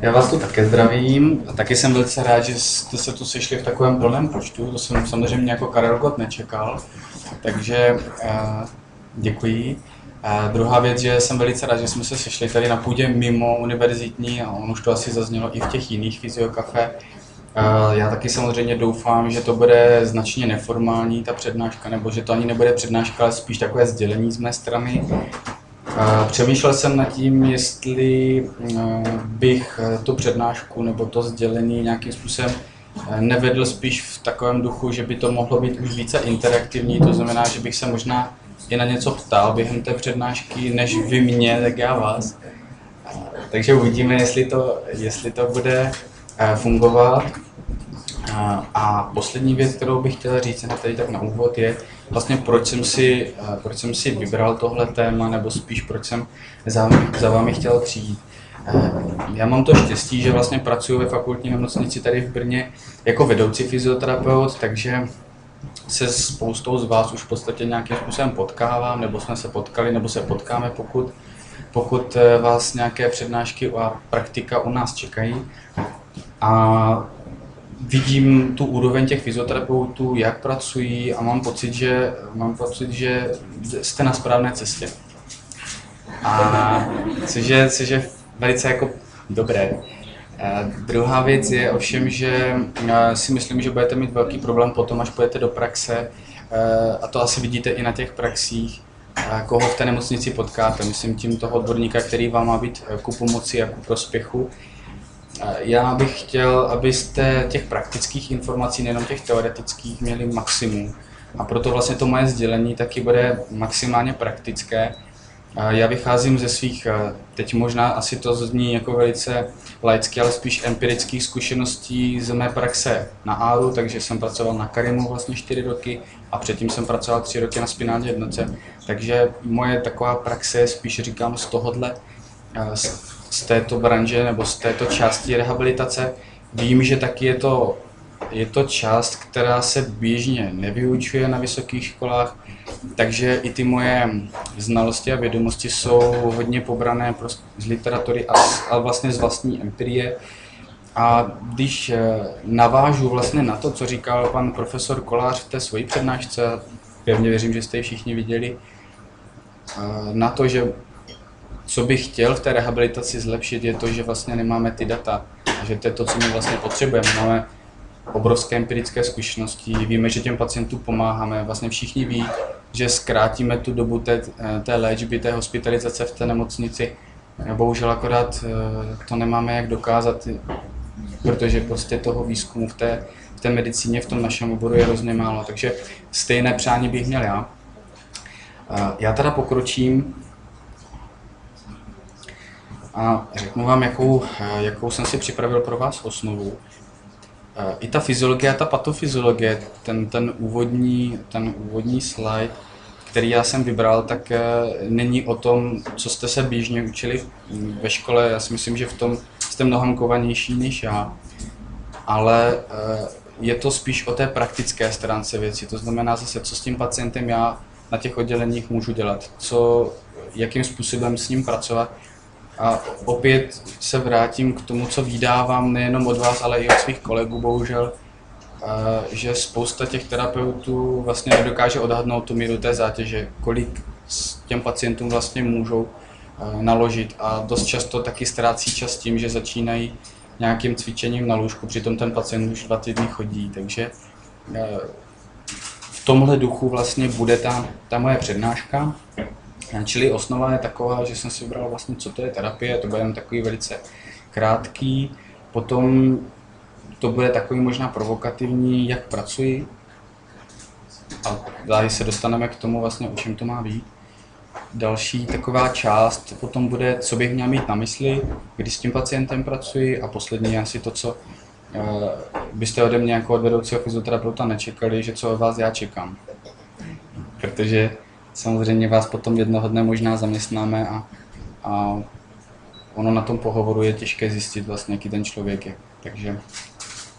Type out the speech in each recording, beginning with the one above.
Já vás tu také zdravím a taky jsem velice rád, že jste se tu sešli v takovém plném počtu. To jsem samozřejmě jako Karel Gott nečekal, takže uh, děkuji. A druhá věc, že jsem velice rád, že jsme se sešli tady na půdě mimo univerzitní a on už to asi zaznělo i v těch jiných fyziokafe. Já taky samozřejmě doufám, že to bude značně neformální ta přednáška, nebo že to ani nebude přednáška, ale spíš takové sdělení z mé strany. Přemýšlel jsem nad tím, jestli bych tu přednášku nebo to sdělení nějakým způsobem nevedl spíš v takovém duchu, že by to mohlo být už více interaktivní, to znamená, že bych se možná i na něco ptal během té přednášky, než vy mě, tak já vás. Takže uvidíme, jestli to, jestli to bude fungovat. A poslední věc, kterou bych chtěl říct na tady tak na úvod, je vlastně proč jsem si, proč jsem si vybral tohle téma, nebo spíš proč jsem za, za vámi chtěl přijít. Já mám to štěstí, že vlastně pracuji ve fakultní nemocnici tady v Brně jako vedoucí fyzioterapeut, takže se spoustou z vás už v podstatě nějakým způsobem potkávám, nebo jsme se potkali, nebo se potkáme, pokud, pokud eh, vás nějaké přednášky a praktika u nás čekají. A vidím tu úroveň těch fyzioterapeutů, jak pracují a mám pocit, že, mám pocit, že jste na správné cestě. A což je, což je velice jako dobré. Uh, druhá věc je ovšem, že uh, si myslím, že budete mít velký problém potom, až půjdete do praxe, uh, a to asi vidíte i na těch praxích, koho v té nemocnici potkáte. Myslím tím toho odborníka, který vám má být ku pomoci a ku prospěchu. Já bych chtěl, abyste těch praktických informací, nejenom těch teoretických, měli maximum. A proto vlastně to moje sdělení taky bude maximálně praktické. Já vycházím ze svých, teď možná asi to zní jako velice laicky, ale spíš empirických zkušeností z mé praxe na ARU, takže jsem pracoval na Karimu vlastně 4 roky a předtím jsem pracoval 3 roky na spinální jednoce. Takže moje taková praxe je spíš říkám z tohohle, z této branže nebo z této části rehabilitace. Vím, že taky je to, je to část, která se běžně nevyučuje na vysokých školách, takže i ty moje znalosti a vědomosti jsou hodně pobrané z literatury a, a vlastně z vlastní empirie. A když eh, navážu vlastně na to, co říkal pan profesor Kolář v té své přednášce, pevně věřím, že jste ji všichni viděli, eh, na to, že co bych chtěl v té rehabilitaci zlepšit, je to, že vlastně nemáme ty data. Že to je to, co my vlastně potřebujeme. Máme obrovské empirické zkušenosti, víme, že těm pacientům pomáháme. Vlastně všichni ví, že zkrátíme tu dobu té, té léčby, té hospitalizace v té nemocnici. Bohužel akorát eh, to nemáme jak dokázat, protože prostě toho výzkumu v té, v té medicíně, v tom našem oboru je hrozně málo. Takže stejné přání bych měl já. Eh, já teda pokročím a řeknu vám, jakou, eh, jakou jsem si připravil pro vás osnovu. Eh, I ta fyziologie ta patofyziologie, ten, ten, úvodní, ten úvodní slide, který já jsem vybral, tak eh, není o tom, co jste se běžně učili ve škole. Já si myslím, že v tom jste mnohem kovanější než já. Ale je to spíš o té praktické stránce věci. To znamená zase, co s tím pacientem já na těch odděleních můžu dělat, co, jakým způsobem s ním pracovat a opět se vrátím k tomu, co vydávám nejenom od vás, ale i od svých kolegů, bohužel, že spousta těch terapeutů vlastně nedokáže odhadnout tu míru té zátěže, kolik s těm pacientům vlastně můžou naložit a dost často taky ztrácí čas tím, že začínají nějakým cvičením na lůžku, přitom ten pacient už dva týdny chodí, takže v tomhle duchu vlastně bude ta, ta moje přednáška. Čili osnova je taková, že jsem si vybral vlastně, co to je terapie, to bude jen takový velice krátký. Potom to bude takový možná provokativní, jak pracuji. A dále se dostaneme k tomu vlastně, o čem to má být. Další taková část potom bude, co bych měl mít na mysli, když s tím pacientem pracuji a poslední asi to, co uh, byste ode mě jako od vedoucího fyzioterapeuta nečekali, že co od vás já čekám. Protože samozřejmě vás potom jednoho dne možná zaměstnáme a, a ono na tom pohovoru je těžké zjistit vlastně, jaký ten člověk je. Takže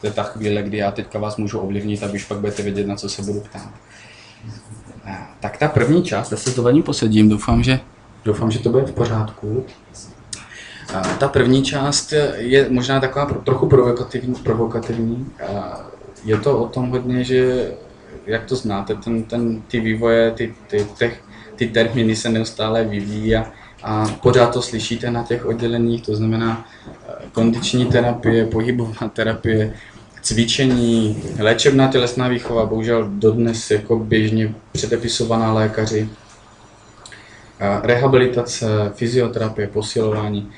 to je ta chvíle, kdy já teďka vás můžu ovlivnit, aby pak budete vědět, na co se budu ptát. Tak ta první část, já se to ani posedím, doufám, že, doufám, že to bude v pořádku. Ta první část je možná taková trochu provokativní. provokativní. Je to o tom hodně, že jak to znáte, ten, ten, ty vývoje, ty, ty, ty, ty termíny se neustále vyvíjí a, a pořád to slyšíte na těch odděleních, to znamená eh, kondiční terapie, pohybová terapie, cvičení, léčebná tělesná výchova, bohužel dodnes jako běžně předepisovaná lékaři, rehabilitace, fyzioterapie, posilování.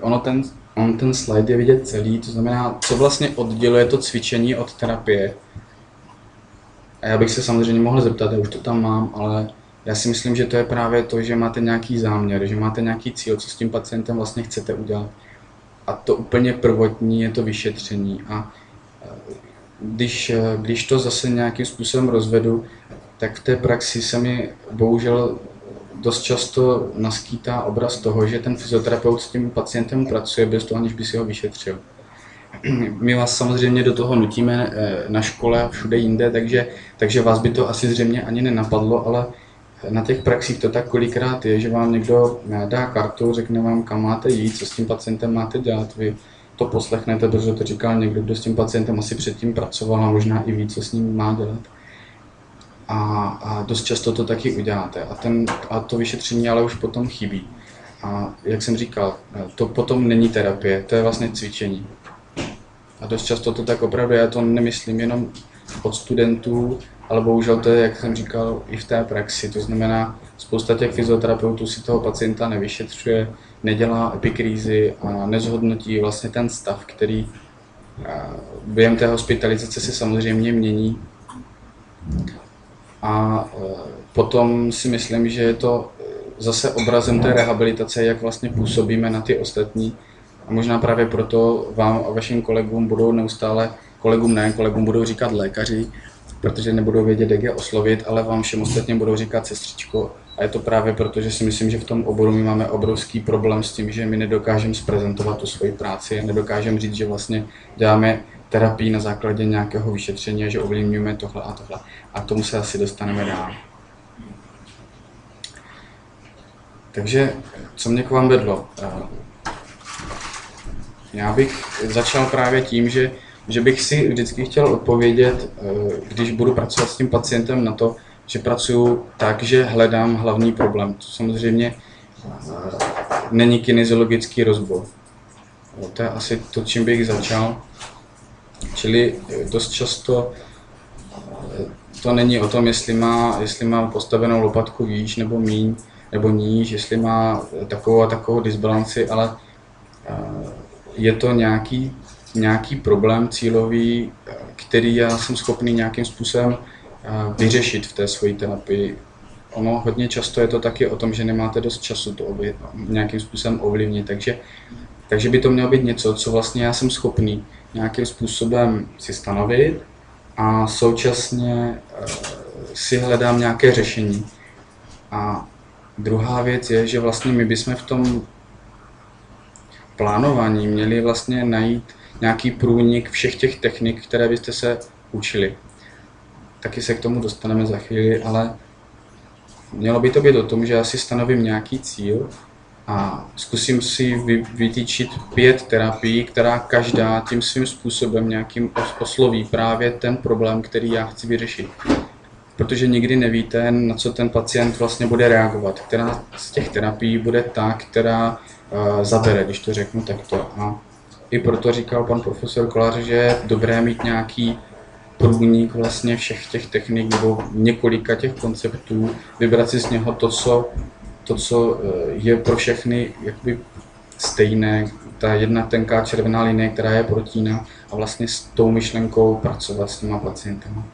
Ono ten, on ten slide je vidět celý, to znamená, co vlastně odděluje to cvičení od terapie. A já bych se samozřejmě mohl zeptat, já už to tam mám, ale já si myslím, že to je právě to, že máte nějaký záměr, že máte nějaký cíl, co s tím pacientem vlastně chcete udělat. A to úplně prvotní je to vyšetření. A e, když, e, když to zase nějakým způsobem rozvedu, tak v té praxi se mi bohužel dost často naskýtá obraz toho, že ten fyzioterapeut s tím pacientem pracuje bez toho, aniž by si ho vyšetřil. My vás samozřejmě do toho nutíme e, na škole a všude jinde, takže, takže vás by to asi zřejmě ani nenapadlo, ale na těch praxích to tak kolikrát je, že vám někdo dá kartu, řekne vám, kam máte jít, co s tím pacientem máte dělat, vy to poslechnete, protože to říkal někdo, kdo s tím pacientem asi předtím pracoval a možná i ví, co s ním má dělat. A, a dost často to taky uděláte. A, ten, a to vyšetření ale už potom chybí. A jak jsem říkal, to potom není terapie, to je vlastně cvičení. A dost často to tak opravdu, já to nemyslím jenom od studentů, ale bohužel to je, jak jsem říkal, i v té praxi. To znamená, spousta těch fyzioterapeutů si toho pacienta nevyšetřuje, nedělá epikrízy a nezhodnotí vlastně ten stav, který během té hospitalizace se samozřejmě mění. A potom si myslím, že je to zase obrazem té rehabilitace, jak vlastně působíme na ty ostatní. A možná právě proto vám a vašim kolegům budou neustále, kolegům ne, kolegům budou říkat lékaři, protože nebudou vědět, jak je oslovit, ale vám všem ostatním budou říkat sestřičko. A je to právě proto, že si myslím, že v tom oboru my máme obrovský problém s tím, že my nedokážeme zprezentovat tu svoji práci nedokážeme říct, že vlastně děláme terapii na základě nějakého vyšetření a že ovlivňujeme tohle a tohle. A k tomu se asi dostaneme dál. Takže, co mě k vám vedlo? Eh, já bych začal právě tím, že že bych si vždycky chtěl odpovědět, eh, když budu pracovat s tím pacientem na to, že pracuji tak, že hledám hlavní problém. To samozřejmě eh, není kinesiologický rozbor. To je asi to, čím bych začal. Čili eh, dost často to není o tom, jestli má, jestli má postavenou lopatku výš nebo míň, nebo níž, jestli má takovou a takovou disbalanci, ale je to nějaký nějaký problém cílový, který já jsem schopný nějakým způsobem eh, vyřešit v té své terapii. Ono hodně často je to taky o tom, že nemáte dost času to nějakým způsobem ovlivnit, takže, takže by to mělo být něco, co vlastně já jsem schopný nějakým způsobem si stanovit a současně uh, si hledám nějaké řešení. A druhá věc je, že vlastně my bychom v tom plánování měli vlastně najít nějaký průnik všech těch technik, které byste se učili. Taky se k tomu dostaneme za chvíli, ale mělo by to být o tom, že já si stanovím nějaký cíl a zkusím si vytýčit pět terapií, která každá tím svým způsobem nějakým osloví právě ten problém, který já chci vyřešit. Protože nikdy nevíte, na co ten pacient vlastně bude reagovat. Která z těch terapií bude ta, která zabere, když to řeknu takto. A i proto říkal pan profesor Kolář, že je dobré mít nějaký průnik vlastně všech těch technik nebo několika těch konceptů, vybrat si z něho to, co, to, co eh, je pro všechny jakoby stejné, ta jedna tenká červená linie, která je protína a vlastně s tou myšlenkou pracovat s těma pacientama.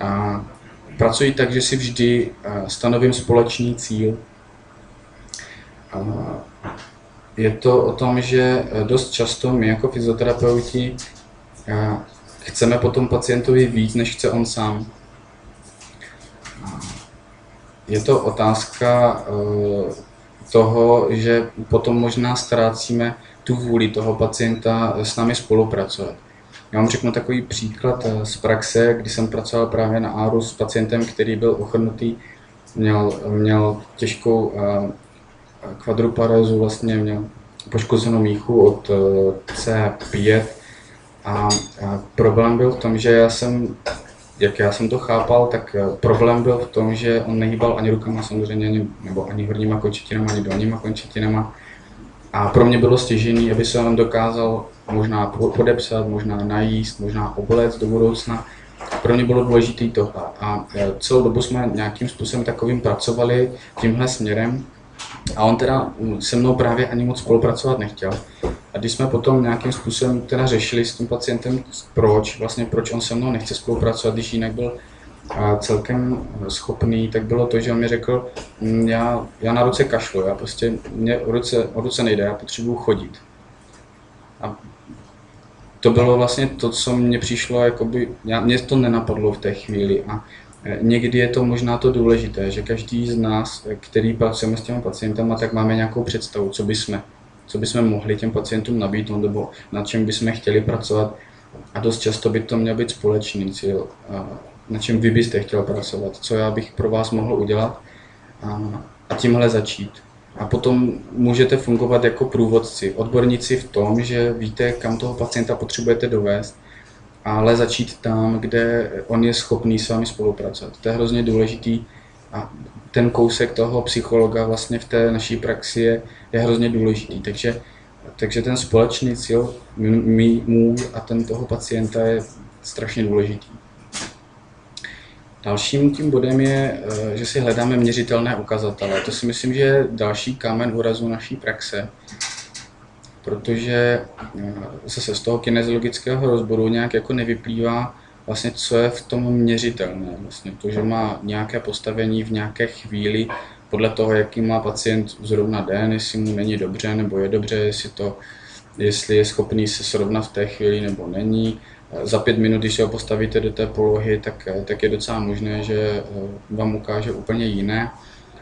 A pracuji tak, že si vždy eh, stanovím společný cíl. Je to o tom, že eh, dost často my jako fyzioterapeuti eh, chceme potom pacientovi víc, než chce on sám. Je to otázka eh, toho, že potom možná ztrácíme tu vůli toho pacienta s námi spolupracovat. Já vám řeknu takový příklad z praxe, kdy jsem pracoval právě na ARU s pacientem, který byl ochrnutý, měl, měl těžkou kvadruparézu vlastně měl poškozenou míchu od C5 a, problém byl v tom, že já jsem, jak já jsem to chápal, tak problém byl v tom, že on nehýbal ani rukama samozřejmě, nebo ani horníma končetinama, ani dolníma končetinama. A pro mě bylo stěžený, aby se on dokázal možná podepsat, možná najíst, možná obléct do budoucna. Pro mě bylo důležité tohle. A celou dobu jsme nějakým způsobem takovým pracovali tímhle směrem. A on teda se mnou právě ani moc spolupracovat nechtěl. A když jsme potom nějakým způsobem teda řešili s tím pacientem, proč, vlastně proč on se mnou nechce spolupracovat, když jinak byl celkem schopný, tak bylo to, že on mi řekl, mm, já, já na ruce kašlu, já prostě, mě o ruce, o ruce nejde, já potřebuju chodit. A to bylo vlastně to, co mně přišlo, jakoby, já, mě to nenapadlo v té chvíli a někdy je to možná to důležité, že každý z nás, e, který pracujeme s těmi pacientama, tak máme nějakou představu, co bychom, co bychom mohli těm pacientům nabídnout nebo na čem bychom chtěli pracovat a dost často by to měl být společný cíl, na čem vy byste chtěl pracovat, co já bych pro vás mohl udělat a, a tímhle začít. A potom můžete fungovat jako průvodci, odborníci v tom, že víte, kam toho pacienta potřebujete dovést, ale začít tam, kde on je schopný s vámi spolupracovat. To je hrozně důležitý a ten kousek toho psychologa vlastně v té naší praxi je, je hrozně důležitý. Takže, takže ten společný cíl můj a ten toho pacienta je strašně důležitý. Dalším tím bodem je, eh, že si hledáme měřitelné ukazatele. To si myslím, že je další kámen úrazu naší praxe, protože eh, zase z toho kinesiologického rozboru nějak jako nevyplývá vlastně, co je v tom měřitelné. Vlastně to, že má nějaké postavení v nějaké chvíli, podle toho, jaký má pacient zrovna den, jestli mu není dobře nebo je dobře, jestli, to, jestli je schopný se srovnat v té chvíli nebo není, za pět minut, když ho postavíte do té polohy, tak, tak je docela možné, že eh, vám ukáže úplně jiné,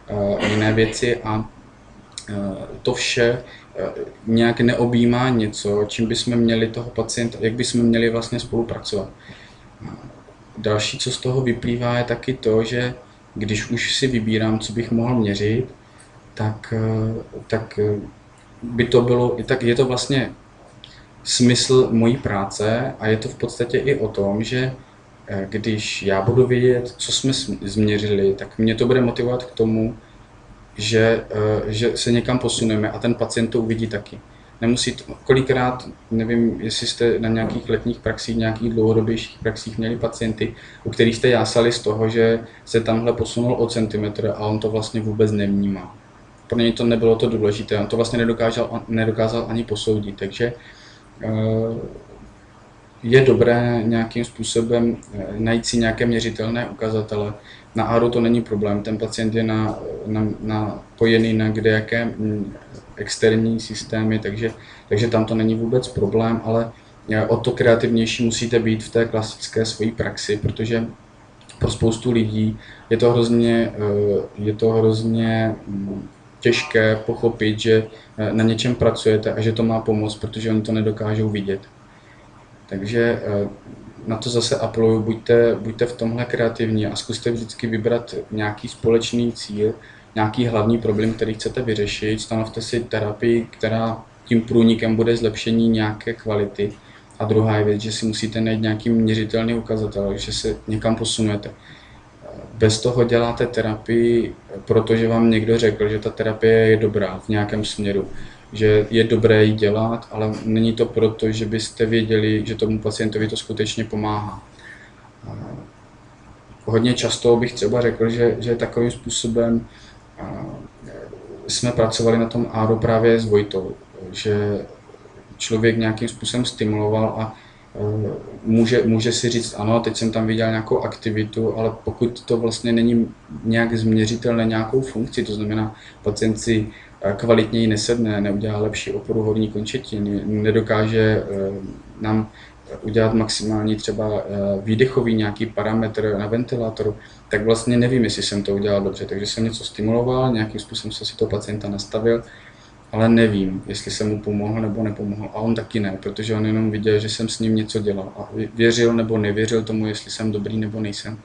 eh, jiné věci a eh, to vše nějak neobjímá něco, čím bychom měli toho pacienta, jak bychom měli vlastně spolupracovat. Další, co z toho vyplývá, je taky to, že když už si vybírám, co bych mohl měřit, tak, tak by to bylo, tak je to vlastně smysl mojí práce a je to v podstatě i o tom, že eh, když já budu vědět, co jsme změřili, tak mě to bude motivovat k tomu, že, eh, že se někam posuneme a ten pacient to uvidí taky. Nemusí, to, kolikrát, nevím, jestli jste na nějakých letních praxích, nějakých dlouhodobějších praxích měli pacienty, u kterých jste jásali z toho, že se tamhle posunul o centimetr a on to vlastně vůbec nevnímá. Pro něj to nebylo to důležité, on to vlastně nedokázal, nedokázal ani posoudit, takže Eh, je dobré nějakým způsobem eh, najít si nějaké měřitelné ukazatele. Na ARO to není problém, ten pacient je na, na, na pojený na kde jaké mm, externí systémy, takže, takže tam to není vůbec problém, ale eh, o to kreativnější musíte být v té klasické svojí praxi, protože pro spoustu lidí je to hrozně, je to hrozně mm, těžké pochopit, že eh, na něčem pracujete a že to má pomoct, protože oni to nedokážou vidět. Takže eh, na to zase apeluju, buďte, buďte v tomhle kreativní a zkuste vždycky vybrat nějaký společný cíl, nějaký hlavní problém, který chcete vyřešit, stanovte si terapii, která tím průnikem bude zlepšení nějaké kvality. A druhá je věc, že si musíte najít nějaký měřitelný ukazatel, že se někam posunete. Bez toho děláte terapii, protože vám někdo řekl, že ta terapie je dobrá v nějakém směru, že je dobré ji dělat, ale není to proto, že byste věděli, že tomu pacientovi to skutečně pomáhá. Hodně často bych třeba řekl, že, že takovým způsobem jsme pracovali na tom áru právě s Vojtou, že člověk nějakým způsobem stimuloval a Eh, může, může si říct, ano, teď jsem tam viděl nějakou aktivitu, ale pokud to vlastně není nějak změřitelné nějakou funkci, to znamená, pacient si eh, kvalitněji nesedne, neudělá lepší oporu horní končetiny, nedokáže eh, nám udělat maximální třeba výdechový nějaký parametr na ventilátoru, tak vlastně nevím, jestli jsem to udělal dobře. Takže jsem něco stimuloval, nějakým způsobem jsem si to pacienta nastavil ale nevím, jestli jsem mu pomohl nebo nepomohl. A on taky ne, protože on jenom viděl, že jsem s ním něco dělal a věřil nebo nevěřil tomu, jestli jsem dobrý nebo nejsem.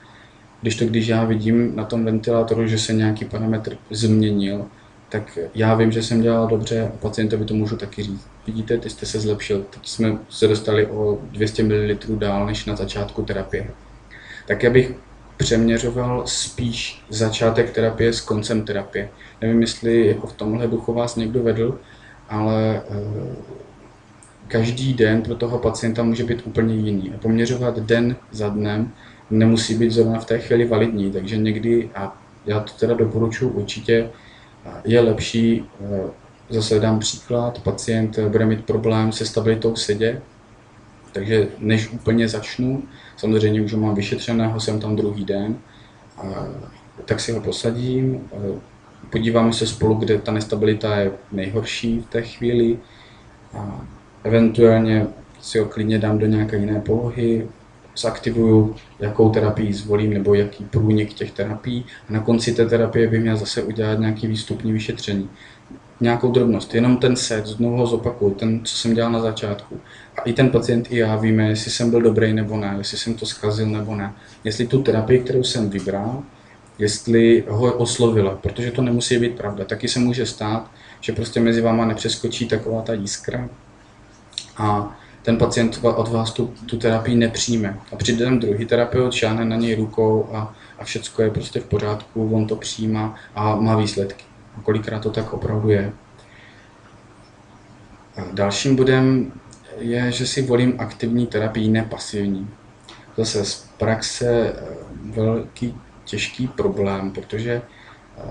Když to, když já vidím na tom ventilátoru, že se nějaký parametr změnil, tak já vím, že jsem dělal dobře a pacientovi to můžu taky říct. Vidíte, ty jste se zlepšil, teď jsme se dostali o 200 ml dál než na začátku terapie. Tak já bych přeměřoval spíš začátek terapie s koncem terapie. Nevím, jestli jako v tomhle duchu vás někdo vedl, ale eh, každý den pro toho pacienta může být úplně jiný. A poměřovat den za dnem nemusí být zrovna v té chvíli validní, takže někdy, a já to teda doporučuji určitě, je lepší, eh, zase dám příklad, pacient bude mít problém se stabilitou sedě, takže než úplně začnu, samozřejmě už ho mám vyšetřeného, jsem tam druhý den, tak si ho posadím, eh, podíváme se spolu, kde ta nestabilita je nejhorší v té chvíli, a eventuálně si ho klidně dám do nějaké jiné polohy, zaktivuju, jakou terapii zvolím nebo jaký průnik těch terapií a na konci té terapie bych měl zase udělat nějaký výstupní vyšetření. Nějakou drobnost, jenom ten set, znovu ho zopakuju, ten, co jsem dělal na začátku. A i ten pacient, i já víme, jestli jsem byl dobrý nebo ne, jestli jsem to zkazil nebo ne. Jestli tu terapii, kterou jsem vybral, jestli ho oslovila, protože to nemusí být pravda. Taky se může stát, že prostě mezi váma nepřeskočí taková ta jiskra a ten pacient od vás tu, tu terapii nepřijme. A přijde ten druhý terapeut, šáhne na něj rukou a, a všechno je prostě v pořádku, on to přijímá a má výsledky. A kolikrát to tak opravdu je. A dalším bodem je, že si volím aktivní terapii, ne pasivní. Zase z praxe eh, velký těžký problém, protože eh,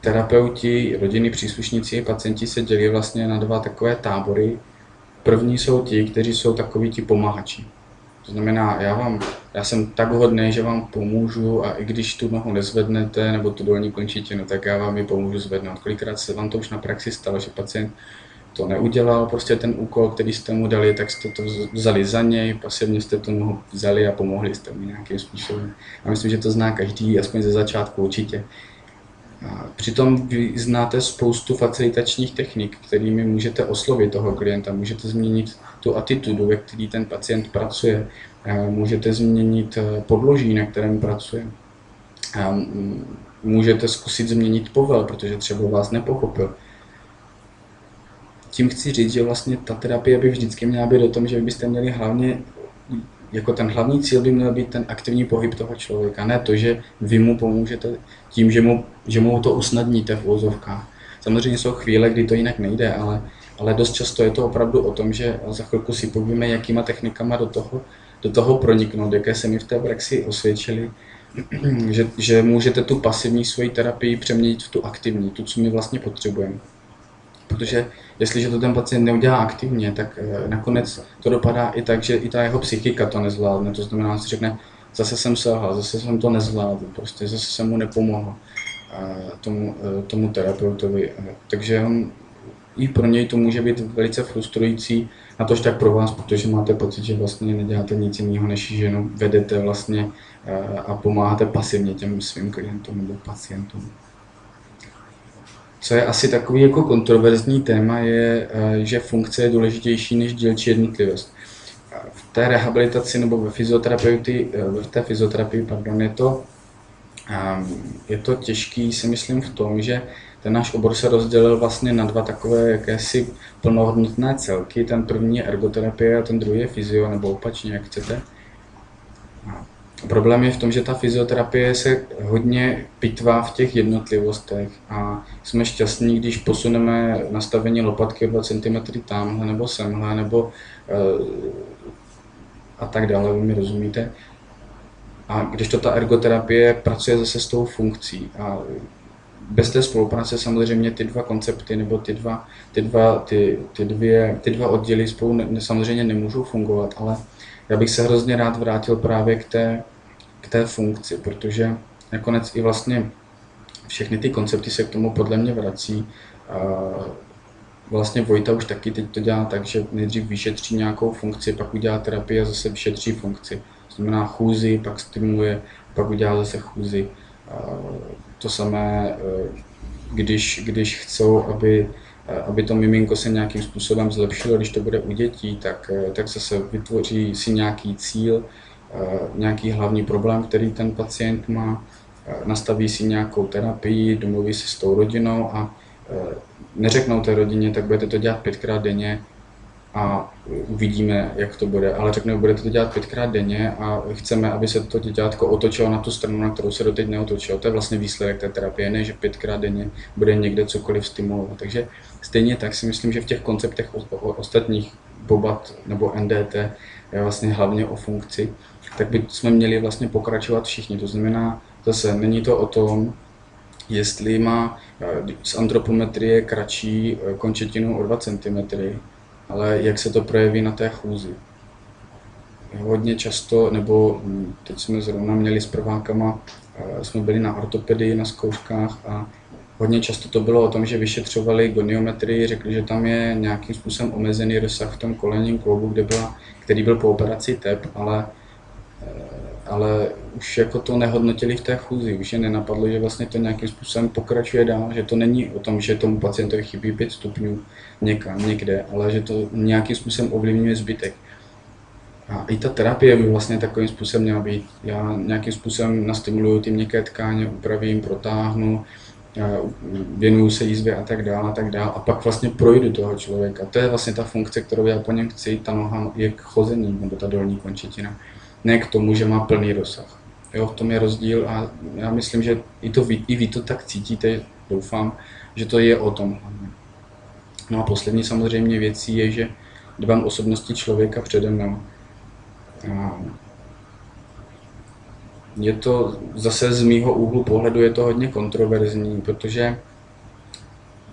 terapeuti, rodiny, příslušníci, pacienti se dělí vlastně na dva takové tábory. První jsou ti, kteří jsou takoví ti pomáhači. To znamená, já, vám, já jsem tak hodný, že vám pomůžu a i když tu nohu nezvednete nebo tu dolní končitinu, tak já vám ji pomůžu zvednout. Kolikrát se vám to už na praxi stalo, že pacient to neudělal, prostě ten úkol, který jste mu dali, tak jste to vzali za něj, pasivně jste to nohu vzali a pomohli jste mu nějakým způsobem. A myslím, že to zná každý, aspoň ze začátku určitě. Přitom vy znáte spoustu facilitačních technik, kterými můžete oslovit toho klienta, můžete změnit tu atitudu, ve který ten pacient pracuje, můžete změnit eh, podloží, na kterém pracuje. Můžete zkusit změnit povel, protože třeba vás nepochopil. Tím chci říct, že vlastně ta terapie by vždycky měla být o tom, že byste měli hlavně, jako ten hlavní cíl by měl být ten aktivní pohyb toho člověka, ne to, že vy mu pomůžete tím, že mu, že mu to usnadníte v úzovkách. Samozřejmě jsou chvíle, kdy to jinak nejde, ale, ale dost často je to opravdu o tom, že za chvilku si povíme, jakýma technikama do toho, do toho proniknout, jaké se mi v té praxi osvědčily, že, že můžete tu pasivní svoji terapii přeměnit v tu aktivní, tu, co my vlastně potřebujeme. Protože jestliže to ten pacient neudělá aktivně, tak eh, nakonec to dopadá i tak, že i ta jeho psychika to nezvládne. To znamená, že si řekne, zase jsem selhal, zase jsem to nezvládl, prostě zase jsem mu nepomohl eh, tomu, eh, tomu terapeutovi. Takže on, i pro něj to může být velice frustrující, na tož tak pro vás, protože máte pocit, že vlastně neděláte nic jiného, než ženu vedete vlastně a pomáháte pasivně těm svým klientům nebo pacientům. Co je asi takový jako kontroverzní téma, je, eh, že funkce je důležitější než dílčí jednotlivost. V té rehabilitaci nebo ve fyzioterapii, eh, v té fyzioterapii pardon, je to, ehm, je to těžký, si myslím, v tom, že ten náš obor se rozdělil vlastně na dva takové jakési plnohodnotné celky. Ten první je ergoterapie a ten druhý je fyzio, nebo opačně, jak chcete. Problém je v tom, že ta fyzioterapie se hodně pitvá v těch jednotlivostech a jsme šťastní, když posuneme nastavení lopatky o 2 cm tamhle nebo semhle nebo uh, a tak dále, vy mi rozumíte. A když to ta ergoterapie pracuje zase s tou funkcí a bez té spolupráce samozřejmě ty dva koncepty nebo ty dva, ty dva, ty, ty dvě, ty dva odděly spolu ne, samozřejmě nemůžou fungovat, ale já bych se hrozně rád vrátil právě k té, k té funkci, protože nakonec i vlastně všechny ty koncepty se k tomu podle mě vrací. Vlastně Vojta už taky teď to dělá tak, že nejdřív vyšetří nějakou funkci, pak udělá terapii a zase vyšetří funkci. To znamená chůzi, pak stimuluje, pak udělá zase chůzi. To samé, e, když, když chcou, aby, aby to miminko se nějakým způsobem zlepšilo, když to bude u dětí, tak, e, tak zase vytvoří si nějaký cíl, Eh, nějaký hlavní problém, který ten pacient má, eh, nastaví si nějakou terapii, domluví se s tou rodinou a eh, neřeknou té rodině, tak budete to dělat pětkrát denně a uvidíme, jak to bude. Ale řeknou, budete to dělat pětkrát denně a chceme, aby se to děťátko otočilo na tu stranu, na kterou se doteď neotočilo. To je vlastně výsledek té terapie, ne, že pětkrát denně bude někde cokoliv stimulovat. Takže stejně tak si myslím, že v těch konceptech ostatních Bobat nebo NDT je vlastně hlavně o funkci, tak by jsme měli vlastně pokračovat všichni. To znamená, zase není to o tom, jestli má eh, z antropometrie kratší eh, končetinu o 2 cm, ale jak se to projeví na té chůzi. Hodně často, nebo hm, teď jsme zrovna měli s prvákama, eh, jsme byli na ortopedii na zkouškách a hodně často to bylo o tom, že vyšetřovali goniometrii, řekli, že tam je nějakým způsobem omezený rozsah v tom kolenním kloubu, kde byla, který byl po operaci TEP, ale ale už jako to nehodnotili v té chůzi, už je nenapadlo, že vlastně to nějakým způsobem pokračuje dál, že to není o tom, že tomu pacientovi chybí 5 stupňů někam, někde, ale že to nějakým způsobem ovlivňuje zbytek. A i ta terapie by vlastně takovým způsobem měla být. Já nějakým způsobem nastimuluju ty měkké tkáně, upravím, protáhnu, věnuju se jízvě a tak dále a tak dále a pak vlastně projdu toho člověka. To je vlastně ta funkce, kterou já po něm chci, ta noha je k chození, nebo ta dolní končetina ne k tomu, že má plný rozsah. Jo, v tom je rozdíl a já myslím, že i, to vy, i vy to tak cítíte, doufám, že to je o tom No a poslední samozřejmě věcí je, že dbám osobnosti člověka přede mnou. Je to zase z mýho úhlu pohledu je to hodně kontroverzní, protože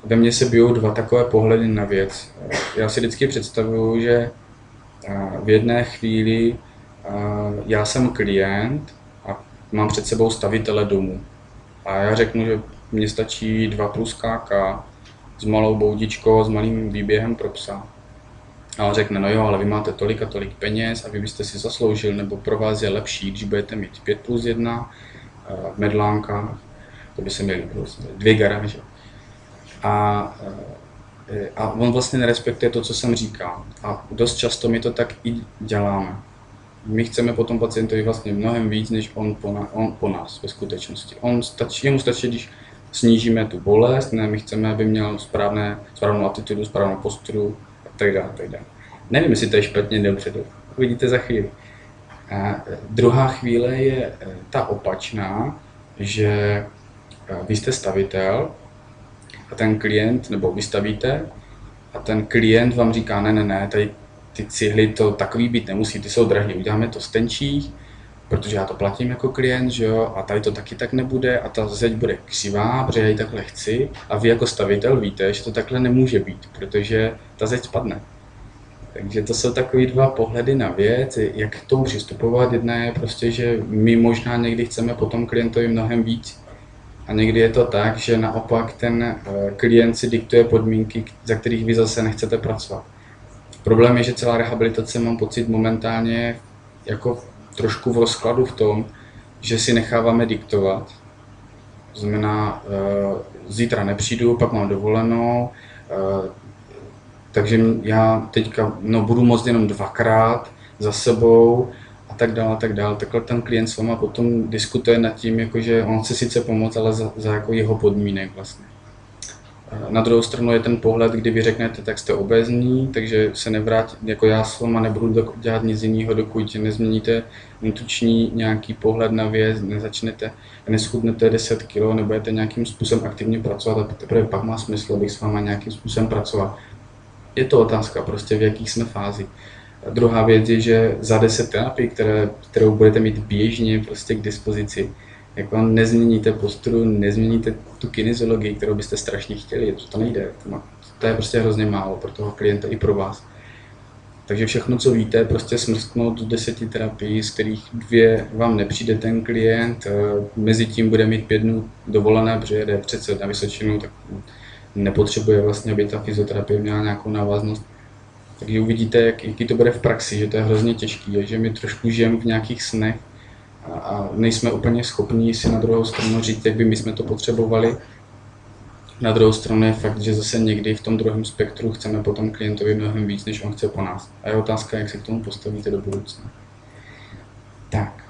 ve mně se bijou dva takové pohledy na věc. Já si vždycky představuju, že v jedné chvíli já jsem klient a mám před sebou stavitele domu. A já řeknu, že mně stačí 2 plus KK s malou boudičkou, s malým výběhem pro psa. A on řekne, no jo, ale vy máte tolik a tolik peněz a vy byste si zasloužil, nebo pro vás je lepší, když budete mít 5 plus 1 v Medlánkách, to by se měli prostě dvě garáže. A, a on vlastně nerespektuje to, co jsem říkal. A dost často my to tak i děláme my chceme potom pacientovi vlastně mnohem víc, než on po, na, on po nás ve skutečnosti. On stačí, jemu stačí, když snížíme tu bolest, ne, my chceme, aby měl správné, správnou atitudu, správnou posturu a tak dále, tak dále. Nevím, jestli to je špatně dopředu. Uvidíte za chvíli. A druhá chvíle je e, ta opačná, že e, vy jste stavitel a ten klient, nebo vystavíte a ten klient vám říká, ne, ne, ne, tady ty cihly to takový být nemusí, ty jsou drahé, uděláme to z tenčích, protože já to platím jako klient, že jo, a tady to taky tak nebude a ta zeď bude křivá, protože já ji takhle chci a vy jako stavitel víte, že to takhle nemůže být, protože ta zeď spadne. Takže to jsou takový dva pohledy na věc, jak k tomu přistupovat. Jedna je prostě, že my možná někdy chceme potom klientovi mnohem víc. A někdy je to tak, že naopak ten eh, klient si diktuje podmínky, za kterých vy zase nechcete pracovat. Problém je, že celá rehabilitace mám pocit momentálně jako trošku v rozkladu v tom, že si necháváme diktovat. To znamená, uh, zítra nepřijdu, pak mám dovolenou, uh, takže já teďka no, budu moct jenom dvakrát za sebou a tak dále, tak dále. Takhle ten klient s váma potom diskutuje nad tím, jako, že on chce sice pomoct, ale za, za jako jeho podmínek vlastně. Na druhou stranu je ten pohled, kdy vy řeknete, tak jste obezní, takže se nevrátí, jako já s váma nebudu dělat nic jiného, dokud nezměníte intuční nějaký pohled na věc, nezačnete, neschudnete 10 kg, nebudete nějakým způsobem aktivně pracovat a teprve pak má smysl, abych s váma nějakým způsobem pracoval. Je to otázka prostě, v jakých jsme fázi. A druhá věc je, že za 10 terapií, které, kterou budete mít běžně prostě k dispozici, jako nezměníte posturu, nezměníte tu kinesiologii, kterou byste strašně chtěli, to, to nejde. To, to je prostě hrozně málo pro toho klienta i pro vás. Takže všechno, co víte, prostě smrsknout do deseti terapií, z kterých dvě vám nepřijde ten klient, eh, mezi tím bude mít pět dnů dovolené, protože jede přece na Vysočinu, tak nepotřebuje vlastně, aby ta fyzioterapie měla nějakou návaznost. Takže uvidíte, jak, jaký to bude v praxi, že to je hrozně těžké, že my trošku žijeme v nějakých snech, a, nejsme úplně schopní si na druhou stranu říct, jak by my jsme to potřebovali. Na druhou stranu je fakt, že zase někdy v tom druhém spektru chceme potom klientovi mnohem víc, než on chce po nás. A je otázka, jak se k tomu postavíte do budoucna. Tak.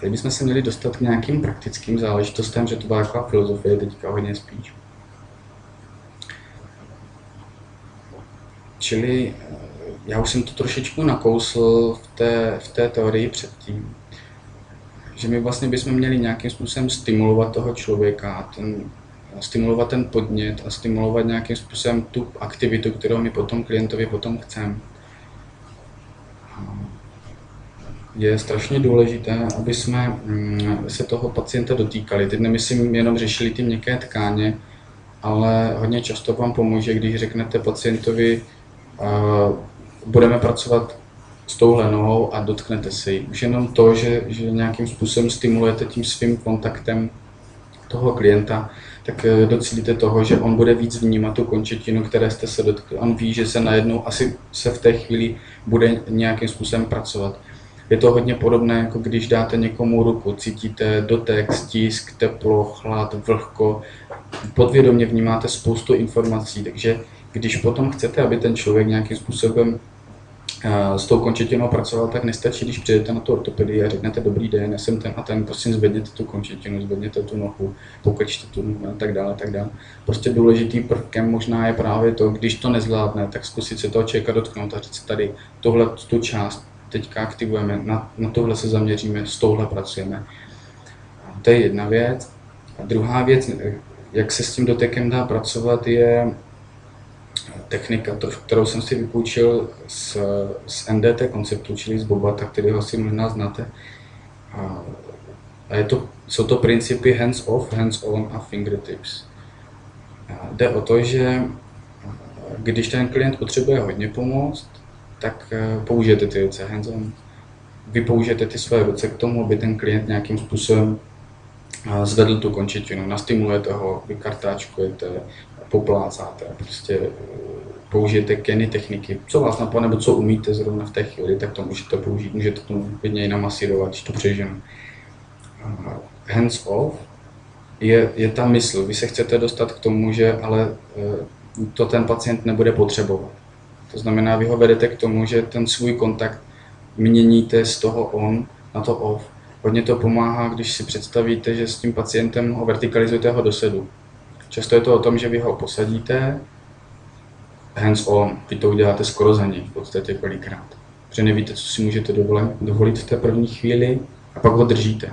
Teď bychom se měli dostat k nějakým praktickým záležitostem, že to byla taková filozofie teďka hodně spíš. Čili eh, já už jsem to trošičku nakousl v té, v té teorii předtím že my vlastně bychom měli nějakým způsobem stimulovat toho člověka, ten, stimulovat ten podnět a stimulovat nějakým způsobem tu aktivitu, kterou my potom klientovi potom chceme. Je strašně důležité, aby jsme mm, se toho pacienta dotýkali. Teď nemyslím jenom řešili ty měkké tkáně, ale hodně často vám pomůže, když řeknete pacientovi, budeme pracovat s touhle nohou a dotknete si Už jenom to, že, že nějakým způsobem stimulujete tím svým kontaktem toho klienta, tak eh, docílíte toho, že on bude víc vnímat tu končetinu, které jste se dotkli. On ví, že se najednou asi se v té chvíli bude nějakým způsobem pracovat. Je to hodně podobné, jako když dáte někomu ruku, cítíte dotek, stisk, teplo, chlad, vlhko, podvědomě vnímáte spoustu informací, takže když potom chcete, aby ten člověk nějakým způsobem s tou končetinou pracoval, tak nestačí, když přijdete na tu ortopedii a řeknete dobrý den, já jsem ten a ten, prosím zvedněte tu končetinu, zvedněte tu nohu, pokrčte tu nohu a tak dále, a tak dále. Prostě důležitý prvkem možná je právě to, když to nezvládne, tak zkusit se toho člověka dotknout a říct tady tohle tu část teďka aktivujeme, na, na tohle se zaměříme, s touhle pracujeme. To je jedna věc. A druhá věc, jak se s tím dotekem dá pracovat, je technika, kterou jsem si vypůjčil z, z NDT konceptu, čili z Bobata, kterého asi možná znáte. A, a je to, jsou to principy hands-off, hands-on a fingertips. A jde o to, že když ten klient potřebuje hodně pomoct, tak eh, použijete ty ruce hands-on. Vy použijete ty své ruce k tomu, aby ten klient nějakým způsobem zvedl tu končetinu, nastimulujete ho, vykartáčkujete, poplácáte, prostě eh, použijete keny techniky, co vás napadne, nebo co umíte zrovna v té chvíli, tak to můžete použít, můžete to klidně i namasírovat, to přeženu. Hands off je, je ta mysl, vy se chcete dostat k tomu, že ale to ten pacient nebude potřebovat. To znamená, vy ho vedete k tomu, že ten svůj kontakt měníte z toho on na to off. Hodně to pomáhá, když si představíte, že s tím pacientem ho vertikalizujete ho do sedu. Často je to o tom, že vy ho posadíte, hands on, vy to uděláte skoro za něj v podstatě kolikrát. Protože nevíte, co si můžete dovolit, dovolit v té první chvíli a pak ho držíte.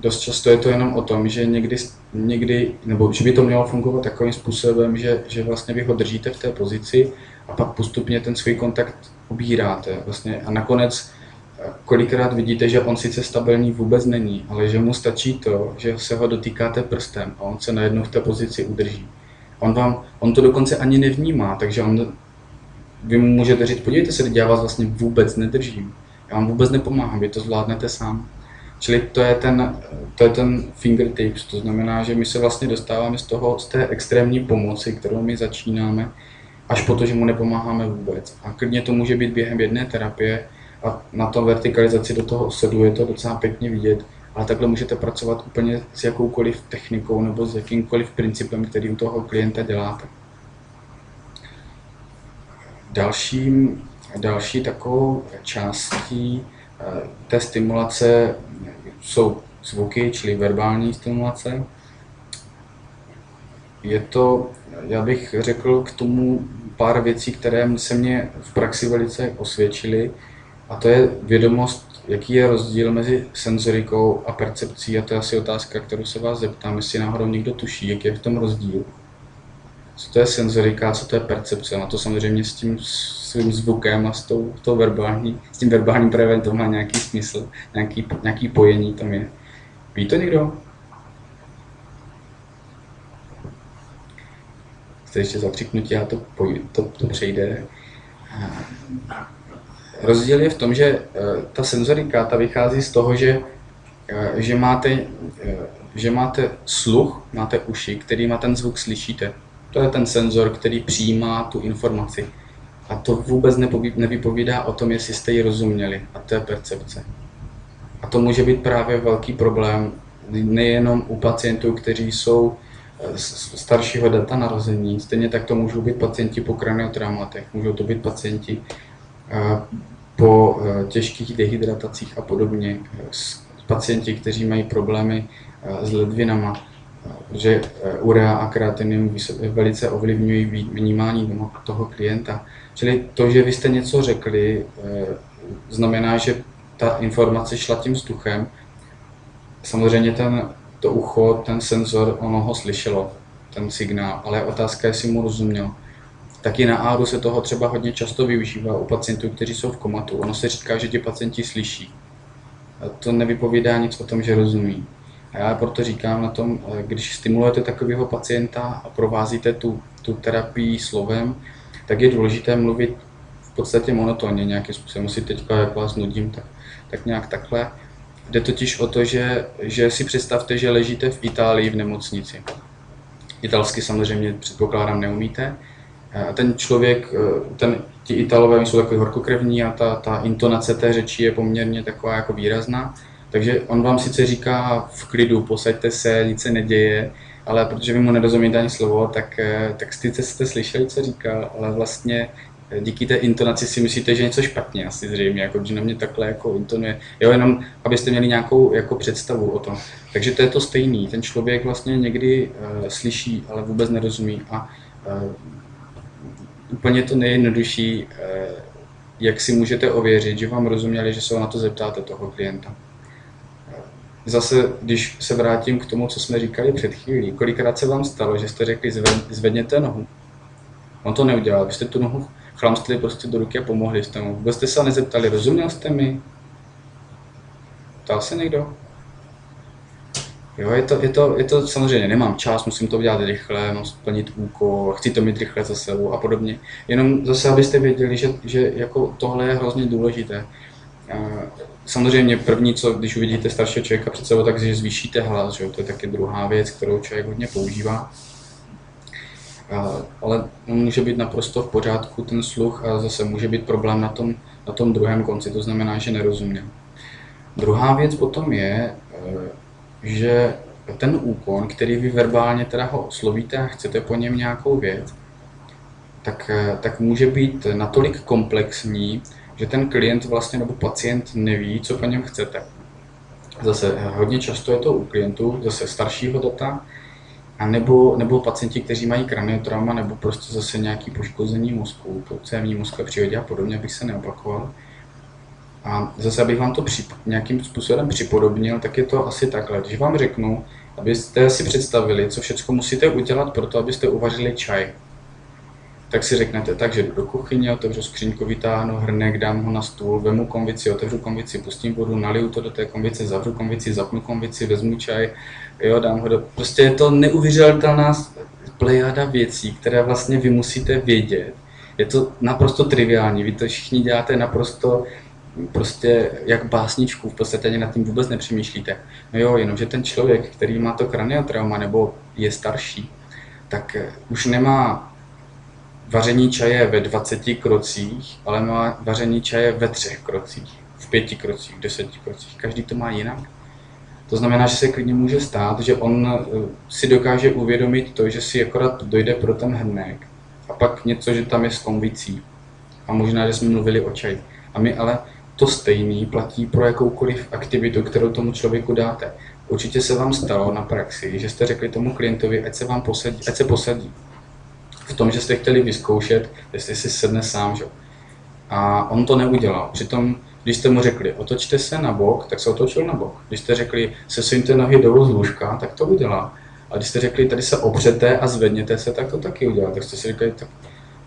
Dost často je to jenom o tom, že někdy, někdy nebo že by to mělo fungovat takovým způsobem, že, že vlastně vy ho držíte v té pozici a pak postupně ten svůj kontakt ubíráte. Vlastně a nakonec kolikrát vidíte, že on sice stabilní vůbec není, ale že mu stačí to, že se ho dotýkáte prstem a on se najednou v té pozici udrží. On, vám, on to dokonce ani nevnímá, takže on, vy mu můžete říct, podívejte se, já vás vlastně vůbec nedržím. Já vám vůbec nepomáhám, vy to zvládnete sám. Čili to je ten, to je ten fingertips, to znamená, že my se vlastně dostáváme z toho, z té extrémní pomoci, kterou my začínáme, až po to, že mu nepomáháme vůbec. A klidně to může být během jedné terapie a na tom vertikalizaci do toho osedu je to docela pěkně vidět, ale takhle můžete pracovat úplně s jakoukoliv technikou nebo s jakýmkoliv principem, který u toho klienta děláte. Dalším, další takovou částí eh, té stimulace jsou zvuky, čili verbální stimulace. Je to, já bych řekl k tomu pár věcí, které se mě v praxi velice osvědčily, a to je vědomost, jaký je rozdíl mezi senzorikou a percepcí, a to je asi otázka, kterou se vás zeptám, jestli náhodou někdo tuší, jaký je v tom rozdíl. Co to je senzorika, co to je percepce, na to samozřejmě s tím svým zvukem a s, tou, tou verbální, s tím verbálním projevem to má nějaký smysl, nějaký, nějaký pojení tam je. Ví to někdo? Chce ještě zakřiknutí a to, to, to přejde. Rozdíl je v tom, že eh, ta senzorika ta vychází z toho, že, eh, že, máte, eh, že máte sluch, máte uši, kterýma ten zvuk slyšíte. To je ten senzor, který přijímá tu informaci. A to vůbec nevypovídá o tom, jestli jste ji rozuměli. A to je percepce. A to může být právě velký problém nejenom u pacientů, kteří jsou staršího data narození. Stejně tak to můžou být pacienti po kraniotraumatech, můžou to být pacienti po e, těžkých dehydratacích a podobně, pacienti, kteří mají problémy s ledvinama, eh, urea a kreatinium velice ovlivňují vnímání toho klienta. Čili to, že vy jste něco řekli, eh, znamená, že ta informace šla tím vzduchem. Samozřejmě ten, to ucho, ten senzor, ono ho slyšelo, ten signál, ale otázka, jestli mu rozuměl. Taky na áru se toho třeba hodně často využívá u pacientů, kteří jsou v komatu. Ono se říká, že ti pacienti slyší. A to nevypovídá nic o tom, že rozumí. A já proto říkám na tom, eh, když stimulujete takového pacienta a provázíte tu, tu terapii slovem, tak je důležité mluvit v podstatě monotónně nějakým způsobem. Musí teďka, jak vás nudím, tak, tak nějak takhle. Jde totiž o to, že, že si představte, že ležíte v Itálii v nemocnici. Italsky samozřejmě předpokládám neumíte. Ten člověk, eh, ten, ti Italové jsou takový horkokrevní a ta, ta intonace té řeči je poměrně taková jako výrazná. Takže on vám sice říká v klidu, posaďte se, nic se neděje, ale protože vy mu nerozumíte ani slovo, tak, eh, tak sice jste slyšeli, co říká, ale vlastně eh, díky té intonaci si myslíte, že něco špatně asi zřejmě, jako, že na mě takhle jako intonuje. Jo, jenom abyste měli nějakou jako představu o tom. Takže to je to stejný. Ten člověk vlastně někdy uh, slyší, ale vůbec nerozumí a úplně to nejjednodušší, uh, jak si můžete ověřit, že vám rozuměli, že se na to zeptáte toho klienta zase, když se vrátím k tomu, co jsme říkali před chvílí, kolikrát se vám stalo, že jste řekli, zvedněte nohu. On to neudělal, vy jste tu nohu chlamstli prostě do ruky a pomohli jste mu. Vůbec jste se nezeptali, rozuměl jste mi? Ptal se někdo? Jo, je to, je, to, je to samozřejmě, nemám čas, musím to udělat rychle, mám splnit úkol, chci to mít rychle za sebou a podobně. Jenom zase, abyste věděli, že, že jako tohle je hrozně důležité. Samozřejmě první, co když uvidíte staršího člověka před sebou, tak že zvýšíte hlas, že? to je taky druhá věc, kterou člověk hodně používá. Ale může být naprosto v pořádku ten sluch a zase může být problém na tom, na tom druhém konci, to znamená, že nerozuměl. Druhá věc potom je, e, že ten úkon, který vy verbálně teda ho oslovíte a chcete po něm nějakou věc, tak, e, tak může být natolik komplexní, že ten klient vlastně nebo pacient neví, co po něm chcete. Zase hodně často je to u klientů, zase staršího data, a nebo, nebo pacienti, kteří mají kraniotrauma, nebo prostě zase nějaký poškození mozku, cévní mozkové příhodě a podobně, abych se neopakoval. A zase, abych vám to při, nějakým způsobem připodobnil, tak je to asi takhle. Když vám řeknu, abyste si představili, co všechno musíte udělat pro to, abyste uvařili čaj, tak si řeknete, takže jdu do kuchyně, otevřu skříňku, vytáhnu hrnek, dám ho na stůl, vemu konvici, otevřu konvici, pustím vodu, naliju to do té konvice, zavřu konvici, zapnu konvici, vezmu čaj, jo, dám ho do... Prostě je to neuvěřitelná plejada věcí, které vlastně vy musíte vědět. Je to naprosto triviální, vy to všichni děláte naprosto prostě jak básničku, v podstatě ani nad tím vůbec nepřemýšlíte. No jo, jenomže ten člověk, který má to kraniotrauma nebo je starší, tak už nemá vaření čaje ve 20 krocích, ale má vaření čaje ve třech krocích, v pěti krocích, v deseti krocích. Každý to má jinak. To znamená, že se klidně může stát, že on eh, si dokáže uvědomit to, že si akorát dojde pro ten hrnek a pak něco, že tam je s konvicí. A možná, že jsme mluvili o čaji. A my ale to stejný platí pro jakoukoliv aktivitu, kterou tomu člověku dáte. Určitě se vám stalo na praxi, že jste řekli tomu klientovi, ať se vám posadí, ať se posadí v tom, že jste chtěli vyzkoušet, jestli si sedne sám. Že? A on to neudělal. Přitom, když jste mu řekli, otočte se na bok, tak se otočil na bok. Když jste řekli, sesuňte nohy dolů z lůžka, tak to udělá. A když jste řekli, tady se opřete a zvedněte se, tak to taky udělá. Tak jste si řekli, tak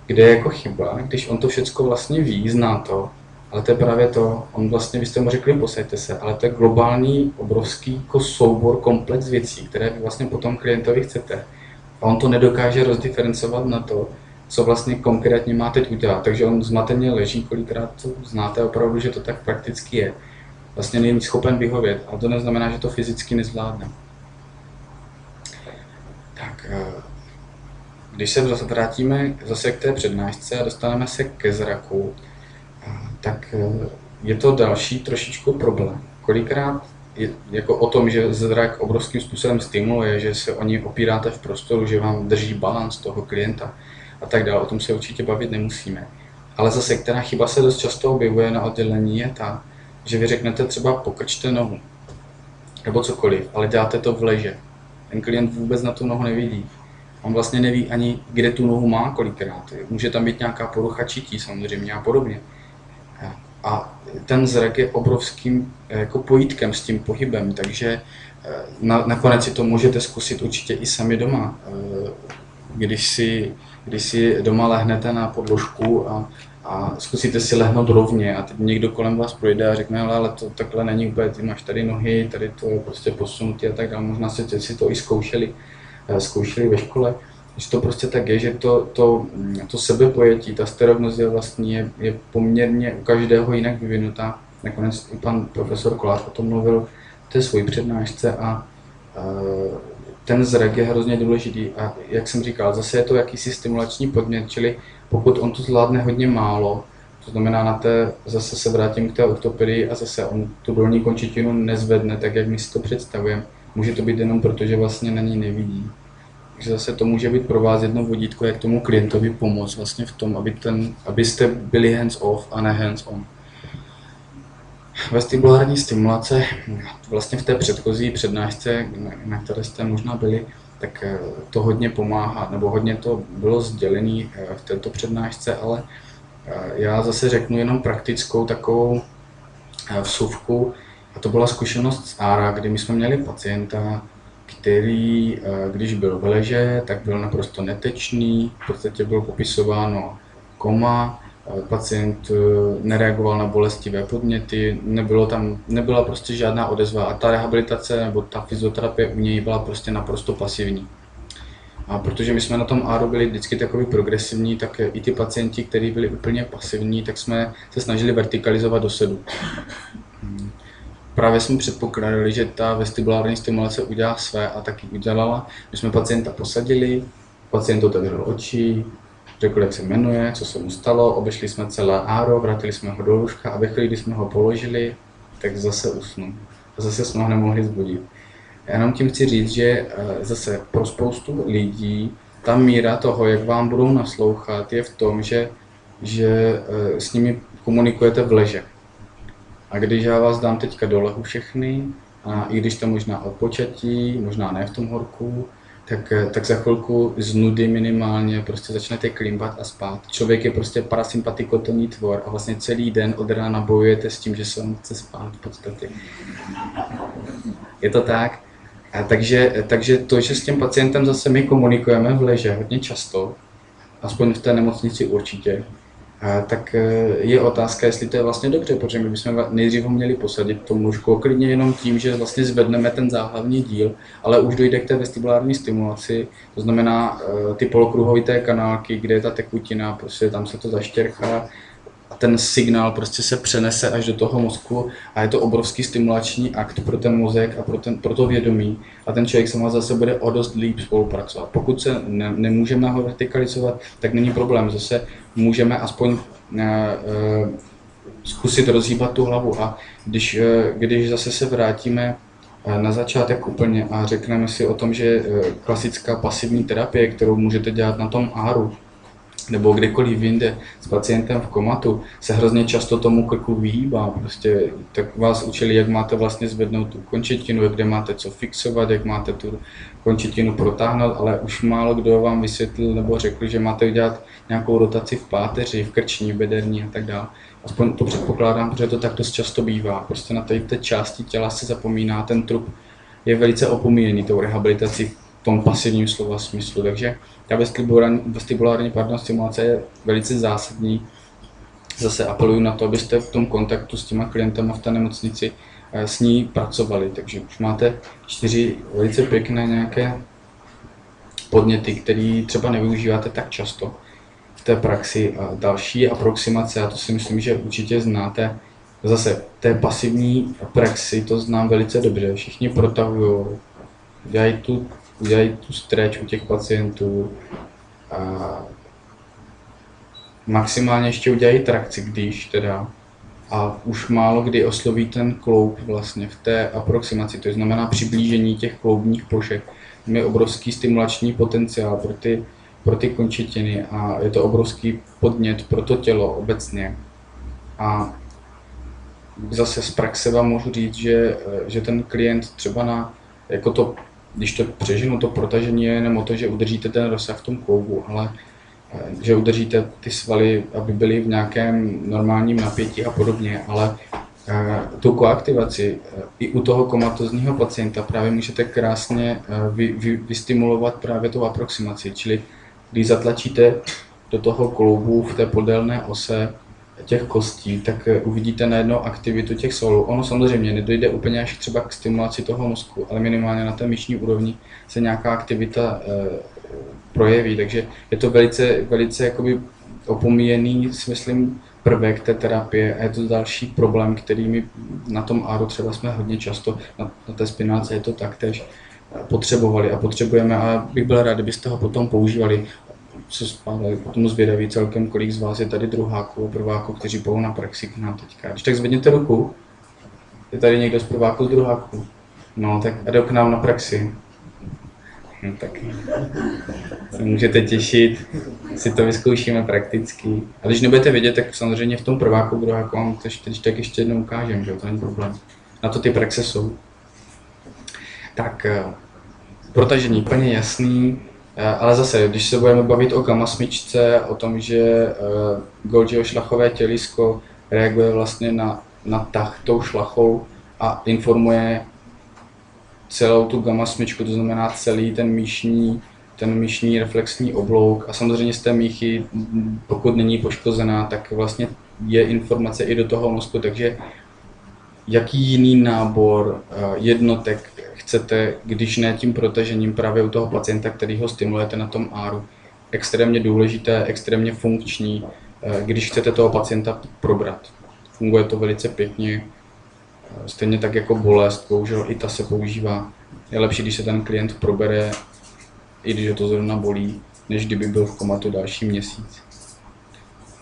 kde je jako chyba, když on to všechno vlastně ví, zná to, ale to je právě to, on vlastně, vy jste mu řekli, posaďte se, ale to je globální, obrovský jako soubor, komplex věcí, které vy vlastně potom klientovi chcete. A on to nedokáže rozdiferencovat na to, co vlastně konkrétně má teď udělat. Takže on zmateně leží, kolikrát to znáte opravdu, že to tak prakticky je. Vlastně není schopen vyhovět, a to neznamená, že to fyzicky nezvládne. Tak, eh, když se zase vrátíme zase k té přednášce a dostaneme se ke zraku, tak eh, je to další trošičku problém. Kolikrát je, jako o tom, že zrak obrovským způsobem stimuluje, že se o ní opíráte v prostoru, že vám drží balans toho klienta a tak dále. O tom se určitě bavit nemusíme. Ale zase, která chyba se dost často objevuje na oddělení, je ta, že vy řeknete třeba pokrčte nohu, nebo cokoliv, ale děláte to v leže. ten klient vůbec na tu nohu nevidí. On vlastně neví ani, kde tu nohu má kolikrát. Může tam být nějaká porucha čití samozřejmě a podobně. A ten zrak je obrovským jako pojítkem s tím pohybem, takže eh, na, nakonec si to můžete zkusit určitě i sami doma. Eh, když si, když si doma lehnete na podložku a, a zkusíte si lehnout rovně a teď někdo kolem vás projde a řekne, ale, to takhle není úplně, ty máš tady nohy, tady to je prostě posunutý a tak dále. Možná si, si to i zkoušeli, eh, zkoušeli ve škole že to prostě tak je, že to, to, to sebepojetí, ta sterovnost je vlastně je, je poměrně u každého jinak vyvinutá. Nakonec i pan profesor Kolář o tom mluvil v té své přednášce a, a ten zrak je hrozně důležitý a jak jsem říkal, zase je to jakýsi stimulační podmět, čili pokud on to zvládne hodně málo, to znamená na té, zase se vrátím k té ortopedii a zase on tu dolní končetinu nezvedne tak, jak my si to představujeme. Může to být jenom proto, že vlastně na ní nevidí. Takže zase to může být pro vás jedno vodítko, jak tomu klientovi pomoct vlastně v tom, aby ten, abyste byli hands off a ne hands on. Vestibulární stimulace, vlastně v té předchozí přednášce, na které jste možná byli, tak eh, to hodně pomáhá, nebo hodně to bylo sdělené eh, v této přednášce, ale eh, já zase řeknu jenom praktickou takovou vsuvku, a to byla zkušenost z ARA, kdy my jsme měli pacienta, který, eh, když byl v leže, tak byl naprosto netečný, v podstatě bylo popisováno koma, eh, pacient eh, nereagoval na bolestivé podněty, nebylo tam, nebyla prostě žádná odezva a ta rehabilitace nebo ta fyzioterapie u něj byla prostě naprosto pasivní. A protože my jsme na tom ARO byli vždycky takový progresivní, tak i ty pacienti, kteří byli úplně pasivní, tak jsme se snažili vertikalizovat do sedu právě jsme předpokládali, že ta vestibulární stimulace udělá své a taky udělala. My jsme pacienta posadili, pacient otevřel oči, řekl, jak se jmenuje, co se mu stalo, obešli jsme celé áro, vrátili jsme ho do lůžka a ve chvíli, kdy jsme ho položili, tak zase usnul. A zase jsme ho nemohli zbudit. Já jenom tím chci říct, že eh, zase pro spoustu lidí ta míra toho, jak vám budou naslouchat, je v tom, že, že eh, s nimi komunikujete v leže. A když já vás dám teďka do lehu všechny, a i když to možná odpočatí, možná ne v tom horku, tak, tak za chvilku z nudy minimálně prostě začnete klimbat a spát. Člověk je prostě parasympatikotonní tvor a vlastně celý den od rána bojujete s tím, že se vám chce spát v podstatě. Je to tak? A takže, takže to, že s tím pacientem zase my komunikujeme v leže hodně často, aspoň v té nemocnici určitě, tak e, je otázka, jestli to je vlastně dobře, protože my bychom nejdřív ho měli posadit tomu lůžku, klidně jenom tím, že vlastně zvedneme ten záhlavní díl, ale už dojde k té vestibulární stimulaci, to znamená e, ty polokruhovité kanálky, kde je ta tekutina, prostě tam se to zaštěrchá, a ten signál prostě se přenese až do toho mozku a je to obrovský stimulační akt pro ten mozek a pro, ten, pro to vědomí a ten člověk se má zase bude o dost líp spolupracovat. Pokud se ne, nemůžeme ho vertikalizovat, tak není problém, zase můžeme aspoň uh, uh, zkusit rozhýbat tu hlavu a když, uh, když zase se vrátíme na začátek úplně a řekneme si o tom, že klasická pasivní terapie, kterou můžete dělat na tom áru, nebo kdekoliv jinde s pacientem v komatu, se hrozně často tomu krku vyhýbá. Prostě tak vás učili, jak máte vlastně zvednout tu končetinu, kde máte co fixovat, jak máte tu končetinu protáhnout, ale už málo kdo vám vysvětlil nebo řekl, že máte udělat nějakou rotaci v páteři, v krční, bederní a tak dále. Aspoň to předpokládám, protože to tak dost často bývá. Prostě na té části těla se zapomíná, ten trup je velice opomíjený tou rehabilitací tom pasivním slova smyslu. Takže ta vestibulární, pardon, stimulace je velice zásadní. Zase apeluju na to, abyste v tom kontaktu s těma klientama v té nemocnici eh, s ní pracovali. Takže už máte čtyři velice pěkné nějaké podněty, které třeba nevyužíváte tak často v té praxi. A další aproximace, a to si myslím, že určitě znáte, zase té pasivní praxi to znám velice dobře. Všichni protahují, dělají tu udělají tu stretch u těch pacientů a maximálně ještě udělají trakci, když teda a už málo kdy osloví ten kloub vlastně v té aproximaci, to znamená přiblížení těch kloubních plošek. je obrovský stimulační potenciál pro ty, pro ty končetiny a je to obrovský podnět pro to tělo obecně. A zase z praxe vám můžu říct, že, že ten klient třeba na jako to když to přežinu, to protažení je jenom o to, že udržíte ten rozsah v tom kloubu, ale eh, že udržíte ty svaly, aby byly v nějakém normálním napětí a podobně, ale eh, tu koaktivaci i u toho komatozního pacienta právě můžete krásně vy, vy, vystimulovat právě tou aproximaci, čili když zatlačíte do toho kloubu v té podélné ose těch kostí, tak eh, uvidíte najednou aktivitu těch solů. Ono samozřejmě nedojde úplně až třeba k stimulaci toho mozku, ale minimálně na té myšní úrovni se nějaká aktivita e, projeví, takže je to velice, velice jakoby opomíjený, si myslím, prvek té terapie a je to další problém, který my na tom ARU třeba jsme hodně často, na, na té spináce je to taktéž, eh, potřebovali a potřebujeme. A bych byl rád, kdybyste ho potom používali se spále potom zvědaví celkem, kolik z vás je tady druháků prváků, kteří půjdou na praxi k nám teďka. Když tak zvedněte ruku. Je tady někdo z prváků, z druháků? No, tak a k nám na praxi. No, tak se můžete těšit, si to vyzkoušíme prakticky. A když nebudete vědět, tak samozřejmě v tom prváku, druháku vám to když tak ještě jednou ukážem, že to není problém. Na to ty praxe jsou. Tak, eh, protažení plně jasný, ale zase, když se budeme bavit o gamma smyčce, o tom, že uh, Golgiho šlachové tělisko reaguje vlastně na, na tah tou šlachou a informuje celou tu gamma smyčku, to znamená celý ten míšní, ten míšní reflexní oblouk. A samozřejmě z té míchy, pokud není poškozená, tak vlastně je informace i do toho mozku, takže jaký jiný nábor uh, jednotek chcete, když ne tím protažením právě u toho pacienta, který ho stimulujete na tom áru. Extrémně důležité, extrémně funkční, eh, když chcete toho pacienta probrat. Funguje to velice pěkně, eh, stejně tak jako bolest, bohužel i ta se používá. Je lepší, když se ten klient probere, i když to zrovna bolí, než kdyby byl v komatu další měsíc.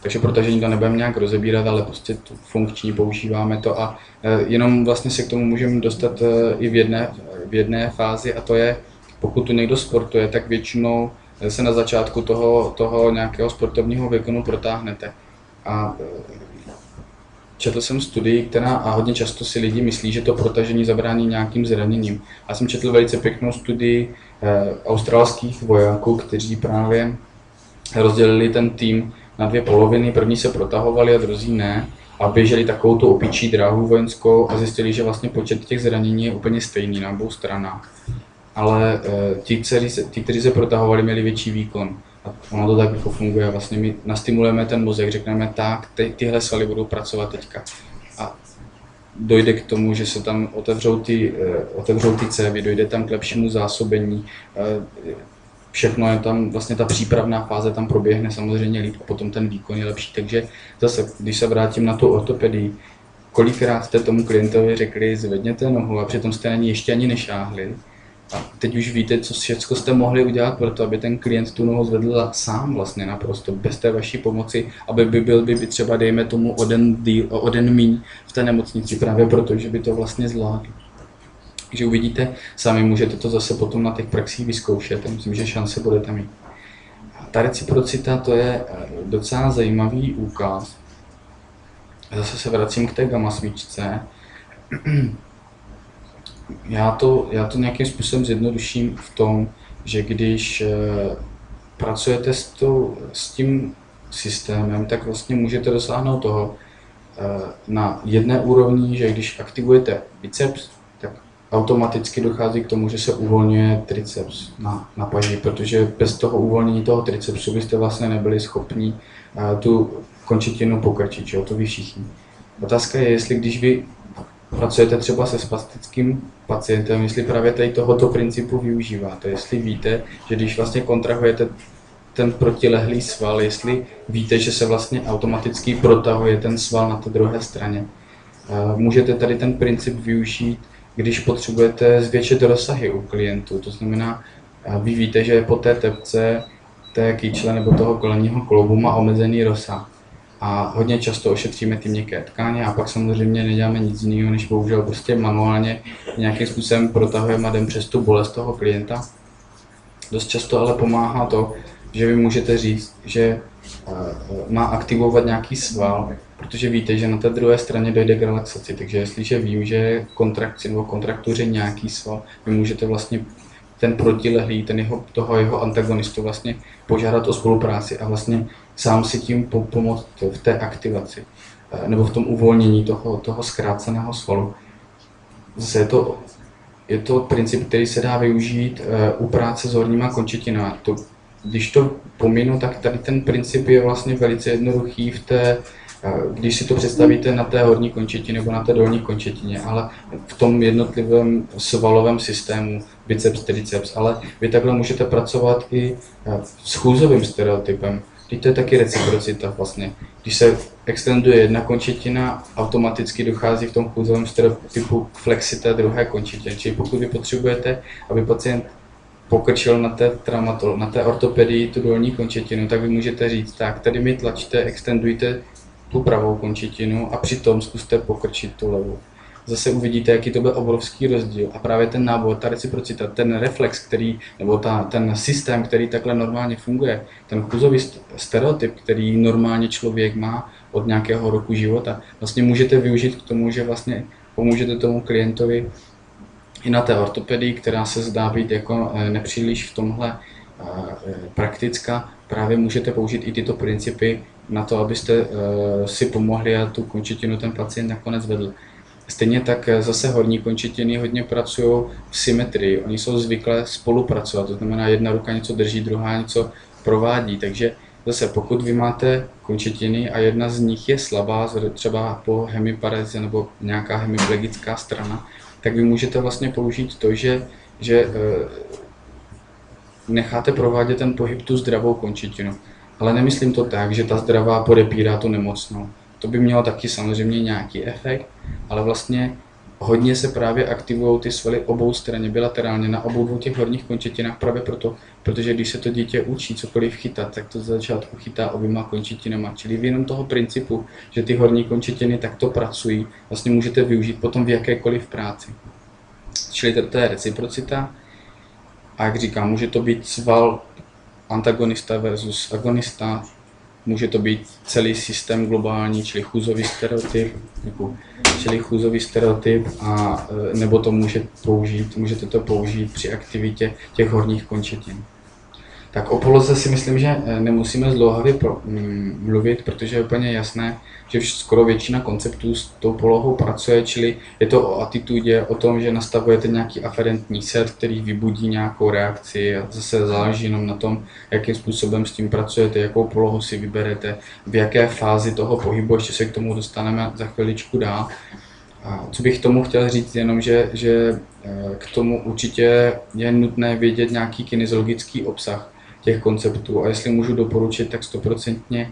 Takže protažení to nebudeme nějak rozebírat, ale prostě to funkční používáme to a eh, jenom vlastně se k tomu můžeme dostat i v jedné, v jedné fázi a to je, pokud tu někdo sportuje, tak většinou se na začátku toho, toho nějakého sportovního výkonu protáhnete. A e, četl jsem studii, která a hodně často si lidi myslí, že to protažení zabrání nějakým zraněním. Já jsem četl velice pěknou studii e, australských vojáků, kteří právě rozdělili ten tým na dvě poloviny. První se protahovali a druzí ne a běželi takovou tu opičí dráhu vojenskou a zjistili, že vlastně počet těch zranění je úplně stejný na obou stranách. Ale e, ti, kteří se, protahovali, měli větší výkon. A ono to tak jako funguje. Vlastně my nastimulujeme ten mozek, řekneme tak, ty, tyhle svaly budou pracovat teďka. A dojde k tomu, že se tam otevřou ty, e, otevřou ty cévy, dojde tam k lepšímu zásobení, e, všechno je tam, vlastně ta přípravná fáze tam proběhne samozřejmě líp a potom ten výkon je lepší. Takže zase, když se vrátím na tu ortopedii, kolikrát jste tomu klientovi řekli, zvedněte nohu a přitom jste na ní ještě ani nešáhli. A teď už víte, co všechno jste mohli udělat pro to, aby ten klient tu nohu zvedl sám vlastně naprosto, bez té vaší pomoci, aby by byl by třeba, dejme tomu, o den, díl, o den míň v té nemocnici, právě proto, že by to vlastně zvládl. Takže uvidíte, sami můžete to zase potom na těch praxích vyzkoušet. Myslím, že šance budete mít. Ta reciprocita to je eh, docela zajímavý úkaz. Zase se vracím k té gamma smyčce. Já to, já to nějakým způsobem zjednoduším v tom, že když eh, pracujete s, to, s tím systémem, tak vlastně můžete dosáhnout toho eh, na jedné úrovni, že když aktivujete biceps, automaticky dochází k tomu, že se uvolňuje triceps na, na paži, protože bez toho uvolnění toho tricepsu byste vlastně nebyli schopni uh, tu končetinu pokrčit, že? to ví všichni. Otázka je, jestli když vy pracujete třeba se spastickým pacientem, jestli právě tady tohoto principu využíváte, jestli víte, že když vlastně kontrahujete ten protilehlý sval, jestli víte, že se vlastně automaticky protahuje ten sval na té druhé straně. Můžete tady ten princip využít když potřebujete zvětšit rozsahy u klientů. To znamená, vy víte, že po té tepce té kýčle nebo toho kolenního kloubu má omezený rozsah. A hodně často ošetříme ty měkké tkáně a pak samozřejmě neděláme nic jiného, než bohužel prostě manuálně nějakým způsobem protahujeme jdem přes tu bolest toho klienta. Dost často ale pomáhá to, že vy můžete říct, že má aktivovat nějaký sval, protože víte, že na té druhé straně dojde k relaxaci. Takže jestliže že kontrakci nebo kontraktuře nějaký sval, vy můžete vlastně ten protilehlý, ten jeho, toho jeho antagonistu vlastně požádat o spolupráci a vlastně sám si tím pomoct v té aktivaci eh, nebo v tom uvolnění toho, toho zkráceného svalu. Zase je to, je to princip, který se dá využít uh, u práce s horníma končetinama. To, když to pominu, tak tady ten princip je vlastně velice jednoduchý v té, když si to představíte na té horní končetině nebo na té dolní končetině, ale v tom jednotlivém svalovém systému, biceps, triceps, ale vy takhle můžete pracovat i s chůzovým stereotypem. Když to je taky reciprocita vlastně. Když se extenduje jedna končetina, automaticky dochází v tom chůzovém stereotypu k flexi té druhé končetiny. Čili pokud vy potřebujete, aby pacient pokrčil na té traumatol, na té ortopedii tu dolní končetinu, tak vy můžete říct, tak tady mi tlačte, extendujte tu pravou končetinu a přitom zkuste pokrčit tu levou. Zase uvidíte, jaký to bude obrovský rozdíl. A právě ten nábor, ta reciprocita, ten reflex, který, nebo ta, ten systém, který takhle normálně funguje, ten chůzový stereotyp, který normálně člověk má od nějakého roku života, vlastně můžete využít k tomu, že vlastně pomůžete tomu klientovi i na té ortopedii, která se zdá být jako eh, nepříliš v tomhle praktická, právě můžete použít i tyto principy na to, abyste uh, si pomohli a tu končetinu ten pacient nakonec vedl. Stejně tak eh, zase horní končetiny hodně pracují v symetrii. Oni jsou zvyklé spolupracovat, to znamená jedna ruka něco drží, druhá něco provádí. Takže zase pokud vy máte končetiny a jedna z nich je slabá, třeba po hemipareze nebo nějaká hemiplegická strana, tak vy můžete vlastně použít to, že, že necháte provádět ten pohyb tu zdravou končetinu. Ale nemyslím to tak, že ta zdravá podepírá tu nemocnou. To by mělo taky samozřejmě nějaký efekt, ale vlastně hodně se právě aktivují ty svaly obou straně bilaterálně na obou dvou těch horních končetinách právě proto, protože když se to dítě učí cokoliv chytat, tak to začátku chytá oběma končetinama. Čili v jenom toho principu, že ty horní končetiny takto pracují, vlastně můžete využít potom v jakékoliv práci. Čili to, to je reciprocita. A jak říkám, může to být sval antagonista versus agonista, může to být celý systém globální, čili chůzový stereotyp, jako, čili chůzový stereotyp, a, e, nebo to může použít, můžete to použít při aktivitě těch horních končetin. Tak o poloze si myslím, že eh, nemusíme zdlouhavě mm, mluvit, protože je úplně jasné, že skoro většina konceptů s tou polohou pracuje, čili je to o atitudě, o tom, že nastavujete nějaký aferentní set, který vybudí nějakou reakci a zase záleží jenom na tom, jakým způsobem s tím pracujete, jakou polohu si vyberete, v jaké fázi toho pohybu, ještě se k tomu dostaneme za chviličku dál. A co bych tomu chtěl říct, jenom, že, že eh, k tomu určitě je nutné vědět nějaký kinezologický obsah těch konceptů. A jestli můžu doporučit, tak stoprocentně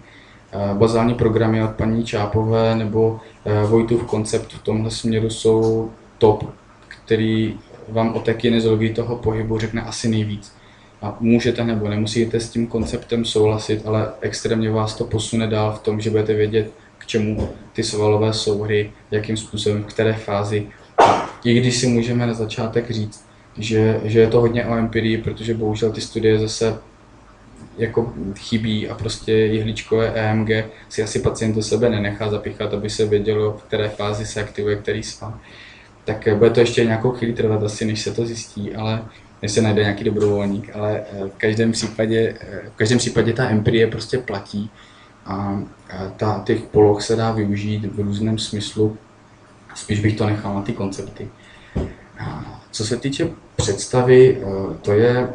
eh, bazální programy od paní Čápové nebo eh, Vojtův koncept v tomhle směru jsou top, který vám o té kinezologii toho pohybu řekne asi nejvíc. A můžete nebo nemusíte s tím konceptem souhlasit, ale extrémně vás to posune dál v tom, že budete vědět, k čemu ty svalové souhry, jakým způsobem, v které fázi. A i když si můžeme na začátek říct, že, že je to hodně o empirii, protože bohužel ty studie zase jako chybí a prostě jehličkové EMG si asi pacient do sebe nenechá zapíchat, aby se vědělo, v které fázi se aktivuje který sval. Tak bude to ještě nějakou chvíli trvat asi, než se to zjistí, ale než se najde nějaký dobrovolník, ale eh, v každém případě, eh, v každém případě ta empirie prostě platí a ta, těch poloh se dá využít v různém smyslu, spíš bych to nechal na ty koncepty. Co se týče představy, eh, to je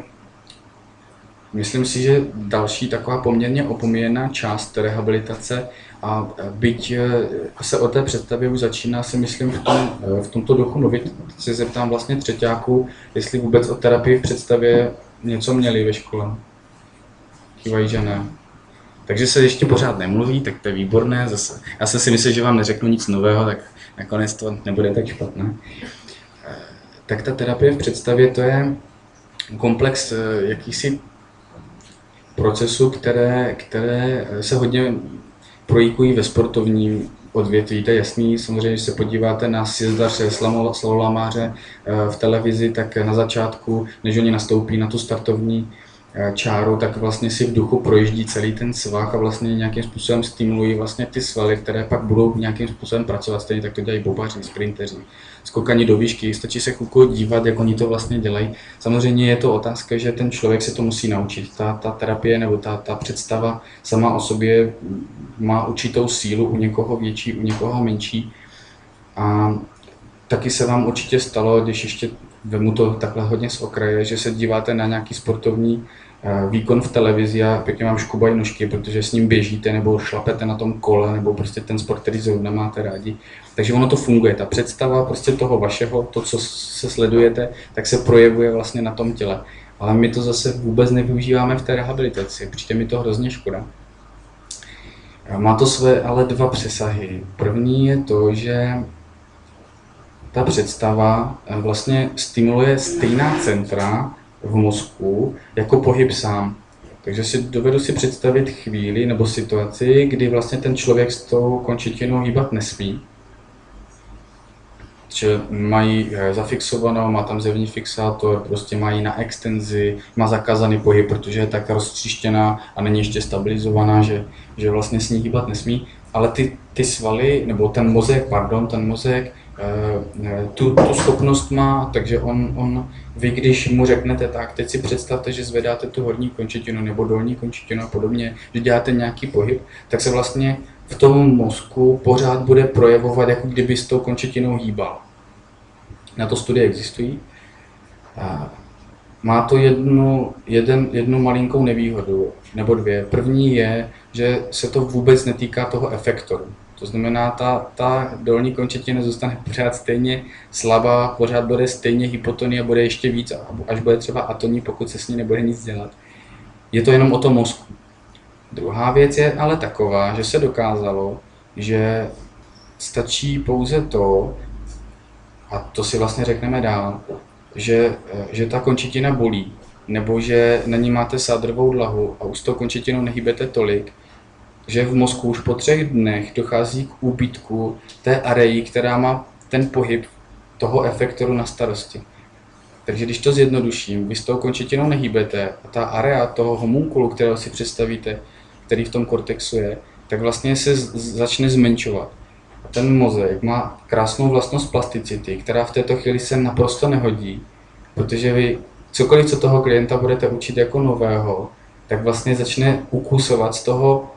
Myslím si, že další taková poměrně opomíjená část rehabilitace a byť e, se o té představě už začíná si myslím v, tom, e, v tomto duchu mluvit, se zeptám vlastně třetíáků, jestli vůbec o terapii v představě něco měli ve škole. Kývají, že ne. Takže se ještě pořád nemluví, tak to je výborné. Zase. Já jsem si myslel, že vám neřeknu nic nového, tak nakonec to nebude tak špatné. E, tak ta terapie v představě to je komplex jakýchsi procesů, které, které se hodně projikují ve sportovním odvětví. To je jasný, samozřejmě, když se podíváte na sjezdaře, slalomáře eh, v televizi, tak na začátku, než oni nastoupí na tu startovní čáru, tak vlastně si v duchu projíždí celý ten svah a vlastně nějakým způsobem stimulují vlastně ty svaly, které pak budou nějakým způsobem pracovat. Stejně tak to dělají bobaři, sprinteři, skokani do výšky. Stačí se chvilku dívat, jak oni to vlastně dělají. Samozřejmě je to otázka, že ten člověk se to musí naučit. Ta, ta terapie nebo ta, ta představa sama o sobě má určitou sílu, u někoho větší, u někoho menší. A taky se vám určitě stalo, když ještě vemu to takhle hodně z okraje, že se díváte na nějaký sportovní výkon v televizi a pěkně vám škubají nožky, protože s ním běžíte nebo šlapete na tom kole, nebo prostě ten sport, který zrovna máte rádi. Takže ono to funguje, ta představa prostě toho vašeho, to, co se sledujete, tak se projevuje vlastně na tom těle. Ale my to zase vůbec nevyužíváme v té rehabilitaci, přijde mi to hrozně škoda. Má to své ale dva přesahy. První je to, že ta představa eh, vlastně stimuluje stejná centra v mozku jako pohyb sám. Takže si dovedu si představit chvíli nebo situaci, kdy vlastně ten člověk s tou končetinou hýbat nesmí. Že mají eh, zafixovanou, má tam zevní fixátor, prostě mají na extenzi, má zakázaný pohyb, protože je tak roztříštěná a není ještě stabilizovaná, že, že vlastně s ní hýbat nesmí. Ale ty, ty svaly, nebo ten mozek, pardon, ten mozek tu, tu schopnost má, takže on, on, vy když mu řeknete tak, teď si představte, že zvedáte tu horní končetinu nebo dolní končetinu a podobně, že děláte nějaký pohyb, tak se vlastně v tom mozku pořád bude projevovat, jako kdyby s tou končetinou hýbal. Na to studie existují. Má to jednu, jeden, jednu malinkou nevýhodu, nebo dvě. První je, že se to vůbec netýká toho efektoru. To znamená, ta, ta dolní končetina zůstane pořád stejně slabá, pořád bude stejně hypotonie bude ještě víc, až bude třeba atoní, pokud se s ní nebude nic dělat. Je to jenom o tom mozku. Druhá věc je ale taková, že se dokázalo, že stačí pouze to, a to si vlastně řekneme dál, že, že ta končetina bolí, nebo že na ní máte sádrovou dlahu a už s tou končetinou nehybete tolik, že v mozku už po třech dnech dochází k úbytku té areji, která má ten pohyb toho efektoru na starosti. Takže když to zjednoduším, vy s tou končetinou nehýbete a ta area toho homunkulu, kterého si představíte, který v tom kortexu je, tak vlastně se začne zmenšovat. A ten mozek má krásnou vlastnost plasticity, která v této chvíli se naprosto nehodí, protože vy cokoliv, co toho klienta budete učit jako nového, tak vlastně začne ukusovat z toho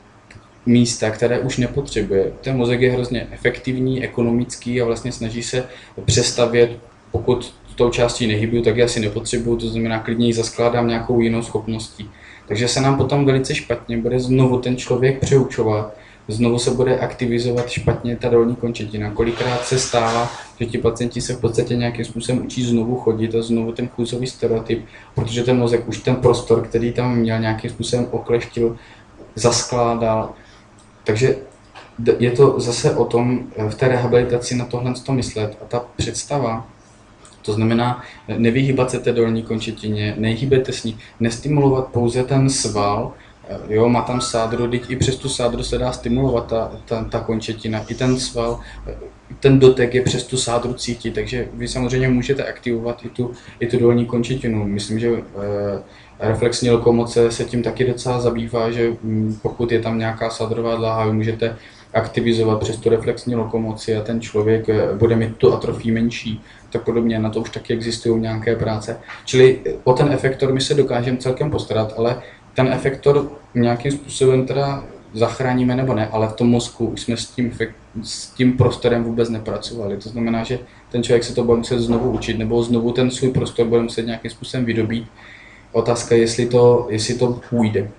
místa, které už nepotřebuje. Ten mozek je hrozně efektivní, ekonomický a vlastně snaží se přestavět, pokud tou částí nehybuju, tak já si nepotřebuju, to znamená klidně ji zaskládám nějakou jinou schopností. Takže se nám potom velice špatně bude znovu ten člověk přeučovat, znovu se bude aktivizovat špatně ta dolní končetina. Kolikrát se stává, že ti pacienti se v podstatě nějakým způsobem učí znovu chodit a znovu ten chůzový stereotyp, protože ten mozek už ten prostor, který tam měl nějakým způsobem okleštil, zaskládal takže je to zase o tom eh, v té rehabilitaci na tohle to myslet a ta představa, to znamená nevyhýbat se té dolní končetině, nehýbete s ní, nestimulovat pouze ten sval, eh, jo, má tam sádru, teď i přes tu sádru se dá stimulovat ta, ta, ta končetina, i ten sval, eh, ten dotek je přes tu sádru cítit, takže vy samozřejmě můžete aktivovat i tu, i tu dolní končetinu. Myslím, že reflexní lokomoce se tím taky docela zabývá, že mm, pokud je tam nějaká sadrová dláha, vy můžete aktivizovat přes tu reflexní lokomoci a ten člověk eh, bude mít tu atrofii menší, tak podobně, na to už taky existují nějaké práce. Čili eh, o ten efektor my se dokážeme celkem postarat, ale ten efektor nějakým způsobem teda zachráníme nebo ne, ale v tom mozku už jsme s tím, s tím prostorem vůbec nepracovali. To znamená, že ten člověk se to bude muset znovu učit, nebo znovu ten svůj prostor bude muset nějakým způsobem vydobít, Otázka je, jestli to, jestli to půjde.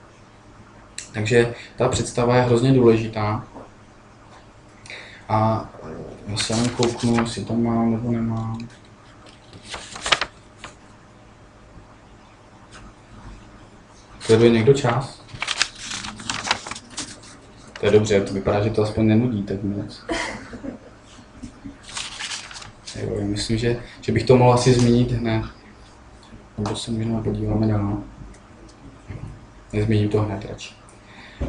Takže ta představa je hrozně důležitá. A já se jenom kouknu, jestli to mám nebo nemám. Sleduje někdo čas? To je dobře, to vypadá, že to aspoň nenudí tak moc. Jo, myslím, že, že bych to mohl asi zmínit hned. Nebo se možná podíváme dál. Nezmíním to hned radši.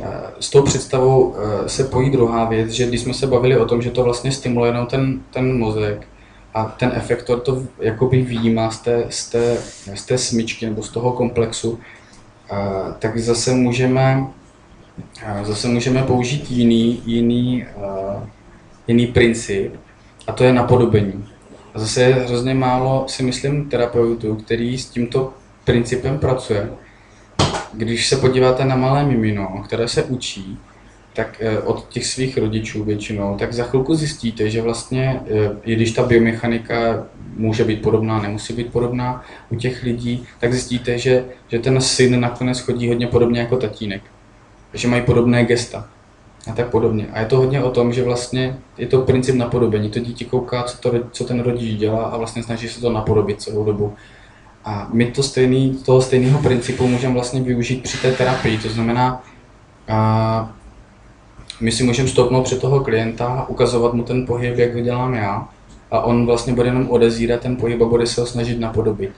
Eh, s tou představou eh, se pojí druhá věc, že když jsme se bavili o tom, že to vlastně stimuluje jenom ten, ten mozek a ten efektor to jakoby výjímá z té, z, té, z té smyčky nebo z toho komplexu, tak zase můžeme, zase můžeme použít jiný, jiný, jiný princip, a to je napodobení. A zase je hrozně málo, si myslím, terapeutů, který s tímto principem pracuje. Když se podíváte na malé mimino, které se učí, tak eh, od těch svých rodičů většinou, tak za chvilku zjistíte, že vlastně, eh, i když ta biomechanika může být podobná, nemusí být podobná u těch lidí, tak zjistíte, že, že ten syn nakonec chodí hodně podobně jako tatínek. Že mají podobné gesta a tak podobně. A je to hodně o tom, že vlastně je to princip napodobení. To dítě kouká, co, to, co ten rodič dělá a vlastně snaží se to napodobit celou dobu. A my to stejný, toho stejného principu můžeme vlastně využít při té terapii. To znamená, a my si můžeme stoupnout před toho klienta, ukazovat mu ten pohyb, jak ho dělám já, a on vlastně bude jenom odezírat ten pohyb a bude se ho snažit napodobit.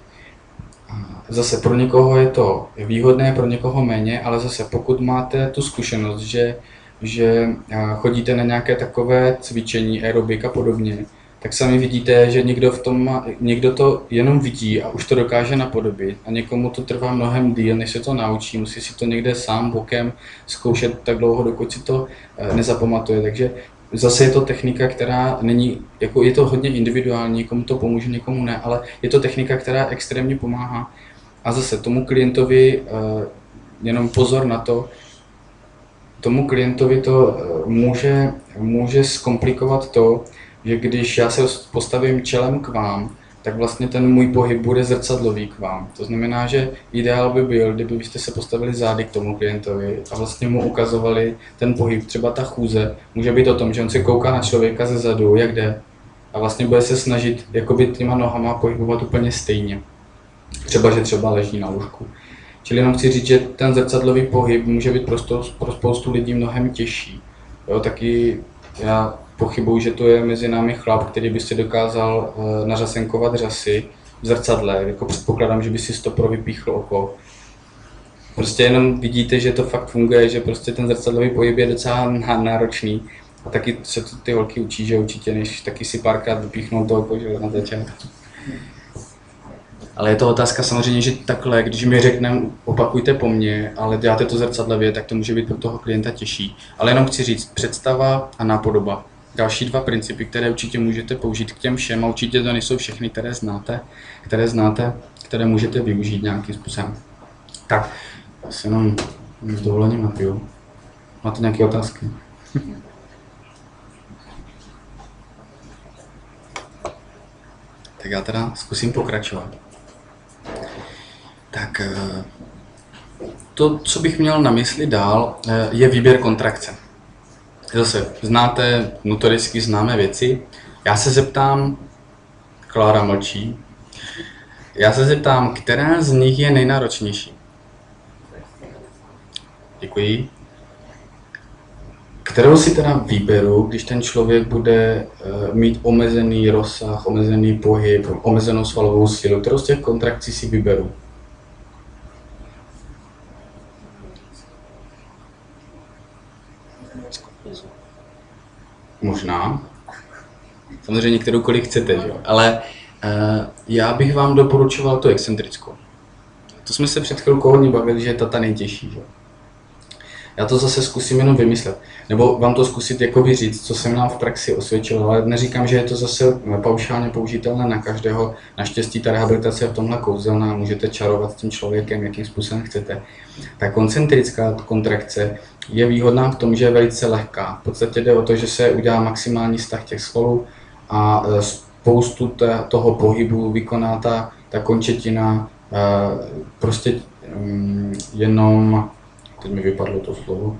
Zase pro někoho je to výhodné, pro někoho méně, ale zase pokud máte tu zkušenost, že, že chodíte na nějaké takové cvičení, aerobik a podobně, tak sami vidíte, že někdo, v tom má, někdo to jenom vidí a už to dokáže napodobit a někomu to trvá mnohem díl, než se to naučí, musí si to někde sám bokem zkoušet tak dlouho, dokud si to eh, nezapamatuje. Takže zase je to technika, která není, jako je to hodně individuální, někomu to pomůže, někomu ne, ale je to technika, která extrémně pomáhá. A zase tomu klientovi, eh, jenom pozor na to, tomu klientovi to eh, může, může zkomplikovat to, že když já se postavím čelem k vám, tak vlastně ten můj pohyb bude zrcadlový k vám. To znamená, že ideál by byl, kdyby byste se postavili zády k tomu klientovi a vlastně mu ukazovali ten pohyb. Třeba ta chůze může být o tom, že on se kouká na člověka ze zadu, jak jde, a vlastně bude se snažit jakoby těma nohama pohybovat úplně stejně. Třeba, že třeba leží na lůžku. Čili jenom chci říct, že ten zrcadlový pohyb může být pro, pro spoustu lidí mnohem těžší. Jo, taky já pochybuju, že to je mezi námi chlap, který by si dokázal uh, nařasenkovat řasy v zrcadle. Jako předpokládám, že by si stopro vypíchl oko. Prostě jenom vidíte, že to fakt funguje, že prostě ten zrcadlový pohyb je docela náročný. A taky se to ty holky učí, že určitě, než taky si párkrát vypíchnou to oko, že na začátku. Ale je to otázka samozřejmě, že takhle, když mi řekneme, opakujte po mně, ale děláte to zrcadlevě, tak to může být pro toho klienta těžší. Ale jenom chci říct, představa a nápodoba další dva principy, které určitě můžete použít k těm všem a určitě to nejsou všechny, které znáte, které znáte, které můžete využít nějakým způsobem. Tak, asi jenom s dovolením napiju. Máte nějaké otázky? tak já teda zkusím pokračovat. Tak eh, to, co bych měl na mysli dál, eh, je výběr kontrakce zase znáte notoricky známé věci. Já se zeptám, Klára mlčí, já se zeptám, která z nich je nejnáročnější? Děkuji. Kterou si teda vyberu, když ten člověk bude uh, mít omezený rozsah, omezený pohyb, omezenou svalovou sílu? Kterou z těch kontrakcí si vyberu? Možná. Samozřejmě kteroukoliv chcete, že? ale uh, já bych vám doporučoval tu excentrickou. To jsme se před chvilkou hodně bavili, že je ta ta nejtěžší. Že? Já to zase zkusím jenom vymyslet. Nebo vám to zkusit jako říct, co jsem nám v praxi osvědčil, ale neříkám, že je to zase paušálně použitelné na každého. Naštěstí ta rehabilitace je v tomhle kouzelná, můžete čarovat s tím člověkem, jakým způsobem chcete. Ta koncentrická kontrakce je výhodná v tom, že je velice lehká. V podstatě jde o to, že se udělá maximální stah těch svalů a e, spoustu toho pohybu vykoná ta, ta končetina e, prostě mm, jenom teď mi vypadlo to slovo,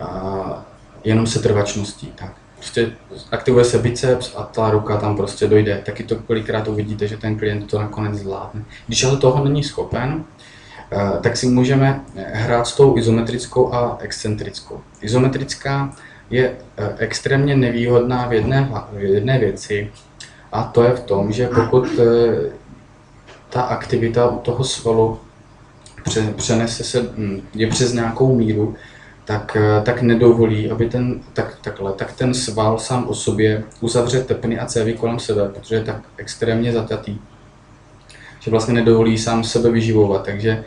a jenom se trvačností. Tak. Prostě aktivuje se biceps a ta ruka tam prostě dojde. Taky to kolikrát uvidíte, že ten klient to nakonec zvládne. Když ale toho není schopen, eh, tak si můžeme hrát s tou izometrickou a excentrickou. Izometrická je eh, extrémně nevýhodná v jedné, v jedné věci a to je v tom, že pokud eh, ta aktivita u toho svalu přenese se, hm, je přes nějakou míru, tak, eh, tak nedovolí, aby ten, tak, takhle, tak ten sval sám o sobě uzavře tepny a cévy kolem sebe, protože je tak extrémně zatatý, že vlastně nedovolí sám sebe vyživovat. Takže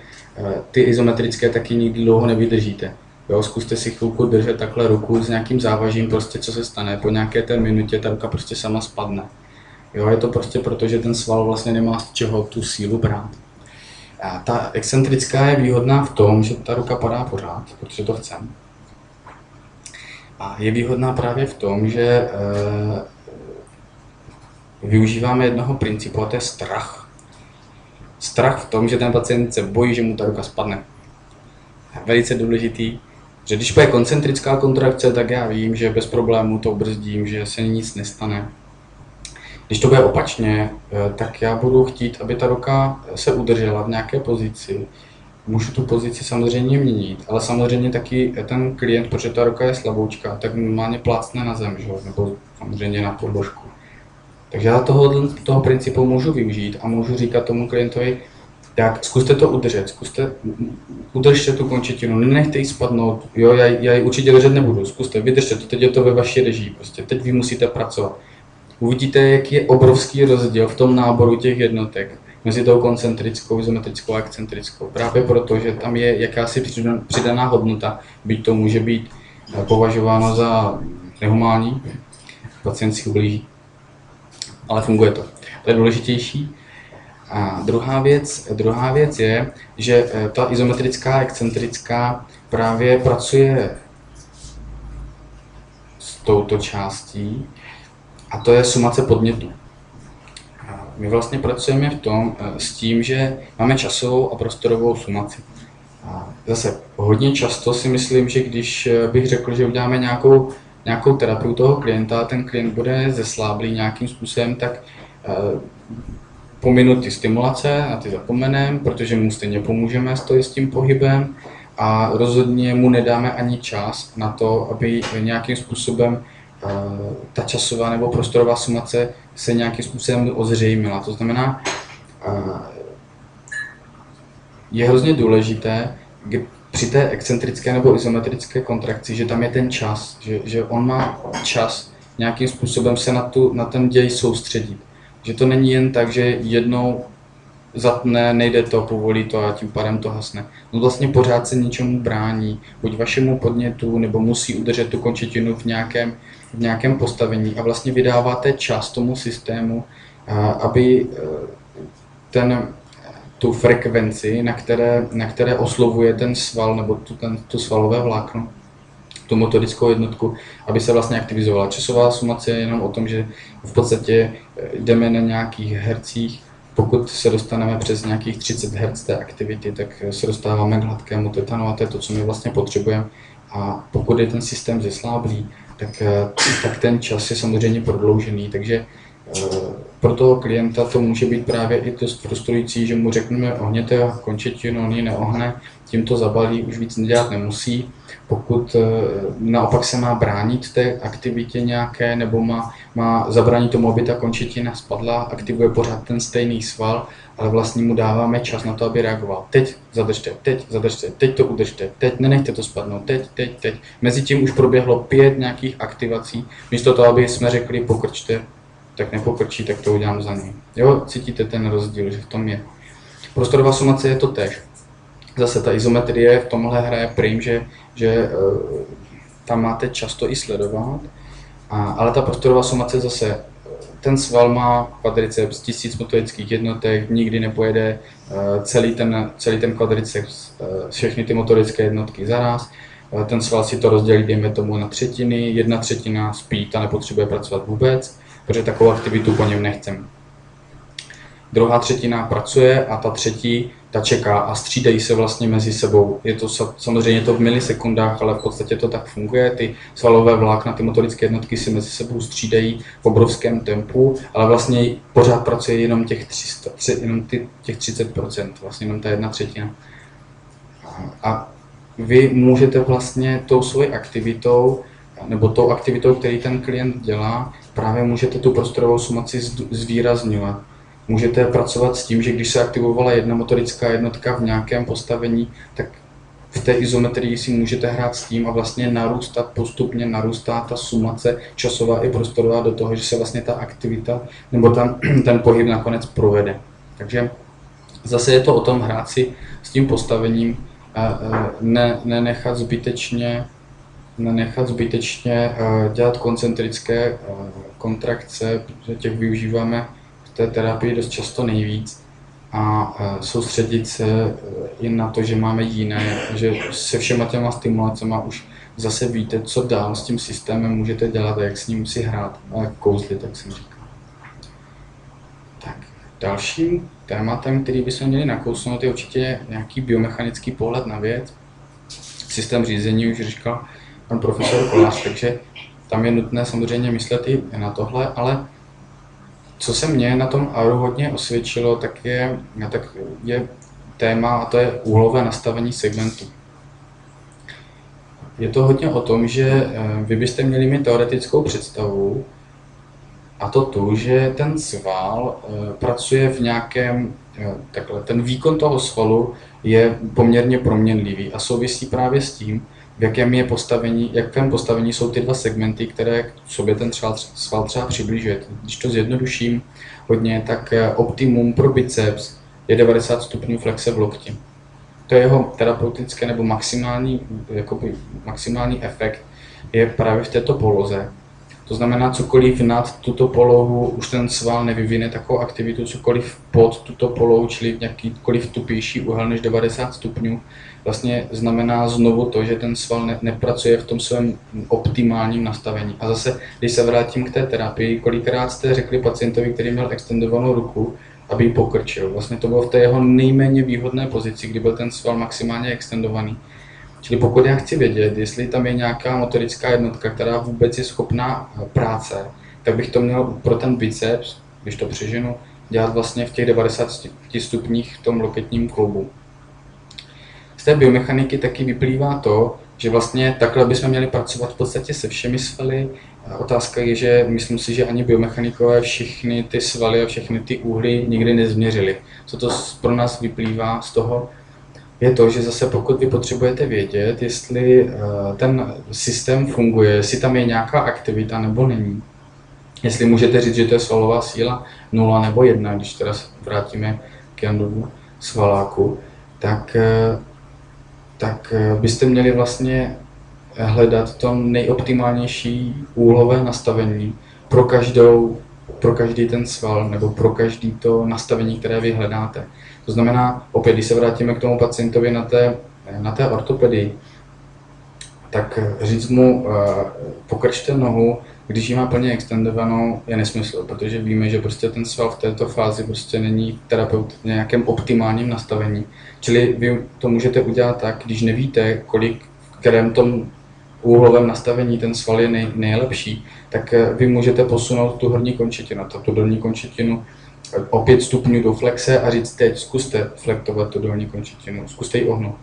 ty izometrické taky nikdy dlouho nevydržíte. Jo, zkuste si chvilku držet takhle ruku s nějakým závažím, prostě co se stane. Po nějaké té minutě ta ruka prostě sama spadne. Jo, je to prostě proto, že ten sval vlastně nemá z čeho tu sílu brát. A ta excentrická je výhodná v tom, že ta ruka padá pořád, protože to chcem. A je výhodná právě v tom, že e, využíváme jednoho principu a to je strach. Strach v tom, že ten pacient se bojí, že mu ta ruka spadne. Velice důležitý, že když je koncentrická kontrakce, tak já vím, že bez problémů to brzdím, že se nic nestane. Když to bude opačně, eh, tak já budu chtít, aby ta ruka se udržela v nějaké pozici. Můžu tu pozici samozřejmě měnit, ale samozřejmě taky ten klient, protože ta ruka je slaboučka, tak normálně plácne na zem, že? nebo samozřejmě na podložku. Takže já toho, toho principu můžu využít a můžu říkat tomu klientovi, tak zkuste to udržet, zkuste, udržte tu končetinu, nenechte ji spadnout, jo, já, já ji určitě držet nebudu, zkuste, vydržte to, teď je to ve vaší režii, prostě, teď vy musíte pracovat. Uvidíte, jaký je obrovský rozdíl v tom náboru těch jednotek mezi tou koncentrickou, izometrickou a excentrickou. Právě proto, že tam je jakási přidaná hodnota, byť to může být eh, považováno za nehumální, pacient si ublíží, ale funguje to. To je důležitější. A druhá věc, druhá věc je, že eh, ta izometrická, excentrická právě pracuje s touto částí a to je sumace podnětů. My vlastně pracujeme v tom eh, s tím, že máme časovou a prostorovou sumaci. A zase hodně často si myslím, že když eh, bych řekl, že uděláme nějakou, nějakou terapii toho klienta a ten klient bude zesláblý nějakým způsobem, tak pominu ty stimulace, na ty zapomenem, protože mu stejně pomůžeme s tím pohybem a rozhodně mu nedáme ani čas na to, aby nějakým způsobem ta časová nebo prostorová sumace se nějakým způsobem ozřejmila. To znamená, je hrozně důležité při té excentrické nebo izometrické kontrakci, že tam je ten čas, že, že on má čas nějakým způsobem se na, tu, na ten děj soustředit. Že to není jen tak, že jednou zatne, nejde to, povolí to a tím pádem to hasne. No vlastně pořád se něčemu brání, buď vašemu podnětu, nebo musí udržet tu končetinu v nějakém, v nějakém postavení a vlastně vydáváte čas tomu systému, aby e, ten, tu frekvenci, na které, na které oslovuje ten sval nebo tu, ten, tu svalové vlákno, tu motorickou jednotku, aby se vlastně aktivizovala. Časová sumace je jenom o tom, že v podstatě eh, jdeme na nějakých hercích, pokud se dostaneme přes nějakých 30 Hz té aktivity, tak se dostáváme k hladkému tetanu a to je to, co my vlastně potřebujeme. A pokud je ten systém zesláblý, tak, eh, tak ten čas je samozřejmě prodloužený, takže pro toho klienta to může být právě i dost frustrující, že mu řekneme ohněte končetinu, on ji neohne, tím to zabalí, už víc nedělat nemusí. Pokud eh, naopak se má bránit té aktivitě nějaké, nebo má, má zabránit tomu, aby ta končetina spadla, aktivuje pořád ten stejný sval, ale vlastně mu dáváme čas na to, aby reagoval. Teď zadržte, teď zadržte, teď to udržte, teď nenechte to spadnout, teď, teď, teď. Mezitím už proběhlo pět nějakých aktivací, místo toho, aby jsme řekli pokrčte, tak nepokrčí, tak to udělám za něj. Jo, cítíte ten rozdíl, že v tom je. Prostorová sumace je to tež. Zase ta izometrie v tomhle hraje prim, že, že uh, tam máte často i sledovat, a, ale ta prostorová sumace zase ten sval má kvadriceps tisíc motorických jednotek, nikdy nepojede uh, celý ten, celý ten kvadriceps, uh, všechny ty motorické jednotky zaraz. Ten sval si to rozdělí, dejme tomu, na třetiny, jedna třetina spí, ta nepotřebuje pracovat vůbec protože takovou aktivitu po něm nechcem. Druhá třetina pracuje a ta třetí ta čeká a střídají se vlastně mezi sebou. Je to samozřejmě to v milisekundách, ale v podstatě to tak funguje. Ty svalové vlákna, ty motorické jednotky si mezi sebou střídají v obrovském tempu, ale vlastně pořád pracuje jenom těch, 300, jenom ty, těch 30%, vlastně jenom ta jedna třetina. A vy můžete vlastně tou svojí aktivitou nebo tou aktivitou, který ten klient dělá, právě můžete tu prostorovou sumaci zvýrazňovat. Můžete pracovat s tím, že když se aktivovala jedna motorická jednotka v nějakém postavení, tak v té izometrii si můžete hrát s tím a vlastně narůstat, postupně narůstá ta sumace časová i prostorová do toho, že se vlastně ta aktivita nebo tam ten pohyb nakonec provede. Takže Zase je to o tom hrát si s tím postavením, ne, nenechat zbytečně nenechat zbytečně dělat koncentrické kontrakce, protože těch využíváme té terapii dost často nejvíc a soustředit se i na to, že máme jiné, že se všema těma stimulacemi už zase víte, co dál s tím systémem můžete dělat a jak s ním si hrát a jak kouzlit, jak jsem říkal. Tak, dalším tématem, který bychom měli nakousnout, je určitě nějaký biomechanický pohled na věc. Systém řízení už říkal pan profesor Kolář, takže tam je nutné samozřejmě myslet i na tohle, ale co se mně na tom Auru hodně osvědčilo, tak je, tak je téma a to je úhlové nastavení segmentu. Je to hodně o tom, že eh, vy byste měli mít teoretickou představu, a to tu, že ten sval eh, pracuje v nějakém, eh, takhle, ten výkon toho svalu je poměrně proměnlivý a souvisí právě s tím, v jakém je postavení, jakém postavení jsou ty dva segmenty, které k sobě ten sval, sval třeba přibližuje. Když to zjednoduším hodně, tak optimum pro biceps je 90 stupňů flexe v lokti to jeho terapeutické nebo maximální, jakoby, maximální efekt je právě v této poloze. To znamená, cokoliv nad tuto polohu už ten sval nevyvine takovou aktivitu, cokoliv pod tuto polohu, čili nějakýkoliv tupější úhel než 90 stupňů, vlastně znamená znovu to, že ten sval ne, nepracuje v tom svém optimálním nastavení. A zase, když se vrátím k té terapii, kolikrát jste řekli pacientovi, který měl extendovanou ruku, aby ji pokrčil. Vlastně to bylo v té jeho nejméně výhodné pozici, kdy byl ten sval maximálně extendovaný. Čili pokud já chci vědět, jestli tam je nějaká motorická jednotka, která vůbec je schopná eh, práce, tak bych to měl pro ten biceps, když to přeženu, dělat vlastně v těch 90 stupních v tom loketním klubu. Z té biomechaniky taky vyplývá to, že vlastně takhle bychom měli pracovat v podstatě se všemi svaly, Otázka je, že myslím si, že ani biomechanikové všechny ty svaly a všechny ty úhly nikdy nezměřili. Co to pro nás vyplývá z toho, je to, že zase pokud vy potřebujete vědět, jestli eh, ten systém funguje, jestli tam je nějaká aktivita nebo není, jestli můžete říct, že to je svalová síla 0 nebo 1, když teda vrátíme k Jandovu svaláku, tak, eh, tak eh, byste měli vlastně hledat to nejoptimálnější úhlové nastavení pro, každou, pro každý ten sval nebo pro každý to nastavení, které vy hledáte. To znamená, opět, když se vrátíme k tomu pacientovi na té, na té ortopedii, tak říct mu, eh, pokrčte nohu, když ji má plně extendovanou, je nesmysl, protože víme, že prostě ten sval v této fázi prostě není terapeut v nějakém optimálním nastavení. Čili vy to můžete udělat tak, když nevíte, kolik v kterém tom úhlovém nastavení ten sval je nej, nejlepší, tak eh, vy můžete posunout tu horní končetinu, tu dolní končetinu eh, o 5 stupňů do flexe a říct teď zkuste flektovat tu dolní končetinu, zkuste ji ohnout.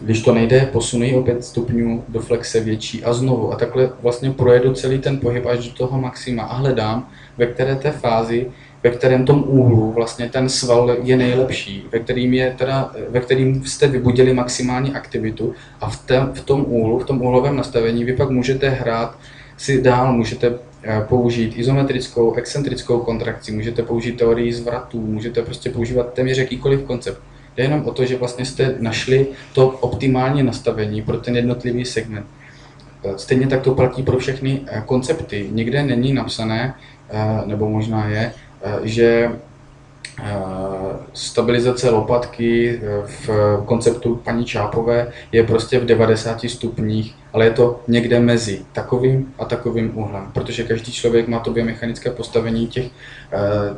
Když to nejde, posunuji o 5 stupňů do flexe větší a znovu. A takhle vlastně projedu celý ten pohyb až do toho maxima a hledám, ve které té fázi ve kterém tom úhlu vlastně ten sval je nejlepší, ve kterým, je teda, ve kterým jste vybudili maximální aktivitu a v, té, v tom úhlu, v tom úhlovém nastavení vy pak můžete hrát si dál, můžete eh, použít izometrickou, excentrickou kontrakci, můžete použít teorii zvratů, můžete prostě používat téměř jakýkoliv koncept. Jde jenom o to, že vlastně jste našli to optimální nastavení pro ten jednotlivý segment. Eh, stejně tak to platí pro všechny eh, koncepty. Nikde není napsané, nebo možná je, Eh, že eh, stabilizace lopatky eh, v konceptu paní Čápové je prostě v 90 stupních, ale je to někde mezi takovým a takovým úhlem, protože každý člověk má to biomechanické postavení těch,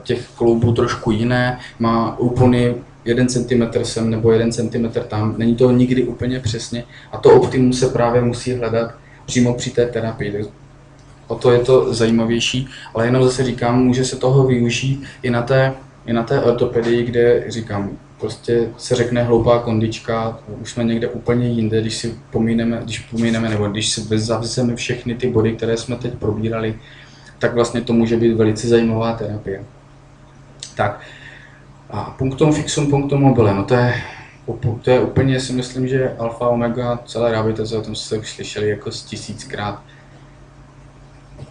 těch kloubů trošku jiné, má úplný jeden centimetr sem nebo jeden centimetr tam, není to nikdy úplně přesně. A to optimum se právě musí hledat přímo při té terapii. O to je to zajímavější, ale jenom zase říkám, může se toho využít i na té, i na té ortopedii, kde říkám, prostě se řekne hloupá kondička, už jsme někde úplně jinde, když si pomíneme, když pomíneme, nebo když si zavřeme všechny ty body, které jsme teď probírali, tak vlastně to může být velice zajímavá terapie. Tak, a punktum fixum, punktum mobile, no to je, to je úplně, si myslím, že alfa omega celé rehabilitace, o tom jste už slyšeli jako z tisíckrát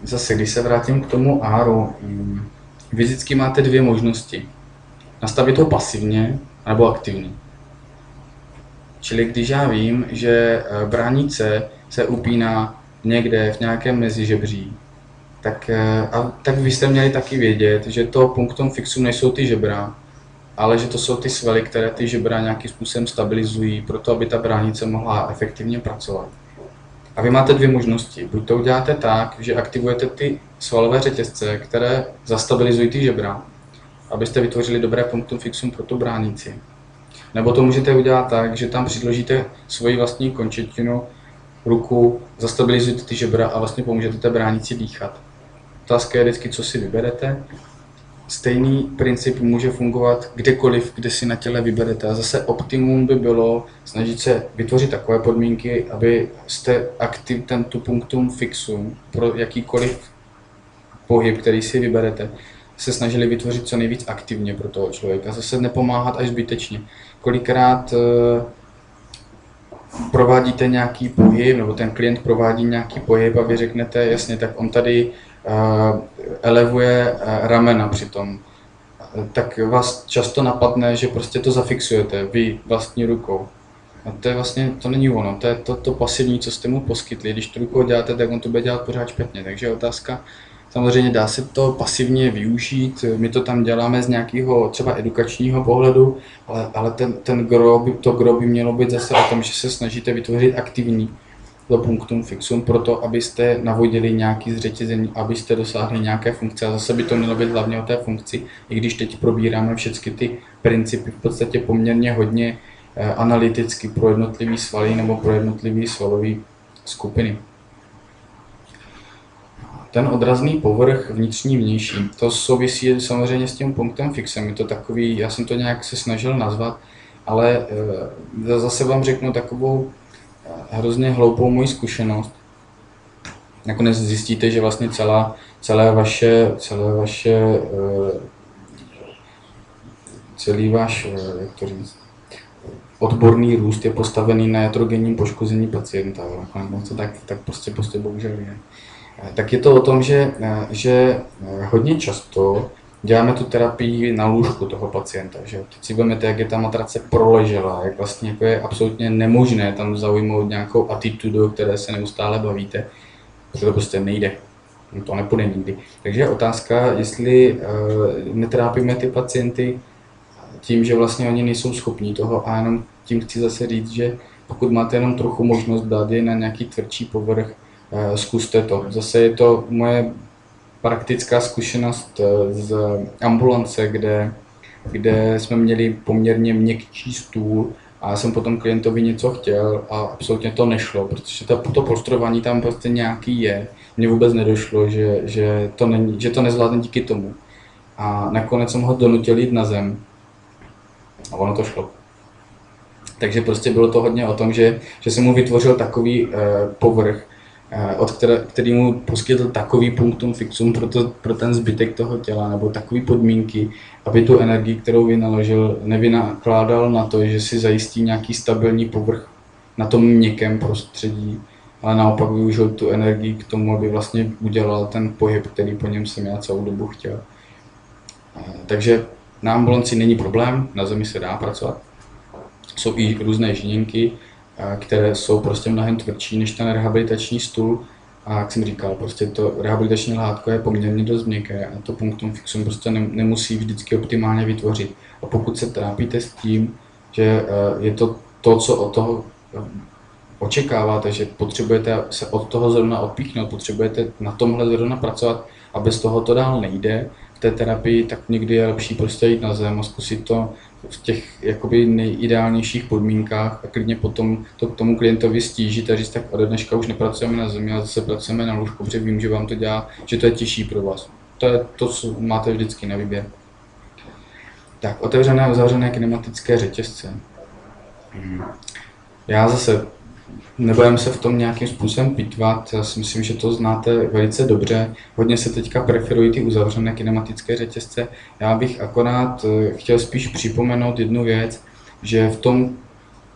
zase, když se vrátím k tomu áru, vy vždycky máte dvě možnosti. Nastavit ho pasivně, nebo aktivní. Čili když já vím, že eh, bránice se upíná někde v nějakém mezižebří, tak, eh, a, tak byste měli taky vědět, že to punktum fixum nejsou ty žebra, ale že to jsou ty svaly, které ty žebra nějakým způsobem stabilizují, proto aby ta bránice mohla efektivně pracovat. A vy máte dvě možnosti. Buď to uděláte tak, že aktivujete ty svalové řetězce, které zastabilizují ty žebra, abyste vytvořili dobré punktum fixum pro tu bránici. Nebo to můžete udělat tak, že tam předložíte svoji vlastní končetinu, ruku, zastabilizujete ty žebra a vlastně pomůžete té bránici dýchat. Otázka je vždycky, co si vyberete. Stejný princip může fungovat kdekoliv, kde si na těle vyberete. A zase optimum by bylo snažit se vytvořit takové podmínky, aby jste aktiv tu punktum fixum pro jakýkoliv pohyb, který si vyberete, se snažili vytvořit co nejvíc aktivně pro toho člověka. Zase nepomáhat až zbytečně. Kolikrát uh, provádíte nějaký pohyb, nebo ten klient provádí nějaký pohyb a vy řeknete, jasně, tak on tady elevuje uh, ramena přitom. Tak vás často napadne, že prostě to zafixujete vy vlastní rukou. A to je vlastně, to není ono, to je to, to pasivní, co jste mu poskytli. Když tu rukou děláte, tak on to bude dělat pořád špatně. Takže otázka, Samozřejmě dá se to pasivně využít, my to tam děláme z nějakého třeba edukačního pohledu, ale, ale ten, ten gro to gro by mělo být zase o tom, že se snažíte vytvořit aktivní to punktum fixum pro to, abyste navodili nějaký zřetězení, abyste dosáhli nějaké funkce. A zase by to mělo být hlavně o té funkci, i když teď probíráme všechny ty principy v podstatě poměrně hodně eh, analyticky pro jednotlivý svaly nebo pro jednotlivý svalové skupiny. Ten odrazný povrch vnitřní vnější, to souvisí samozřejmě s tím punktem fixem. Je to takový, já jsem to nějak se snažil nazvat, ale e, zase vám řeknu takovou eh, hrozně hloupou moji zkušenost. Nakonec zjistíte, že vlastně celá, celé vaše, celé vaše e, celý váš, jak to říct, odborný růst je postavený na jatrogenním poškození pacienta. Nakonec to tak, tak prostě, prostě bohužel je. Tak je to o tom, že, že eh, hodně často děláme tu terapii na lůžku toho pacienta. Že? Teď si vezmete, jak je ta matrace proležela, jak vlastně jako je absolutně nemožné tam zaujmout nějakou atitudu, o které se neustále bavíte, protože to prostě nejde. To nepůjde nikdy. Takže je otázka, jestli uh, netrápíme ty pacienty tím, že vlastně oni nejsou schopní toho a jenom tím chci zase říct, že pokud máte jenom trochu možnost dát je na nějaký tvrdší povrch, Eh, zkuste to. Zase je to moje praktická zkušenost eh, z ambulance, kde, kde jsme měli poměrně měkčí stůl a já jsem potom klientovi něco chtěl a absolutně to nešlo, protože to, to polstrování tam prostě nějaký je. Mně vůbec nedošlo, že, že, to, není, že to nezvládne díky tomu. A nakonec jsem ho donutil jít na zem a ono to šlo. Takže prostě bylo to hodně o tom, že, že jsem mu vytvořil takový eh, povrch, od které, který mu poskytl takový punktum fixum pro, to, pro ten zbytek toho těla, nebo takové podmínky, aby tu energii, kterou vynaložil, nevynakládal na to, že si zajistí nějaký stabilní povrch na tom měkkém prostředí, ale naopak využil tu energii k tomu, aby vlastně udělal ten pohyb, který po něm jsem já celou dobu chtěl. Eh, takže na ambulanci není problém, na zemi se dá pracovat. Jsou i různé žiněnky, které jsou prostě mnohem tvrdší než ten rehabilitační stůl. A jak jsem říkal, prostě to rehabilitační látko je poměrně dost měkké a to punktum fixum prostě nemusí vždycky optimálně vytvořit. A pokud se trápíte s tím, že eh, je to to, co od toho eh, očekáváte, že potřebujete se od toho zrovna odpíchnout, potřebujete na tomhle zrovna pracovat a bez toho to dál nejde, v té terapii, tak někdy je lepší prostě jít na zem a zkusit to v těch jakoby nejideálnějších podmínkách a klidně potom to k tomu klientovi stížit a říct, tak ode dneška už nepracujeme na zemi, ale zase pracujeme na lůžku, protože vím, že vám to dělá, že to je těžší pro vás. To je to, co máte vždycky na výběr. Tak, otevřené a uzavřené kinematické řetězce. Hmm. Já zase nebudeme se v tom nějakým způsobem pitvat, já si myslím, že to znáte velice dobře. Hodně se teďka preferují ty uzavřené kinematické řetězce. Já bych akorát eh, chtěl spíš připomenout jednu věc, že v tom,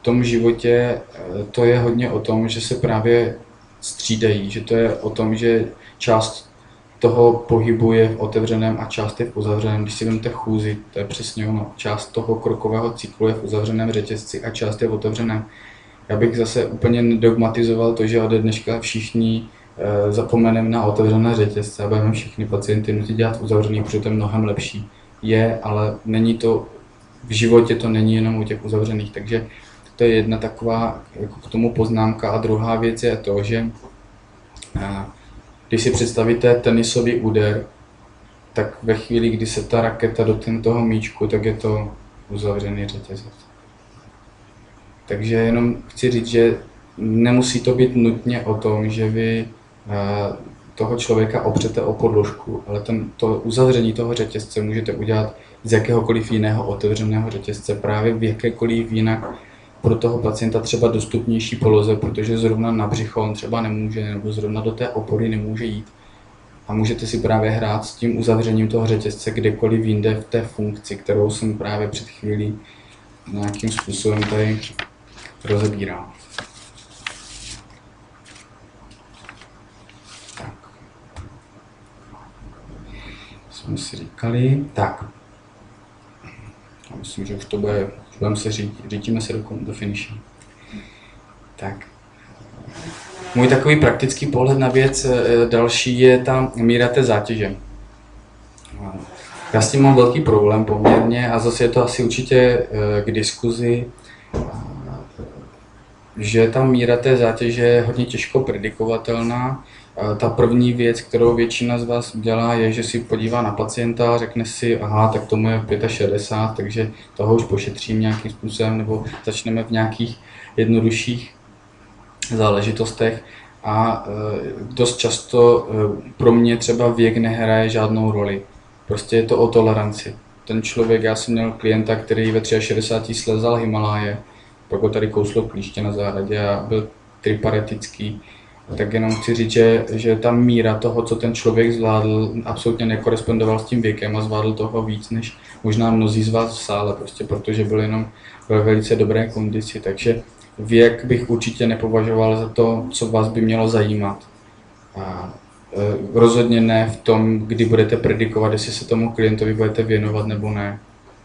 tom životě eh, to je hodně o tom, že se právě střídají, že to je o tom, že část toho pohybu je v otevřeném a část je v uzavřeném. Když si vezmete chůzi, to je přesně ono. Část toho krokového cyklu je v uzavřeném řetězci a část je v otevřeném. Já bych zase úplně nedogmatizoval to, že ode dneška všichni e, zapomeneme na otevřené řetězce a budeme všichni pacienty nutit dělat uzavřený, protože to je mnohem lepší. Je, ale není to, v životě to není jenom u těch uzavřených, takže to je jedna taková jako k tomu poznámka. A druhá věc je to, že e, když si představíte tenisový úder, tak ve chvíli, kdy se ta raketa dotkne toho míčku, tak je to uzavřený řetězec. Takže jenom chci říct, že nemusí to být nutně o tom, že vy eh, toho člověka opřete o podložku, ale ten, to uzavření toho řetězce můžete udělat z jakéhokoliv jiného otevřeného řetězce, právě v jakékoliv jinak pro toho pacienta třeba dostupnější poloze, protože zrovna na břicho on třeba nemůže, nebo zrovna do té opory nemůže jít. A můžete si právě hrát s tím uzavřením toho řetězce kdekoliv jinde v té funkci, kterou jsem právě před chvílí nějakým způsobem tady rozebíral. Tak. Jsme si říkali, tak. Já myslím, že už to bude budeme se říct, řítíme se do, do finiše. Tak. Můj takový praktický pohled na věc eh, další je ta míra té zátěže. Já s tím mám velký problém poměrně a zase je to asi určitě eh, k diskuzi, že ta míra té zátěže je hodně těžko predikovatelná ta první věc, kterou většina z vás dělá, je, že si podívá na pacienta, řekne si, aha, tak tomu je 65, takže toho už pošetřím nějakým způsobem, nebo začneme v nějakých jednodušších záležitostech. A e, dost často e, pro mě třeba věk nehraje žádnou roli. Prostě je to o toleranci. Ten člověk, já jsem měl klienta, který ve 63 slezal Himaláje, pak ho tady kouslo klíště na zahradě a byl triparetický tak jenom chci říct, že, že ta míra toho, co ten člověk zvládl, absolutně nekorespondoval s tím věkem a zvládl toho víc, než možná mnozí z vás v sále, prostě protože byl jenom ve velice dobré kondici. Takže věk bych určitě nepovažoval za to, co vás by mělo zajímat. A e, rozhodně ne v tom, kdy budete predikovat, jestli se tomu klientovi budete věnovat nebo ne.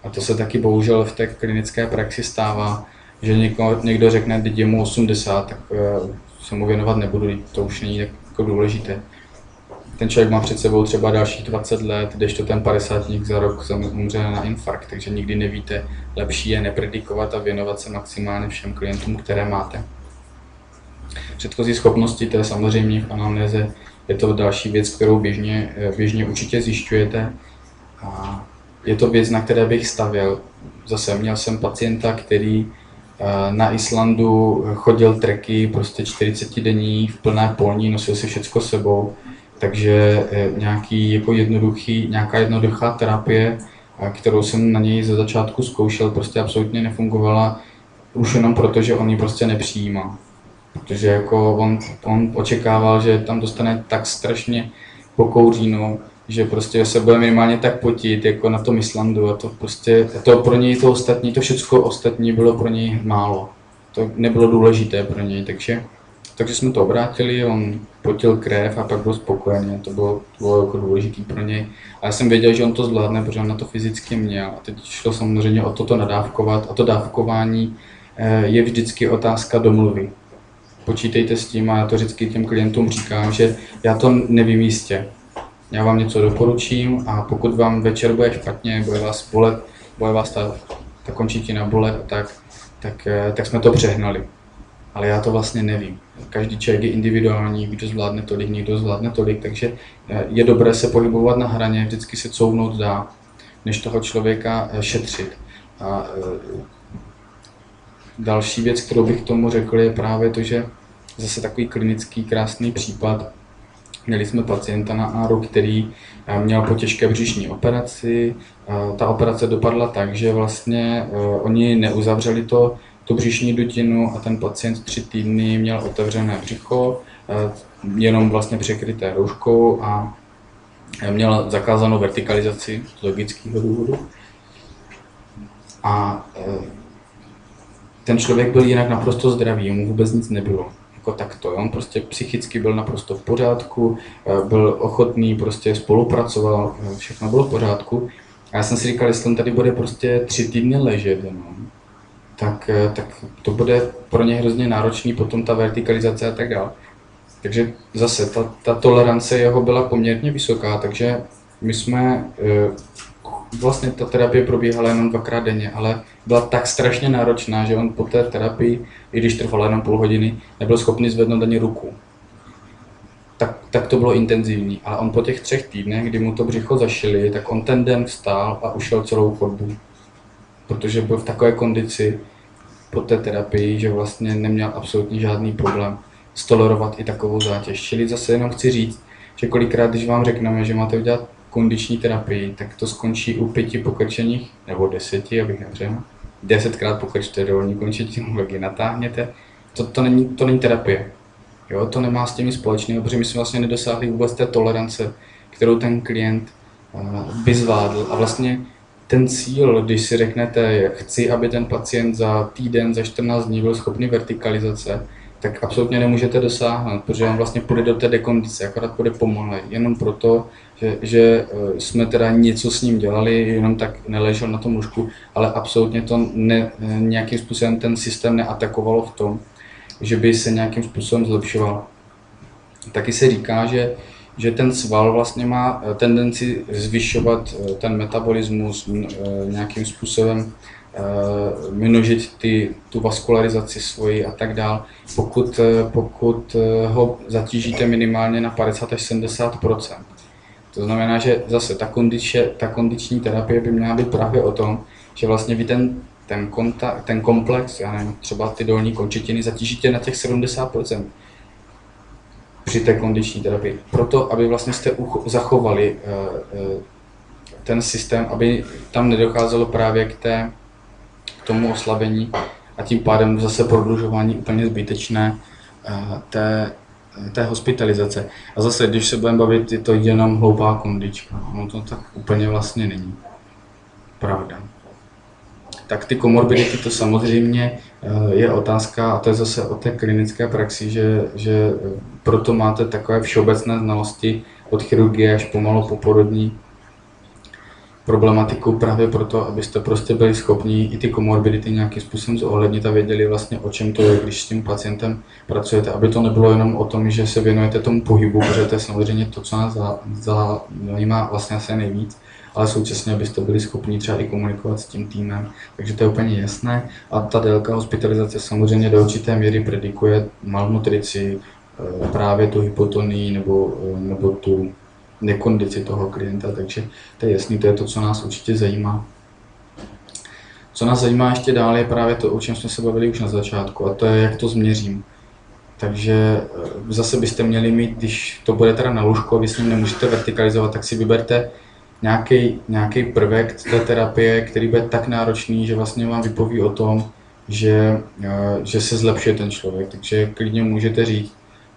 A to se taky bohužel v té klinické praxi stává, že někdo, někdo řekne, když je mu 80, tak e, se mu věnovat nebudu, to už není jako důležité. Ten člověk má před sebou třeba dalších 20 let, kdežto ten 50 za rok umře na infarkt, takže nikdy nevíte. Lepší je nepredikovat a věnovat se maximálně všem klientům, které máte. Předchozí schopnosti, to je samozřejmě v anamnéze, je to další věc, kterou běžně, běžně určitě zjišťujete. A je to věc, na které bych stavěl. Zase měl jsem pacienta, který Eh, na Islandu chodil treky, prostě 40 denní v plné polní, nosil si všechno sebou, takže eh, nějaký jako jednoduchý, nějaká jednoduchá terapie, eh, kterou jsem na něj ze začátku zkoušel, prostě absolutně nefungovala, už jenom proto, že on ji prostě nepřijímá. Protože jako on, on očekával, že tam dostane tak strašně pokouřínu, že prostě se bude minimálně tak potit, jako na tom Islandu a to prostě, to pro něj to ostatní, to všechno ostatní bylo pro něj málo. To nebylo důležité pro něj, takže, takže jsme to obrátili, on potil krev a pak byl spokojený, to bylo, to bylo jako důležité pro něj. A já jsem věděl, že on to zvládne, protože on na to fyzicky měl. A teď šlo samozřejmě o toto nadávkovat a to dávkování eh, je vždycky otázka domluvy. Počítejte s tím a já to vždycky těm klientům říkám, že já to nevím jistě já vám něco doporučím a pokud vám večer bude špatně, bude vás bolet, bude vás ta, ta končetina bolet, tak, tak, eh, tak jsme to přehnali. Ale já to vlastně nevím. Každý člověk je individuální, kdo zvládne tolik, někdo zvládne tolik, takže eh, je dobré se pohybovat na hraně, vždycky se couvnout dá, než toho člověka eh, šetřit. A další věc, kterou bych tomu řekl, je právě to, že zase takový klinický krásný případ, Měli jsme pacienta na ARO, který eh, měl po těžké břišní operaci. Eh, ta operace dopadla tak, že vlastně eh, oni neuzavřeli to, tu břišní dutinu a ten pacient tři týdny měl otevřené břicho, jenom vlastně překryté rouškou a měl zakázanou vertikalizaci z logického důvodu. A ten člověk byl jinak naprosto zdravý, mu vůbec nic nebylo jako takto. On prostě psychicky byl naprosto v pořádku, eh, byl ochotný, prostě spolupracoval, eh, všechno bylo v pořádku. A já jsem si říkal, jestli on tady bude prostě tři týdny ležet, no, tak, eh, tak to bude pro ně hrozně náročný, potom ta vertikalizace a tak dále. Takže zase ta, ta tolerance jeho byla poměrně vysoká, takže my jsme, vlastně ta terapie probíhala jenom dvakrát denně, ale byla tak strašně náročná, že on po té terapii, i když trvala jenom půl hodiny, nebyl schopný zvednout ani ruku. Tak, tak to bylo intenzivní. A on po těch třech týdnech, kdy mu to břicho zašili, tak on ten den vstál a ušel celou chodbu. Protože byl v takové kondici po té terapii, že vlastně neměl absolutně žádný problém stolerovat i takovou zátěž. Čili zase jenom chci říct, že kolikrát, když vám řekneme, že máte udělat kondiční terapii, tak to skončí u pěti pokrčeních, nebo deseti, abych nevřel. Desetkrát pokrčte dolní končetinu, ji natáhněte. To, to, není, to není terapie. Jo, to nemá s těmi společnými, protože my jsme vlastně nedosáhli vůbec té tolerance, kterou ten klient uh, by zvládl. A vlastně ten cíl, když si řeknete, chci, aby ten pacient za týden, za 14 dní byl schopný vertikalizace, tak absolutně nemůžete dosáhnout, protože on vlastně půjde do té dekondice, akorát půjde pomalej, jenom proto, že, že eh, jsme teda něco s ním dělali, jenom tak neležel na tom lůžku, ale absolutně to ne, nějakým způsobem ten systém neatakovalo v tom, že by se nějakým způsobem zlepšoval. Taky se říká, že, že ten sval vlastně má eh, tendenci zvyšovat eh, ten metabolismus nějakým způsobem množit ty, tu vaskularizaci svoji a tak dál, pokud, pokud ho zatížíte minimálně na 50 až 70% to znamená, že zase ta, kondiče, ta kondiční terapie by měla být právě o tom, že vlastně vy ten, ten, konta, ten komplex, já nevím, třeba ty dolní končetiny zatížíte na těch 70% při té kondiční terapii. Proto, aby vlastně jste zachovali uh, uh, ten systém, aby tam nedocházelo právě k, té, tomu oslabení a tím pádem zase prodlužování úplně zbytečné uh, té, té hospitalizace. A zase, když se budeme bavit, je to jenom hloupá kondička. No to tak úplně vlastně není. Pravda. Tak ty komorbidity to samozřejmě eh, je otázka, a to je zase o té klinické praxi, že, že proto máte takové všeobecné znalosti od chirurgie až pomalu po porodní problematiku právě proto, abyste prostě byli schopni i ty komorbidity nějakým způsobem zohlednit a věděli vlastně o čem to je, když s tím pacientem pracujete, aby to nebylo jenom o tom, že se věnujete tomu pohybu, protože to je samozřejmě to, co nás zajímá vlastně asi nejvíc, ale současně, abyste byli schopni třeba i komunikovat s tím týmem. Takže to je úplně jasné. A ta délka hospitalizace samozřejmě do určité míry predikuje malnutrici, eh, právě tu hypotonii nebo, eh, nebo tu nekondici toho klienta, takže to je jasný, to je to, co nás určitě zajímá. Co nás zajímá ještě dál je právě to, o čem jsme se bavili už na začátku, a to je, jak to změřím. Takže eh, zase byste měli mít, když to bude teda na lůžku a vy s ním nemůžete vertikalizovat, tak si vyberte nějaký, nějaký prvek té terapie, který bude tak náročný, že vlastně vám vypoví o tom, že, eh, že se zlepšuje ten člověk. Takže klidně můžete říct,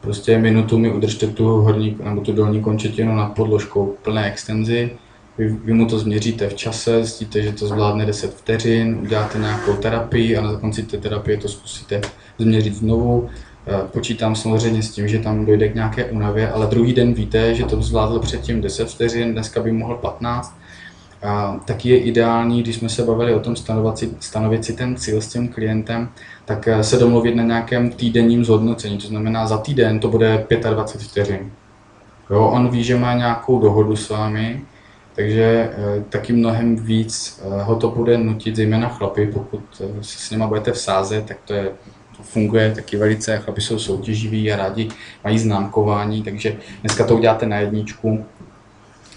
Prostě minutu mi udržte tu horní nebo tu dolní končetinu nad podložkou plné extenzi, vy, vy mu to změříte v čase, zjistíte, že to zvládne 10 vteřin, uděláte nějakou terapii a na konci té terapie to zkusíte změřit znovu. Eh, počítám samozřejmě s tím, že tam dojde k nějaké únavě, ale druhý den víte, že to zvládl předtím 10 vteřin, dneska by mohl 15 a taky je ideální, když jsme se bavili o tom stanovit si, stanovit si ten cíl s tím klientem, tak eh, se domluvit na nějakém týdenním zhodnocení. To znamená, za týden to bude 25 vteřin. Jo, on ví, že má nějakou dohodu s vámi, takže e, taky mnohem víc e, ho to bude nutit, zejména chlapy, pokud se s nima budete vsázet, tak to, je, funguje taky velice, chlapi jsou soutěživí a rádi mají známkování, takže dneska to uděláte na jedničku,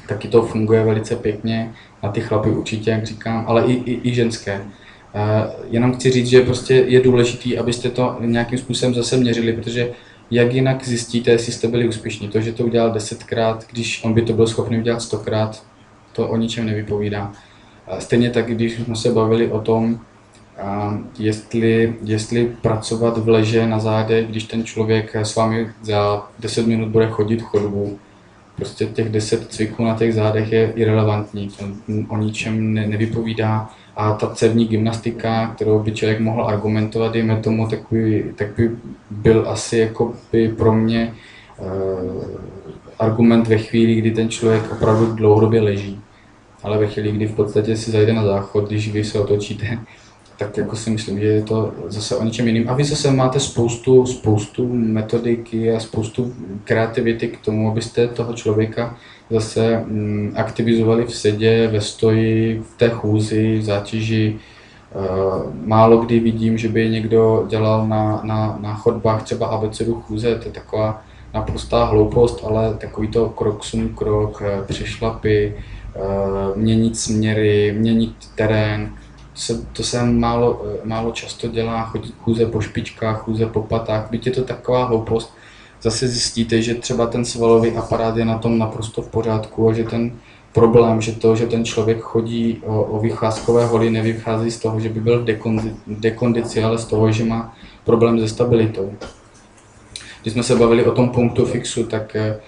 taky to funguje velice pěkně, na ty chlapy určitě, jak říkám, ale i, i, i ženské. Uh, jenom chci říct, že prostě je důležité, abyste to nějakým způsobem zase měřili, protože jak jinak zjistíte, jestli jste byli úspěšní. To, že to udělal desetkrát, když on by to byl schopný udělat stokrát, to o ničem nevypovídá. Uh, stejně tak, když jsme se bavili o tom, uh, jestli, jestli pracovat v leže na zádech, když ten člověk s vámi za 10 minut bude chodit chodbu, prostě těch deset cviků na těch zádech je irrelevantní, to o ničem ne, nevypovídá a ta cevní gymnastika, kterou by člověk mohl argumentovat, dejme tomu, tak by, tak by byl asi jako by pro mě uh, argument ve chvíli, kdy ten člověk opravdu dlouhodobě leží. Ale ve chvíli, kdy v podstatě si zajde na záchod, když vy se otočíte, tak jako si myslím, že je to zase o něčem jiným. A vy zase máte spoustu, spoustu metodiky a spoustu kreativity k tomu, abyste toho člověka zase mm, aktivizovali v sedě, ve stoji, v té chůzi, v zátěži. Eh, málo kdy vidím, že by někdo dělal na, na, na chodbách třeba abecedu chůze, to je taková naprostá hloupost, ale takový to krok sum krok, eh, přešlapy, eh, měnit směry, měnit terén, se, to se málo, málo často dělá, chodit chůze po špičkách, chůze po patách, byť je to taková hloupost, zase zjistíte, že třeba ten svalový aparát je na tom naprosto v pořádku a že ten problém, že to, že ten člověk chodí o, o vycházkové holy, nevychází z toho, že by byl v dekondi, dekondici, ale z toho, že má problém se stabilitou. Když jsme se bavili o tom punktu fixu tak, eh,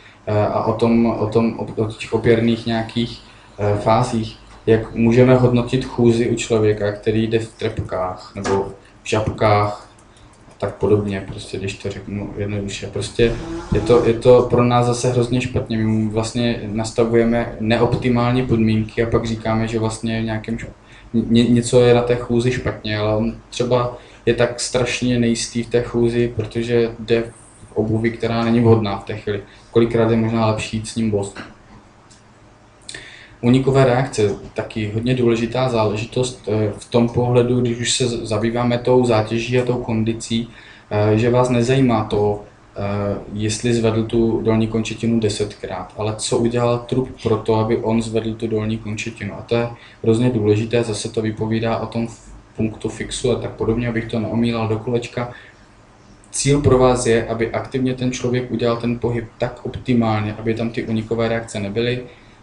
a o, tom, o, tom, o těch opěrných nějakých eh, fázích, jak můžeme hodnotit chůzi u člověka, který jde v trepkách nebo v žabkách a tak podobně, prostě když to řeknu jednoduše. Prostě je to, je to pro nás zase hrozně špatně. My vlastně nastavujeme neoptimální podmínky a pak říkáme, že vlastně v nějakém ně, něco je na té chůzi špatně, ale on třeba je tak strašně nejistý v té chůzi, protože jde v obuvi, která není vhodná v té chvíli. Kolikrát je možná lepší jít s ním bost. Unikové reakce, taky hodně důležitá záležitost eh, v tom pohledu, když už se zabýváme tou zátěží a tou kondicí, eh, že vás nezajímá to, eh, jestli zvedl tu dolní končetinu desetkrát, ale co udělal trup pro to, aby on zvedl tu dolní končetinu. A to je hrozně důležité, zase to vypovídá o tom punktu fixu a tak podobně, abych to neomílal do kolečka. Cíl pro vás je, aby aktivně ten člověk udělal ten pohyb tak optimálně, aby tam ty unikové reakce nebyly,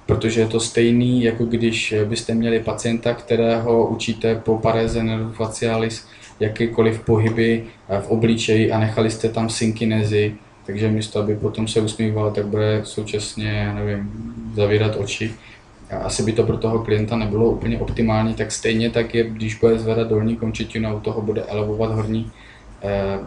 protože je to stejný, jako když byste měli pacienta, kterého učíte po pareze facialis jakýkoliv pohyby v obličeji a nechali jste tam synkinezi, takže místo, aby potom se usmíval, tak bude současně, nevím, zavírat oči. Asi by to pro toho klienta nebylo úplně optimální, tak stejně tak je, když bude zvedat dolní končetinu u toho bude elevovat horní, eh,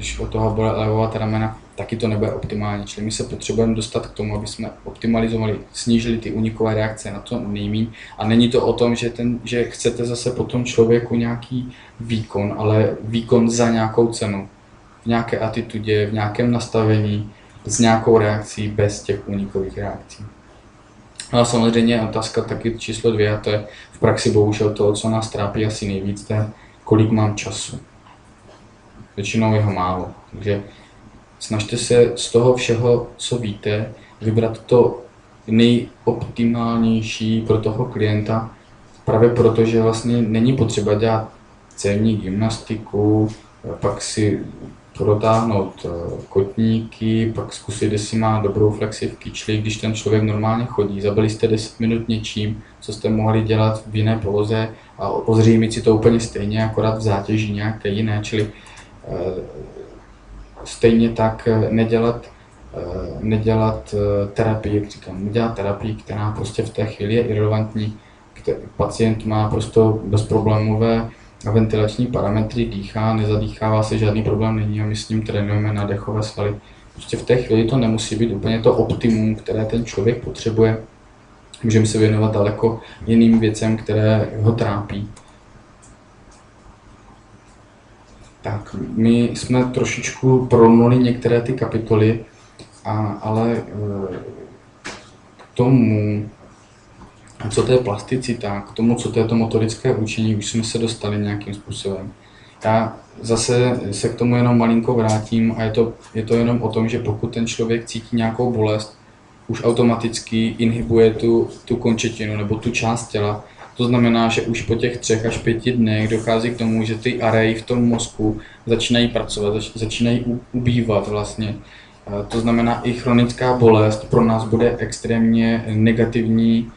když u toho bude elevovat ramena, taky to nebude optimální. Čili my se potřebujeme dostat k tomu, aby jsme optimalizovali, snížili ty unikové reakce na to nejmíň. A není to o tom, že, ten, že chcete zase potom člověku nějaký výkon, ale výkon za nějakou cenu. V nějaké atitudě, v nějakém nastavení, s nějakou reakcí, bez těch unikových reakcí. No a samozřejmě otázka taky číslo dvě, a to je v praxi bohužel to, co nás trápí asi nejvíc, to je, kolik mám času. Většinou je ho málo. Takže snažte se z toho všeho, co víte, vybrat to nejoptimálnější pro toho klienta, právě proto, že vlastně není potřeba dělat cévní gymnastiku, pak si protáhnout eh, kotníky, pak zkusit, jestli má dobrou flexi v kyčli, když ten člověk normálně chodí. Zabili jste 10 minut něčím, co jste mohli dělat v jiné poloze a ozřejmit si to úplně stejně, akorát v zátěži nějaké jiné, čili stejně tak eh, nedělat, eh, nedělat eh, terapii, jak říkám, nedělat terapii, která prostě v té chvíli je irrelevantní. Pacient má prostě bezproblémové ventilační parametry, dýchá, nezadýchává se, žádný problém není a my s ním trénujeme na dechové svaly. Prostě v té chvíli to nemusí být úplně to optimum, které ten člověk potřebuje. Můžeme se věnovat daleko jiným věcem, které ho trápí. Tak, my jsme trošičku promluli některé ty kapitoly, a, ale eh, k tomu, co to je plasticita, k tomu, co to je to motorické učení, už jsme se dostali nějakým způsobem. Já zase se k tomu jenom malinko vrátím a je to, je to jenom o tom, že pokud ten člověk cítí nějakou bolest, už automaticky inhibuje tu, tu končetinu nebo tu část těla, to znamená, že už po těch třech až pěti dnech dochází k tomu, že ty areji v tom mozku začínají pracovat, zač, začínají ubývat vlastně. To znamená, i chronická bolest pro nás bude extrémně negativní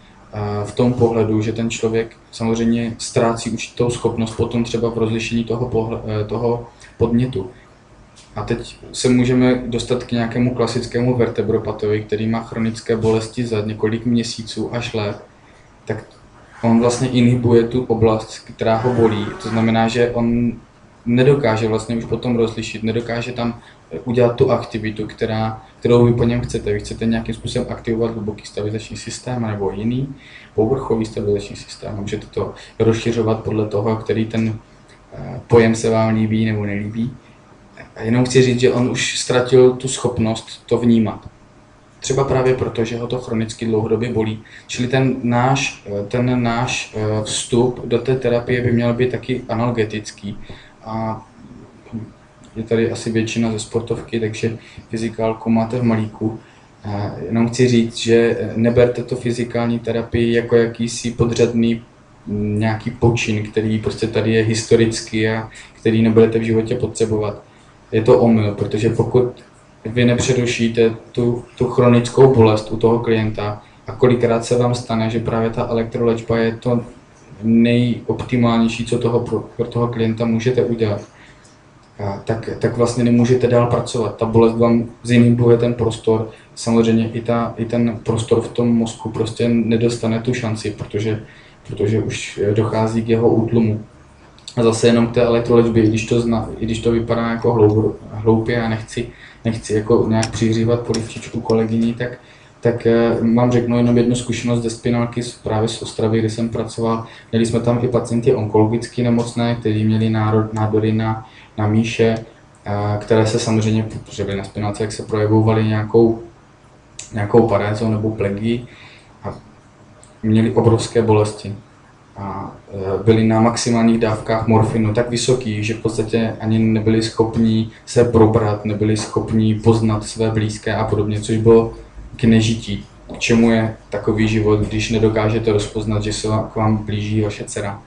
v tom pohledu, že ten člověk samozřejmě ztrácí určitou schopnost potom třeba v rozlišení toho, pohle, e, toho podnětu. A teď se můžeme dostat k nějakému klasickému vertebropatovi, který má chronické bolesti za několik měsíců až let, tak on vlastně inhibuje tu oblast, která ho bolí. To znamená, že on nedokáže vlastně už potom rozlišit, nedokáže tam udělat tu aktivitu, která, kterou vy po něm chcete. Vy chcete nějakým způsobem aktivovat hluboký stabilizační systém nebo jiný povrchový stabilizační systém. Můžete to rozšiřovat podle toho, který ten eh, pojem se vám líbí nebo nelíbí. A jenom chci říct, že on už ztratil tu schopnost to vnímat. Třeba právě proto, že ho to chronicky dlouhodobě bolí. Čili ten náš, eh, ten náš eh, vstup do té terapie by měl být taky analgetický. A je tady asi většina ze sportovky, takže fyzikálku máte v malíku. Jenom chci říct, že neberte to fyzikální terapii jako jakýsi podřadný mm, nějaký počin, který prostě tady je historický a který nebudete v životě potřebovat. Je to omyl, protože pokud vy nepřerušíte tu, tu chronickou bolest u toho klienta a kolikrát se vám stane, že právě ta elektrolečba je to nejoptimálnější, co toho pro, pro toho klienta můžete udělat, tak, tak vlastně nemůžete dál pracovat. Ta bolest vám zinhibuje ten prostor, samozřejmě i, ta, i ten prostor v tom mozku prostě nedostane tu šanci, protože, protože už dochází k jeho útlumu. A zase jenom k té elektrolečbě, i když to, zna, i když to vypadá jako hloupě a nechci, nechci jako nějak přihřívat polivčičku kolegyní, tak, tak eh, vám řeknu jenom jednu zkušenost ze spinálky právě z Ostravy, kde jsem pracoval. Měli jsme tam i pacienty onkologicky nemocné, kteří měli nádory na, na míše, eh, které se samozřejmě, protože byly na spinálce, jak se projevovaly nějakou, nějakou parézou nebo plegii a měli obrovské bolesti. A eh, byli na maximálních dávkách morfinu tak vysoký, že v podstatě ani nebyli schopni se probrat, nebyli schopni poznat své blízké a podobně, což bylo k nežití. K čemu je takový život, když nedokážete rozpoznat, že se k vám blíží vaše dcera.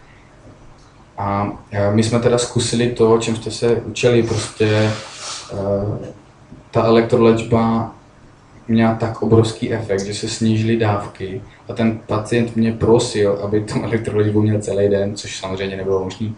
A my jsme teda zkusili to, čem jste se učili, prostě eh, ta elektrolečba měla tak obrovský efekt, že se snížily dávky a ten pacient mě prosil, aby tu elektrolečbu měl celý den, což samozřejmě nebylo možné.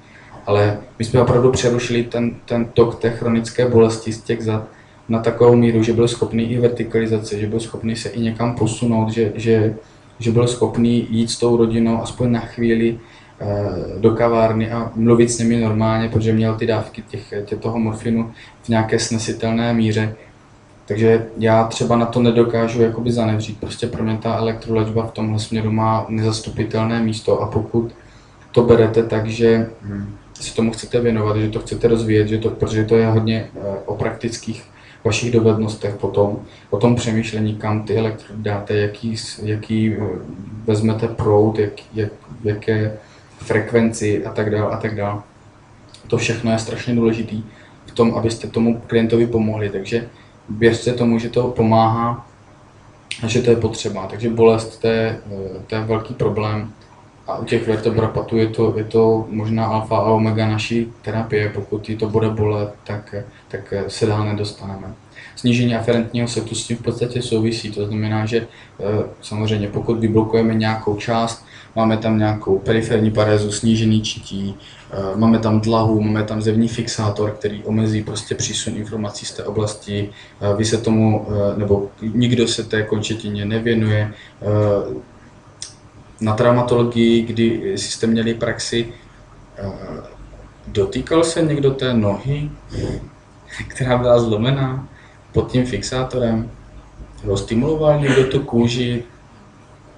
Ale my jsme opravdu přerušili ten, ten tok té chronické bolesti z těch zad na takovou míru, že byl schopný i vertikalizace, že byl schopný se i někam posunout, že, že, že byl schopný jít s tou rodinou aspoň na chvíli eh, do kavárny a mluvit s nimi normálně, protože měl ty dávky těch, těch toho morfinu v nějaké snesitelné míře. Takže já třeba na to nedokážu jakoby zanevřít. Prostě pro mě ta elektrolečba v tomhle směru má nezastupitelné místo a pokud to berete tak, že hm, se tomu chcete věnovat, že to chcete rozvíjet, že to, protože to je hodně eh, o praktických vašich dovednostech potom, o tom přemýšlení, kam ty elektrody dáte, jaký, jaký eh, vezmete proud, jak, jak, jaké frekvenci a tak dále a tak dále. To všechno je strašně důležitý v tom, abyste tomu klientovi pomohli, takže věřte tomu, že to pomáhá a že to je potřeba. Takže bolest, to je, eh, to je velký problém a u těch vertebrapatů je to, je to možná alfa a omega naší terapie. Pokud ji to bude bolet, tak, tak se dál nedostaneme. Snížení aferentního setu s tím v podstatě souvisí. To znamená, že eh, samozřejmě pokud vyblokujeme nějakou část, máme tam nějakou periferní parézu, snížený čití, eh, máme tam dlahu, máme tam zevní fixátor, který omezí prostě přísun informací z té oblasti, eh, vy se tomu, nebo nikdo se té končetině nevěnuje, na traumatologii, kdy jste měli praxi, eh, dotýkal se někdo té nohy, která byla zlomená pod tím fixátorem? Stimuloval někdo tu kůži,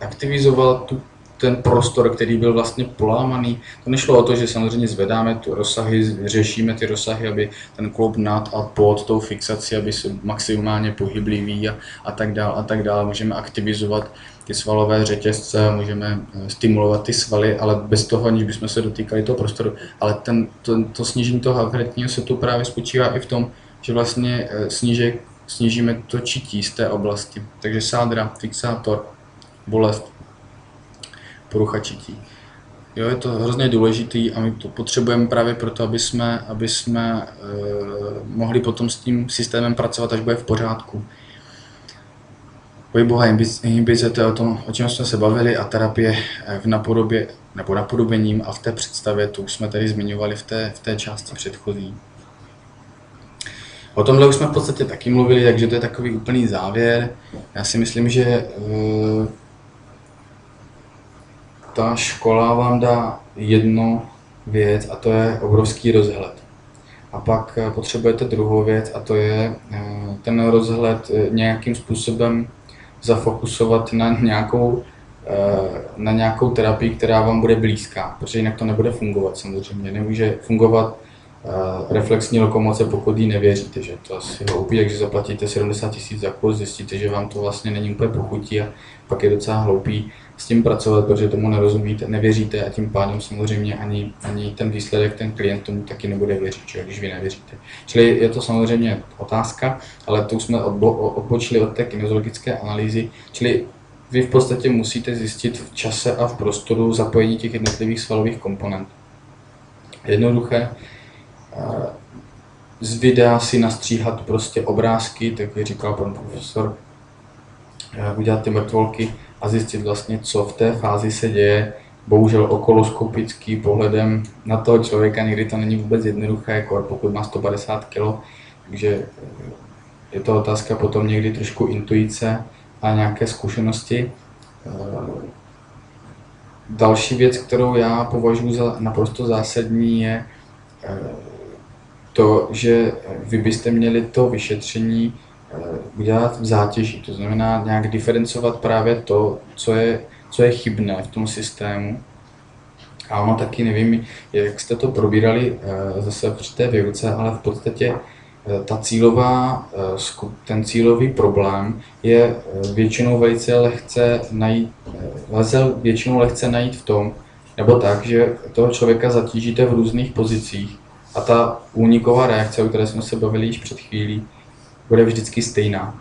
aktivizoval tu ten prostor, který byl vlastně polámaný. To nešlo o to, že samozřejmě zvedáme tu rozsahy, řešíme ty rozsahy, aby ten kloub nad a pod tou fixací, aby se maximálně pohyblivý a, a tak dále a tak dále. Můžeme aktivizovat ty svalové řetězce, můžeme eh, stimulovat ty svaly, ale bez toho, aniž bychom se dotýkali toho prostoru. Ale ten, to, to snížení toho agretního tu právě spočívá i v tom, že vlastně eh, sníže, snížíme to čití z té oblasti. Takže sádra, fixátor, bolest, porucha čití. Jo, je to hrozně důležitý a my to potřebujeme právě proto, aby jsme, aby jsme e, mohli potom s tím systémem pracovat, až bude v pořádku. Pohybová inhibice, to je o tom, o čem jsme se bavili, a terapie v napodobě, nebo napodobením a v té představě, to už jsme tady zmiňovali v té, v té části předchozí. O tomhle už jsme v podstatě taky mluvili, takže to je takový úplný závěr. Já si myslím, že ta škola vám dá jednu věc a to je obrovský rozhled. A pak eh, potřebujete druhou věc a to je eh, ten rozhled eh, nějakým způsobem zafokusovat na nějakou, na nějakou terapii, která vám bude blízká, protože jinak to nebude fungovat samozřejmě. Nemůže fungovat reflexní lokomoce, pokud jí nevěříte, že to asi hloupý, takže zaplatíte 70 tisíc za kurz, zjistíte, že vám to vlastně není úplně pochutí a pak je docela hloupý s tím pracovat, protože tomu nerozumíte, nevěříte a tím pádem samozřejmě ani, ani ten výsledek, ten klient tomu taky nebude věřit, že, když vy nevěříte. Čili je to samozřejmě otázka, ale tu jsme odbočili od té kinezologické analýzy, čili vy v podstatě musíte zjistit v čase a v prostoru zapojení těch jednotlivých svalových komponentů. Jednoduché, z videa si nastříhat prostě obrázky, tak jak říkal pan profesor, udělat ty mrtvolky a zjistit vlastně, co v té fázi se děje. Bohužel okoloskopický pohledem na toho člověka někdy to není vůbec jednoduché, jako pokud má 150 kg, takže je to otázka potom někdy trošku intuice a nějaké zkušenosti. Další věc, kterou já považuji za naprosto zásadní, je to, že vy byste měli to vyšetření eh, udělat v zátěži, to znamená nějak diferencovat právě to, co je, co je chybné v tom systému. A ono taky nevím, jak jste to probírali eh, zase při té výuce, ale v podstatě eh, ta cílová, ten cílový problém je většinou velice lehce najít, lze většinou lehce najít v tom, nebo tak, že toho člověka zatížíte v různých pozicích a ta úniková reakce, o které jsme se bavili již před chvílí, bude vždycky stejná.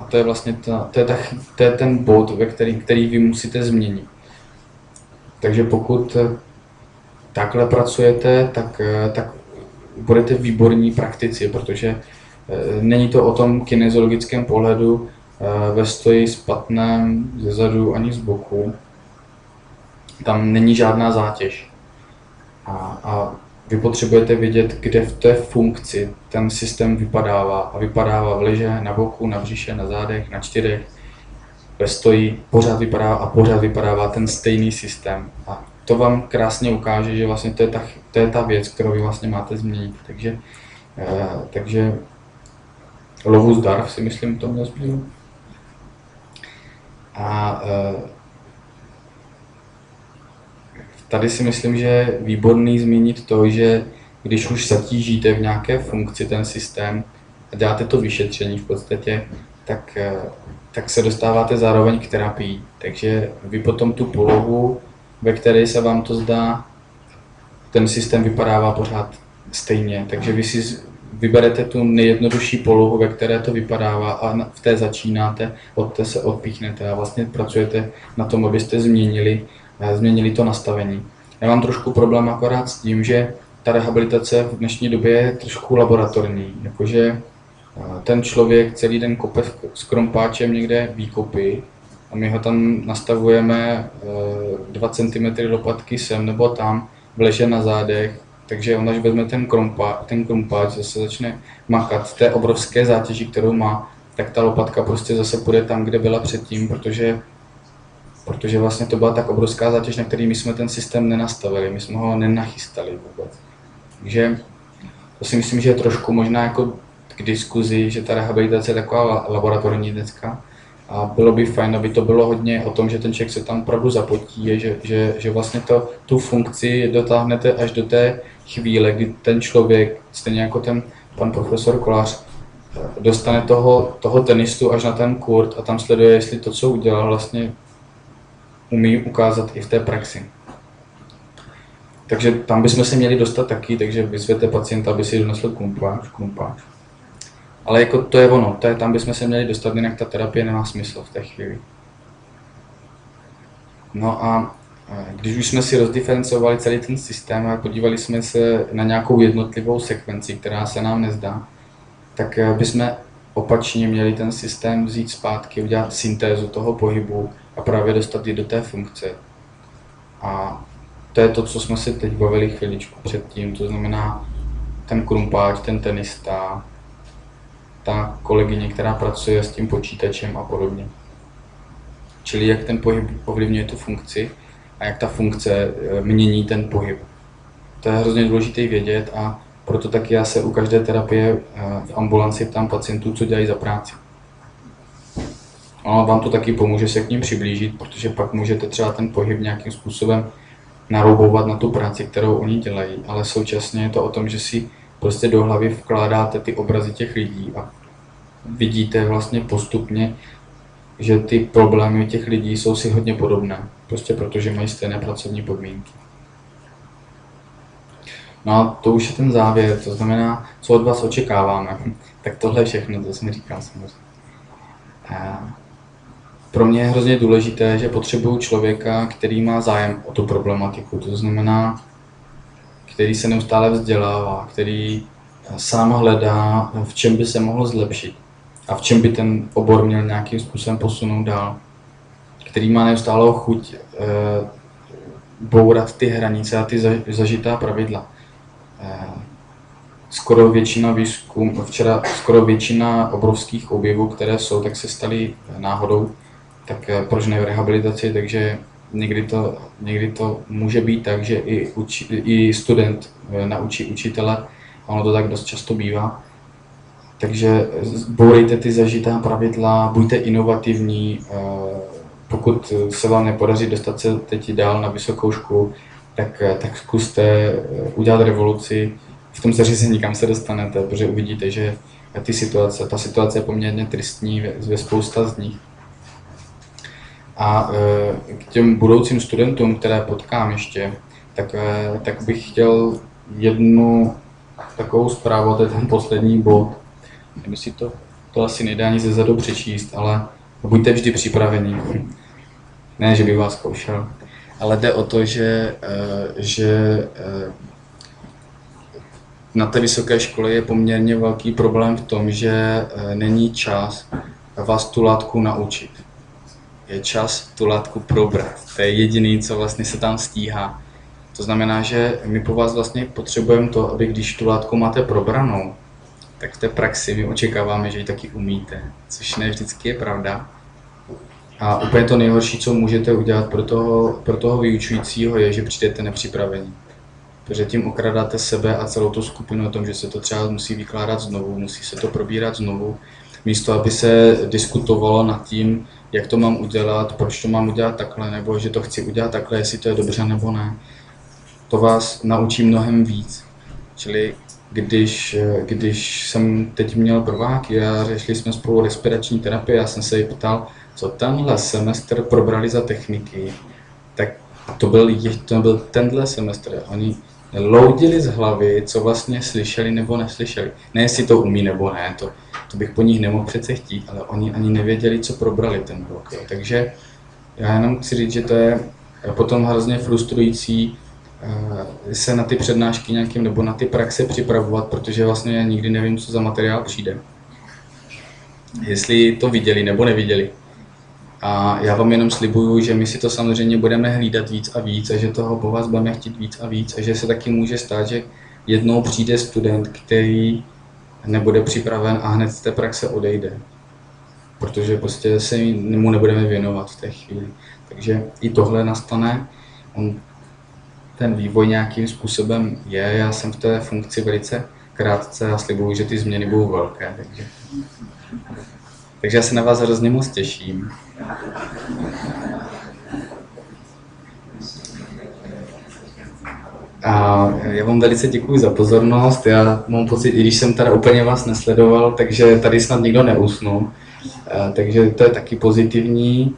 A to je vlastně ta, to je ta, to je ten bod, ve který, který vy musíte změnit. Takže pokud takhle pracujete, tak, tak budete výborní praktici, protože eh, není to o tom kinezologickém pohledu eh, ve stoji spatném ze zadu ani z boku. Tam není žádná zátěž. A, a vy potřebujete vědět, kde v té funkci ten systém vypadává. A vypadává v leže, na boku, na břiše, na zádech, na čtyřech, ve stojí, pořád vypadá a pořád vypadává ten stejný systém. A to vám krásně ukáže, že vlastně to je ta, to je ta věc, kterou vy vlastně máte změnit. Takže, eh, takže lovu zdar si myslím to nezbyl. A eh, tady si myslím, že je výborný zmínit to, že když už zatížíte v nějaké funkci ten systém a děláte to vyšetření v podstatě, tak, eh, tak se dostáváte zároveň k terapii. Takže vy potom tu polohu, ve které se vám to zdá, ten systém vypadává pořád stejně. Takže vy si vyberete tu nejjednodušší polohu, ve které to vypadává a v té začínáte, od té se odpíchnete a vlastně pracujete na tom, abyste změnili změnili to nastavení. Já mám trošku problém akorát s tím, že ta rehabilitace v dnešní době je trošku laboratorní, jakože ten člověk celý den kope s krompáčem někde výkopy a my ho tam nastavujeme 2 cm lopatky sem nebo tam, vleže na zádech, takže on až vezme ten, krompa, ten krompáč, zase začne makat té obrovské zátěži, kterou má, tak ta lopatka prostě zase půjde tam, kde byla předtím, protože protože vlastně to byla tak obrovská zátěž, na který my jsme ten systém nenastavili, my jsme ho nenachystali vůbec. Takže to si myslím, že je trošku možná jako k diskuzi, že ta rehabilitace je taková laboratorní dneska. A bylo by fajn, aby to bylo hodně o tom, že ten člověk se tam opravdu zapotí, že, že, že vlastně to, tu funkci dotáhnete až do té chvíle, kdy ten člověk, stejně jako ten pan profesor Kolář, dostane toho, toho tenistu až na ten kurt a tam sleduje, jestli to, co udělal, vlastně umí ukázat i v té praxi. Takže tam bychom se měli dostat taky, takže vyzvěte pacienta, aby si donesl krumpáč, krumpáč. Ale jako to je ono, to je, tam bychom se měli dostat, jinak ta terapie nemá smysl v té chvíli. No a když už jsme si rozdiferencovali celý ten systém a podívali jsme se na nějakou jednotlivou sekvenci, která se nám nezdá, tak eh, bychom opačně měli ten systém vzít zpátky, udělat syntézu toho pohybu a právě dostat ji do té funkce. A to je to, co jsme si teď bavili chviličku předtím, to znamená ten krumpáč, ten tenista, ta kolegyně, která pracuje s tím počítačem a podobně. Čili jak ten pohyb ovlivňuje tu funkci a jak ta funkce eh, mění ten pohyb. To je hrozně důležité vědět a proto taky já se u každé terapie eh, v ambulanci ptám pacientů, co dělají za práci. Ono vám to taky pomůže se k ním přiblížit, protože pak můžete třeba ten pohyb nějakým způsobem naroubovat na tu práci, kterou oni dělají, ale současně je to o tom, že si prostě do hlavy vkládáte ty obrazy těch lidí a vidíte vlastně postupně, že ty problémy těch lidí jsou si hodně podobné, prostě protože mají stejné pracovní podmínky. No a to už je ten závěr, to znamená, co od vás očekáváme. Tak tohle je všechno, to jsem říkal samozřejmě. Pro mě je hrozně důležité, že potřebuju člověka, který má zájem o tu problematiku. To znamená, který se neustále vzdělává, který sám hledá, v čem by se mohl zlepšit a v čem by ten obor měl nějakým způsobem posunout dál. Který má neustále chuť e, bourat ty hranice a ty zažitá pravidla. Skoro většina výzkum, včera skoro většina obrovských objevů, které jsou, tak se staly náhodou tak eh, proč ne v rehabilitaci, takže někdy to, někdy to může být tak, že i, uči, i student eh, naučí učitele, a ono to tak dost často bývá. Takže bourejte ty zažitá pravidla, buďte inovativní, eh, pokud se vám nepodaří dostat se teď dál na vysokou školu, tak, tak zkuste udělat revoluci v tom zařízení, kam se dostanete, protože uvidíte, že ty situace, ta situace je poměrně tristní ve, ve spousta z nich. A e, k těm budoucím studentům, které potkám ještě, tak, e, tak bych chtěl jednu takovou zprávu, to je ten poslední bod. Kdyby si to, to asi nejde ani ze zadu přečíst, ale buďte vždy připraveni. Ne, že bych vás zkoušel, ale jde o to, že, e, že na té vysoké škole je poměrně velký problém v tom, že není čas vás tu látku naučit je čas tu látku probrat. To je jediný, co vlastně se tam stíhá. To znamená, že my po vás vlastně potřebujeme to, aby když tu látku máte probranou, tak v té praxi my očekáváme, že ji taky umíte, což ne vždycky je pravda. A úplně to nejhorší, co můžete udělat pro toho, pro toho vyučujícího, je, že přijdete nepřipravení. Protože tím okradáte sebe a celou tu skupinu o tom, že se to třeba musí vykládat znovu, musí se to probírat znovu, místo aby se diskutovalo nad tím, jak to mám udělat, proč to mám udělat takhle, nebo že to chci udělat takhle, jestli to je dobře nebo ne. To vás naučí mnohem víc. Čili když, když jsem teď měl prváky a řešili jsme spolu respirační terapii, já jsem se jí ptal, co tenhle semestr probrali za techniky, tak to byl, to byl tenhle semestr. Oni loudili z hlavy, co vlastně slyšeli nebo neslyšeli. Ne, jestli to umí nebo ne, to, to bych po nich nemohl přece chtít, ale oni ani nevěděli, co probrali ten rok. Jo. Takže já jenom chci říct, že to je potom hrozně frustrující eh, se na ty přednášky nějakým nebo na ty praxe připravovat, protože vlastně já nikdy nevím, co za materiál přijde. Jestli to viděli nebo neviděli. A já vám jenom slibuju, že my si to samozřejmě budeme hlídat víc a víc a že toho po vás budeme chtít víc a víc a že se taky může stát, že jednou přijde student, který nebude připraven a hned z té praxe odejde. Protože prostě se mu nebudeme věnovat v té chvíli. Takže i tohle nastane. On, ten vývoj nějakým způsobem je. Já jsem v té funkci velice krátce a slibuju, že ty změny budou velké. Takže, takže já se na vás hrozně moc těším. A já vám velice děkuji za pozornost. Já mám pocit, i když jsem tady úplně vás nesledoval, takže tady snad nikdo neusnul. Takže to je taky pozitivní.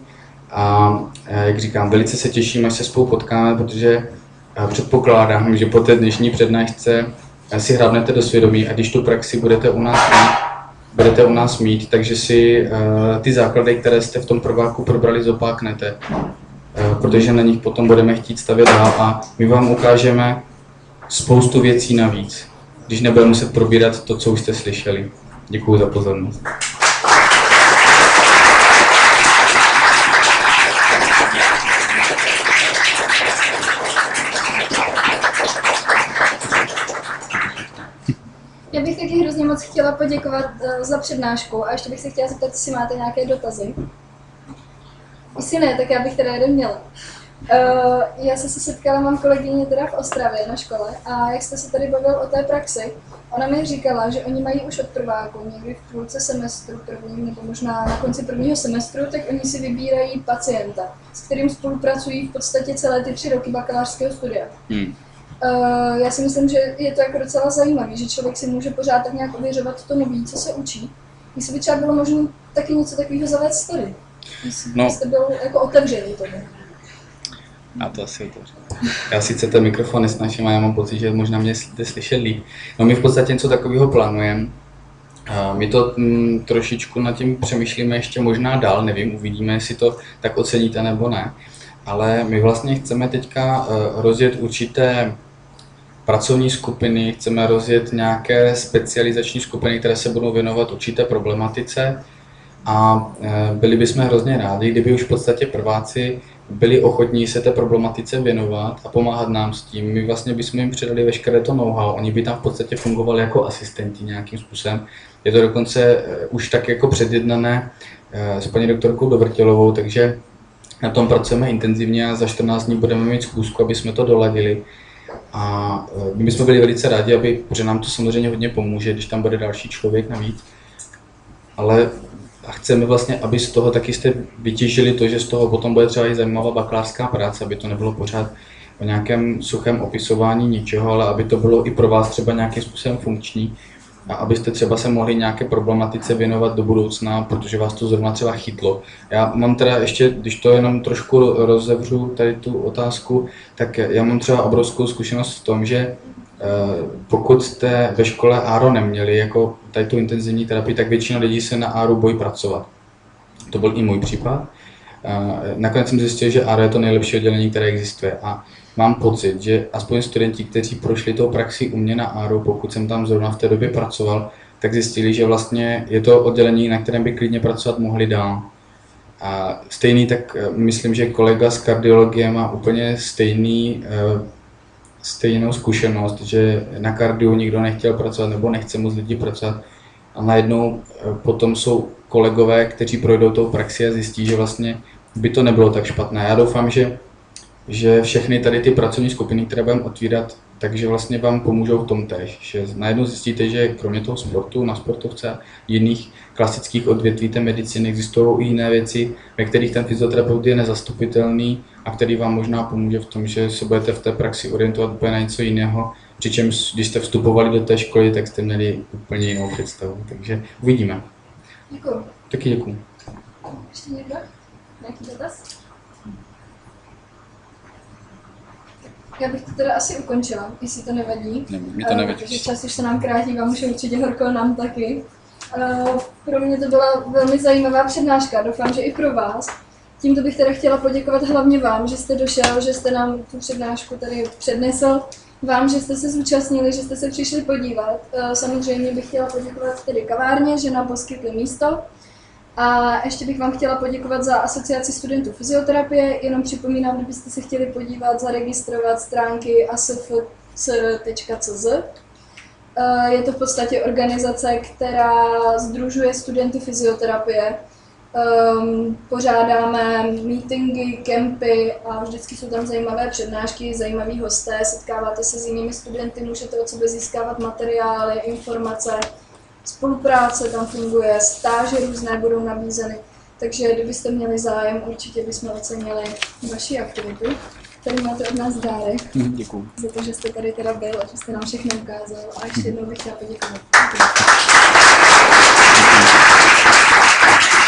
A jak říkám, velice se těším, až se spolu potkáme, protože předpokládám, že po té dnešní přednášce si hrábnete do svědomí a když tu praxi budete u nás mít, budete u nás mít, takže si ty základy, které jste v tom prváku probrali, zopáknete. Eh, protože na nich potom budeme chtít stavět dál a my vám ukážeme spoustu věcí navíc, když nebudeme muset probírat to, co už jste slyšeli. Děkuji za pozornost. Já bych taky hrozně moc chtěla poděkovat eh, za přednášku a ještě bych se chtěla zeptat, jestli máte nějaké dotazy. Jestli ne, tak já bych teda jeden měla. Uh, já jsem se setkala, mám kolegyně teda v Ostravě na škole a jak jste se tady bavil o té praxi, ona mi říkala, že oni mají už od prváku někdy v půlce semestru prvním nebo možná na konci prvního semestru, tak oni si vybírají pacienta, s kterým spolupracují v podstatě celé ty tři roky bakalářského studia. Hmm. Uh, já si myslím, že je to jako docela zajímavé, že člověk si může pořád tak nějak ověřovat to nový, co se učí. Myslím, by třeba bylo možné taky něco takového zavést tady. No. jste byl jako otevřený tomu. Já to asi otevřu. Já sice ten mikrofon nesnáším a já mám pocit, že možná mě jste slyšet líp. No my v podstatě něco takového plánujeme. My to m, mm, trošičku nad tím přemýšlíme ještě možná dál, nevím, uvidíme, jestli to tak oceníte nebo ne. Ale my vlastně chceme teďka uh, rozjet určité pracovní skupiny, chceme rozjet nějaké specializační skupiny, které se budou věnovat určité problematice a e, byli bychom hrozně rádi, kdyby už v podstatě prváci byli ochotní se té problematice věnovat a pomáhat nám s tím. My vlastně bychom jim předali veškeré to know-how, oni by tam v podstatě fungovali jako asistenti nějakým způsobem. Je to dokonce e, už tak jako předjednané e, s paní doktorkou Dovrtělovou, takže na tom pracujeme intenzivně a za 14 dní budeme mít zkusku, aby jsme to doladili. A my bychom byli velice rádi, aby, protože nám to samozřejmě hodně pomůže, když tam bude další člověk navíc. Ale a chceme vlastně, aby z toho taky jste vytěžili to, že z toho potom bude třeba i zajímavá bakalářská práce, aby to nebylo pořád o nějakém suchém opisování ničeho, ale aby to bylo i pro vás třeba nějakým způsobem funkční, a abyste třeba se mohli nějaké problematice věnovat do budoucna, protože vás to zrovna třeba chytlo. Já mám teda ještě, když to jenom trošku rozevřu tady tu otázku, tak já mám třeba obrovskou zkušenost v tom, že eh, pokud jste ve škole ARO neměli jako tady tu intenzivní terapii, tak většina lidí se na ARO bojí pracovat. To byl i můj případ. Nakonec jsem zjistil, že ARO je to nejlepší oddělení, které existuje. A mám pocit, že aspoň studenti, kteří prošli tou praxi u mě na ARO, pokud jsem tam zrovna v té době pracoval, tak zjistili, že vlastně je to oddělení, na kterém by klidně pracovat mohli dál. A stejný, tak eh, myslím, že kolega z kardiologie má úplně stejný, eh, stejnou zkušenost, že na kardiu nikdo nechtěl pracovat nebo nechce moc lidí pracovat. A najednou eh, potom jsou kolegové, kteří projdou tou praxi a zjistí, že vlastně by to nebylo tak špatné. Já doufám, že že všechny tady ty pracovní skupiny, které budeme otvírat, takže vlastně vám pomůžou v tom tež. Že najednou zjistíte, že kromě toho sportu, na sportovce a jiných klasických odvětví té medicíny existují i jiné věci, ve kterých ten fyzioterapeut je nezastupitelný a který vám možná pomůže v tom, že se budete v té praxi orientovat úplně na něco jiného, přičemž když jste vstupovali do té školy, tak jste měli úplně jinou představu. Takže uvidíme. Děkuji. Taky děkuji. Ještě někdo? Nějaký dotaz? Já bych to teda asi ukončila, jestli to nevadí. Ne, mi to nevadí. Protože čas už se nám krátí, vám už je určitě horko, nám taky. Pro mě to byla velmi zajímavá přednáška, doufám, že i pro vás. Tímto bych teda chtěla poděkovat hlavně vám, že jste došel, že jste nám tu přednášku tady přednesl, vám, že jste se zúčastnili, že jste se přišli podívat. Samozřejmě bych chtěla poděkovat tedy kavárně, že nám poskytli místo. A ještě bych vám chtěla poděkovat za Asociaci studentů fyzioterapie. Jenom připomínám, kdybyste se chtěli podívat, zaregistrovat stránky asfcr.cz. Eh, je to v podstatě organizace, která združuje studenty fyzioterapie. Um, pořádáme meetingy, kempy a vždycky jsou tam zajímavé přednášky, zajímaví hosté, setkáváte se s jinými studenty, můžete od sebe získávat materiály, informace spolupráce tam funguje, stáže různé budou nabízeny. Takže kdybyste měli zájem, určitě bychom ocenili vaši aktivitu. Tady máte od nás dárek. Hm, Děkuji. Za to, že jste tady teda byl a že jste nám všechno ukázal. A ještě jednou bych chtěla poděkovat. Děkuji.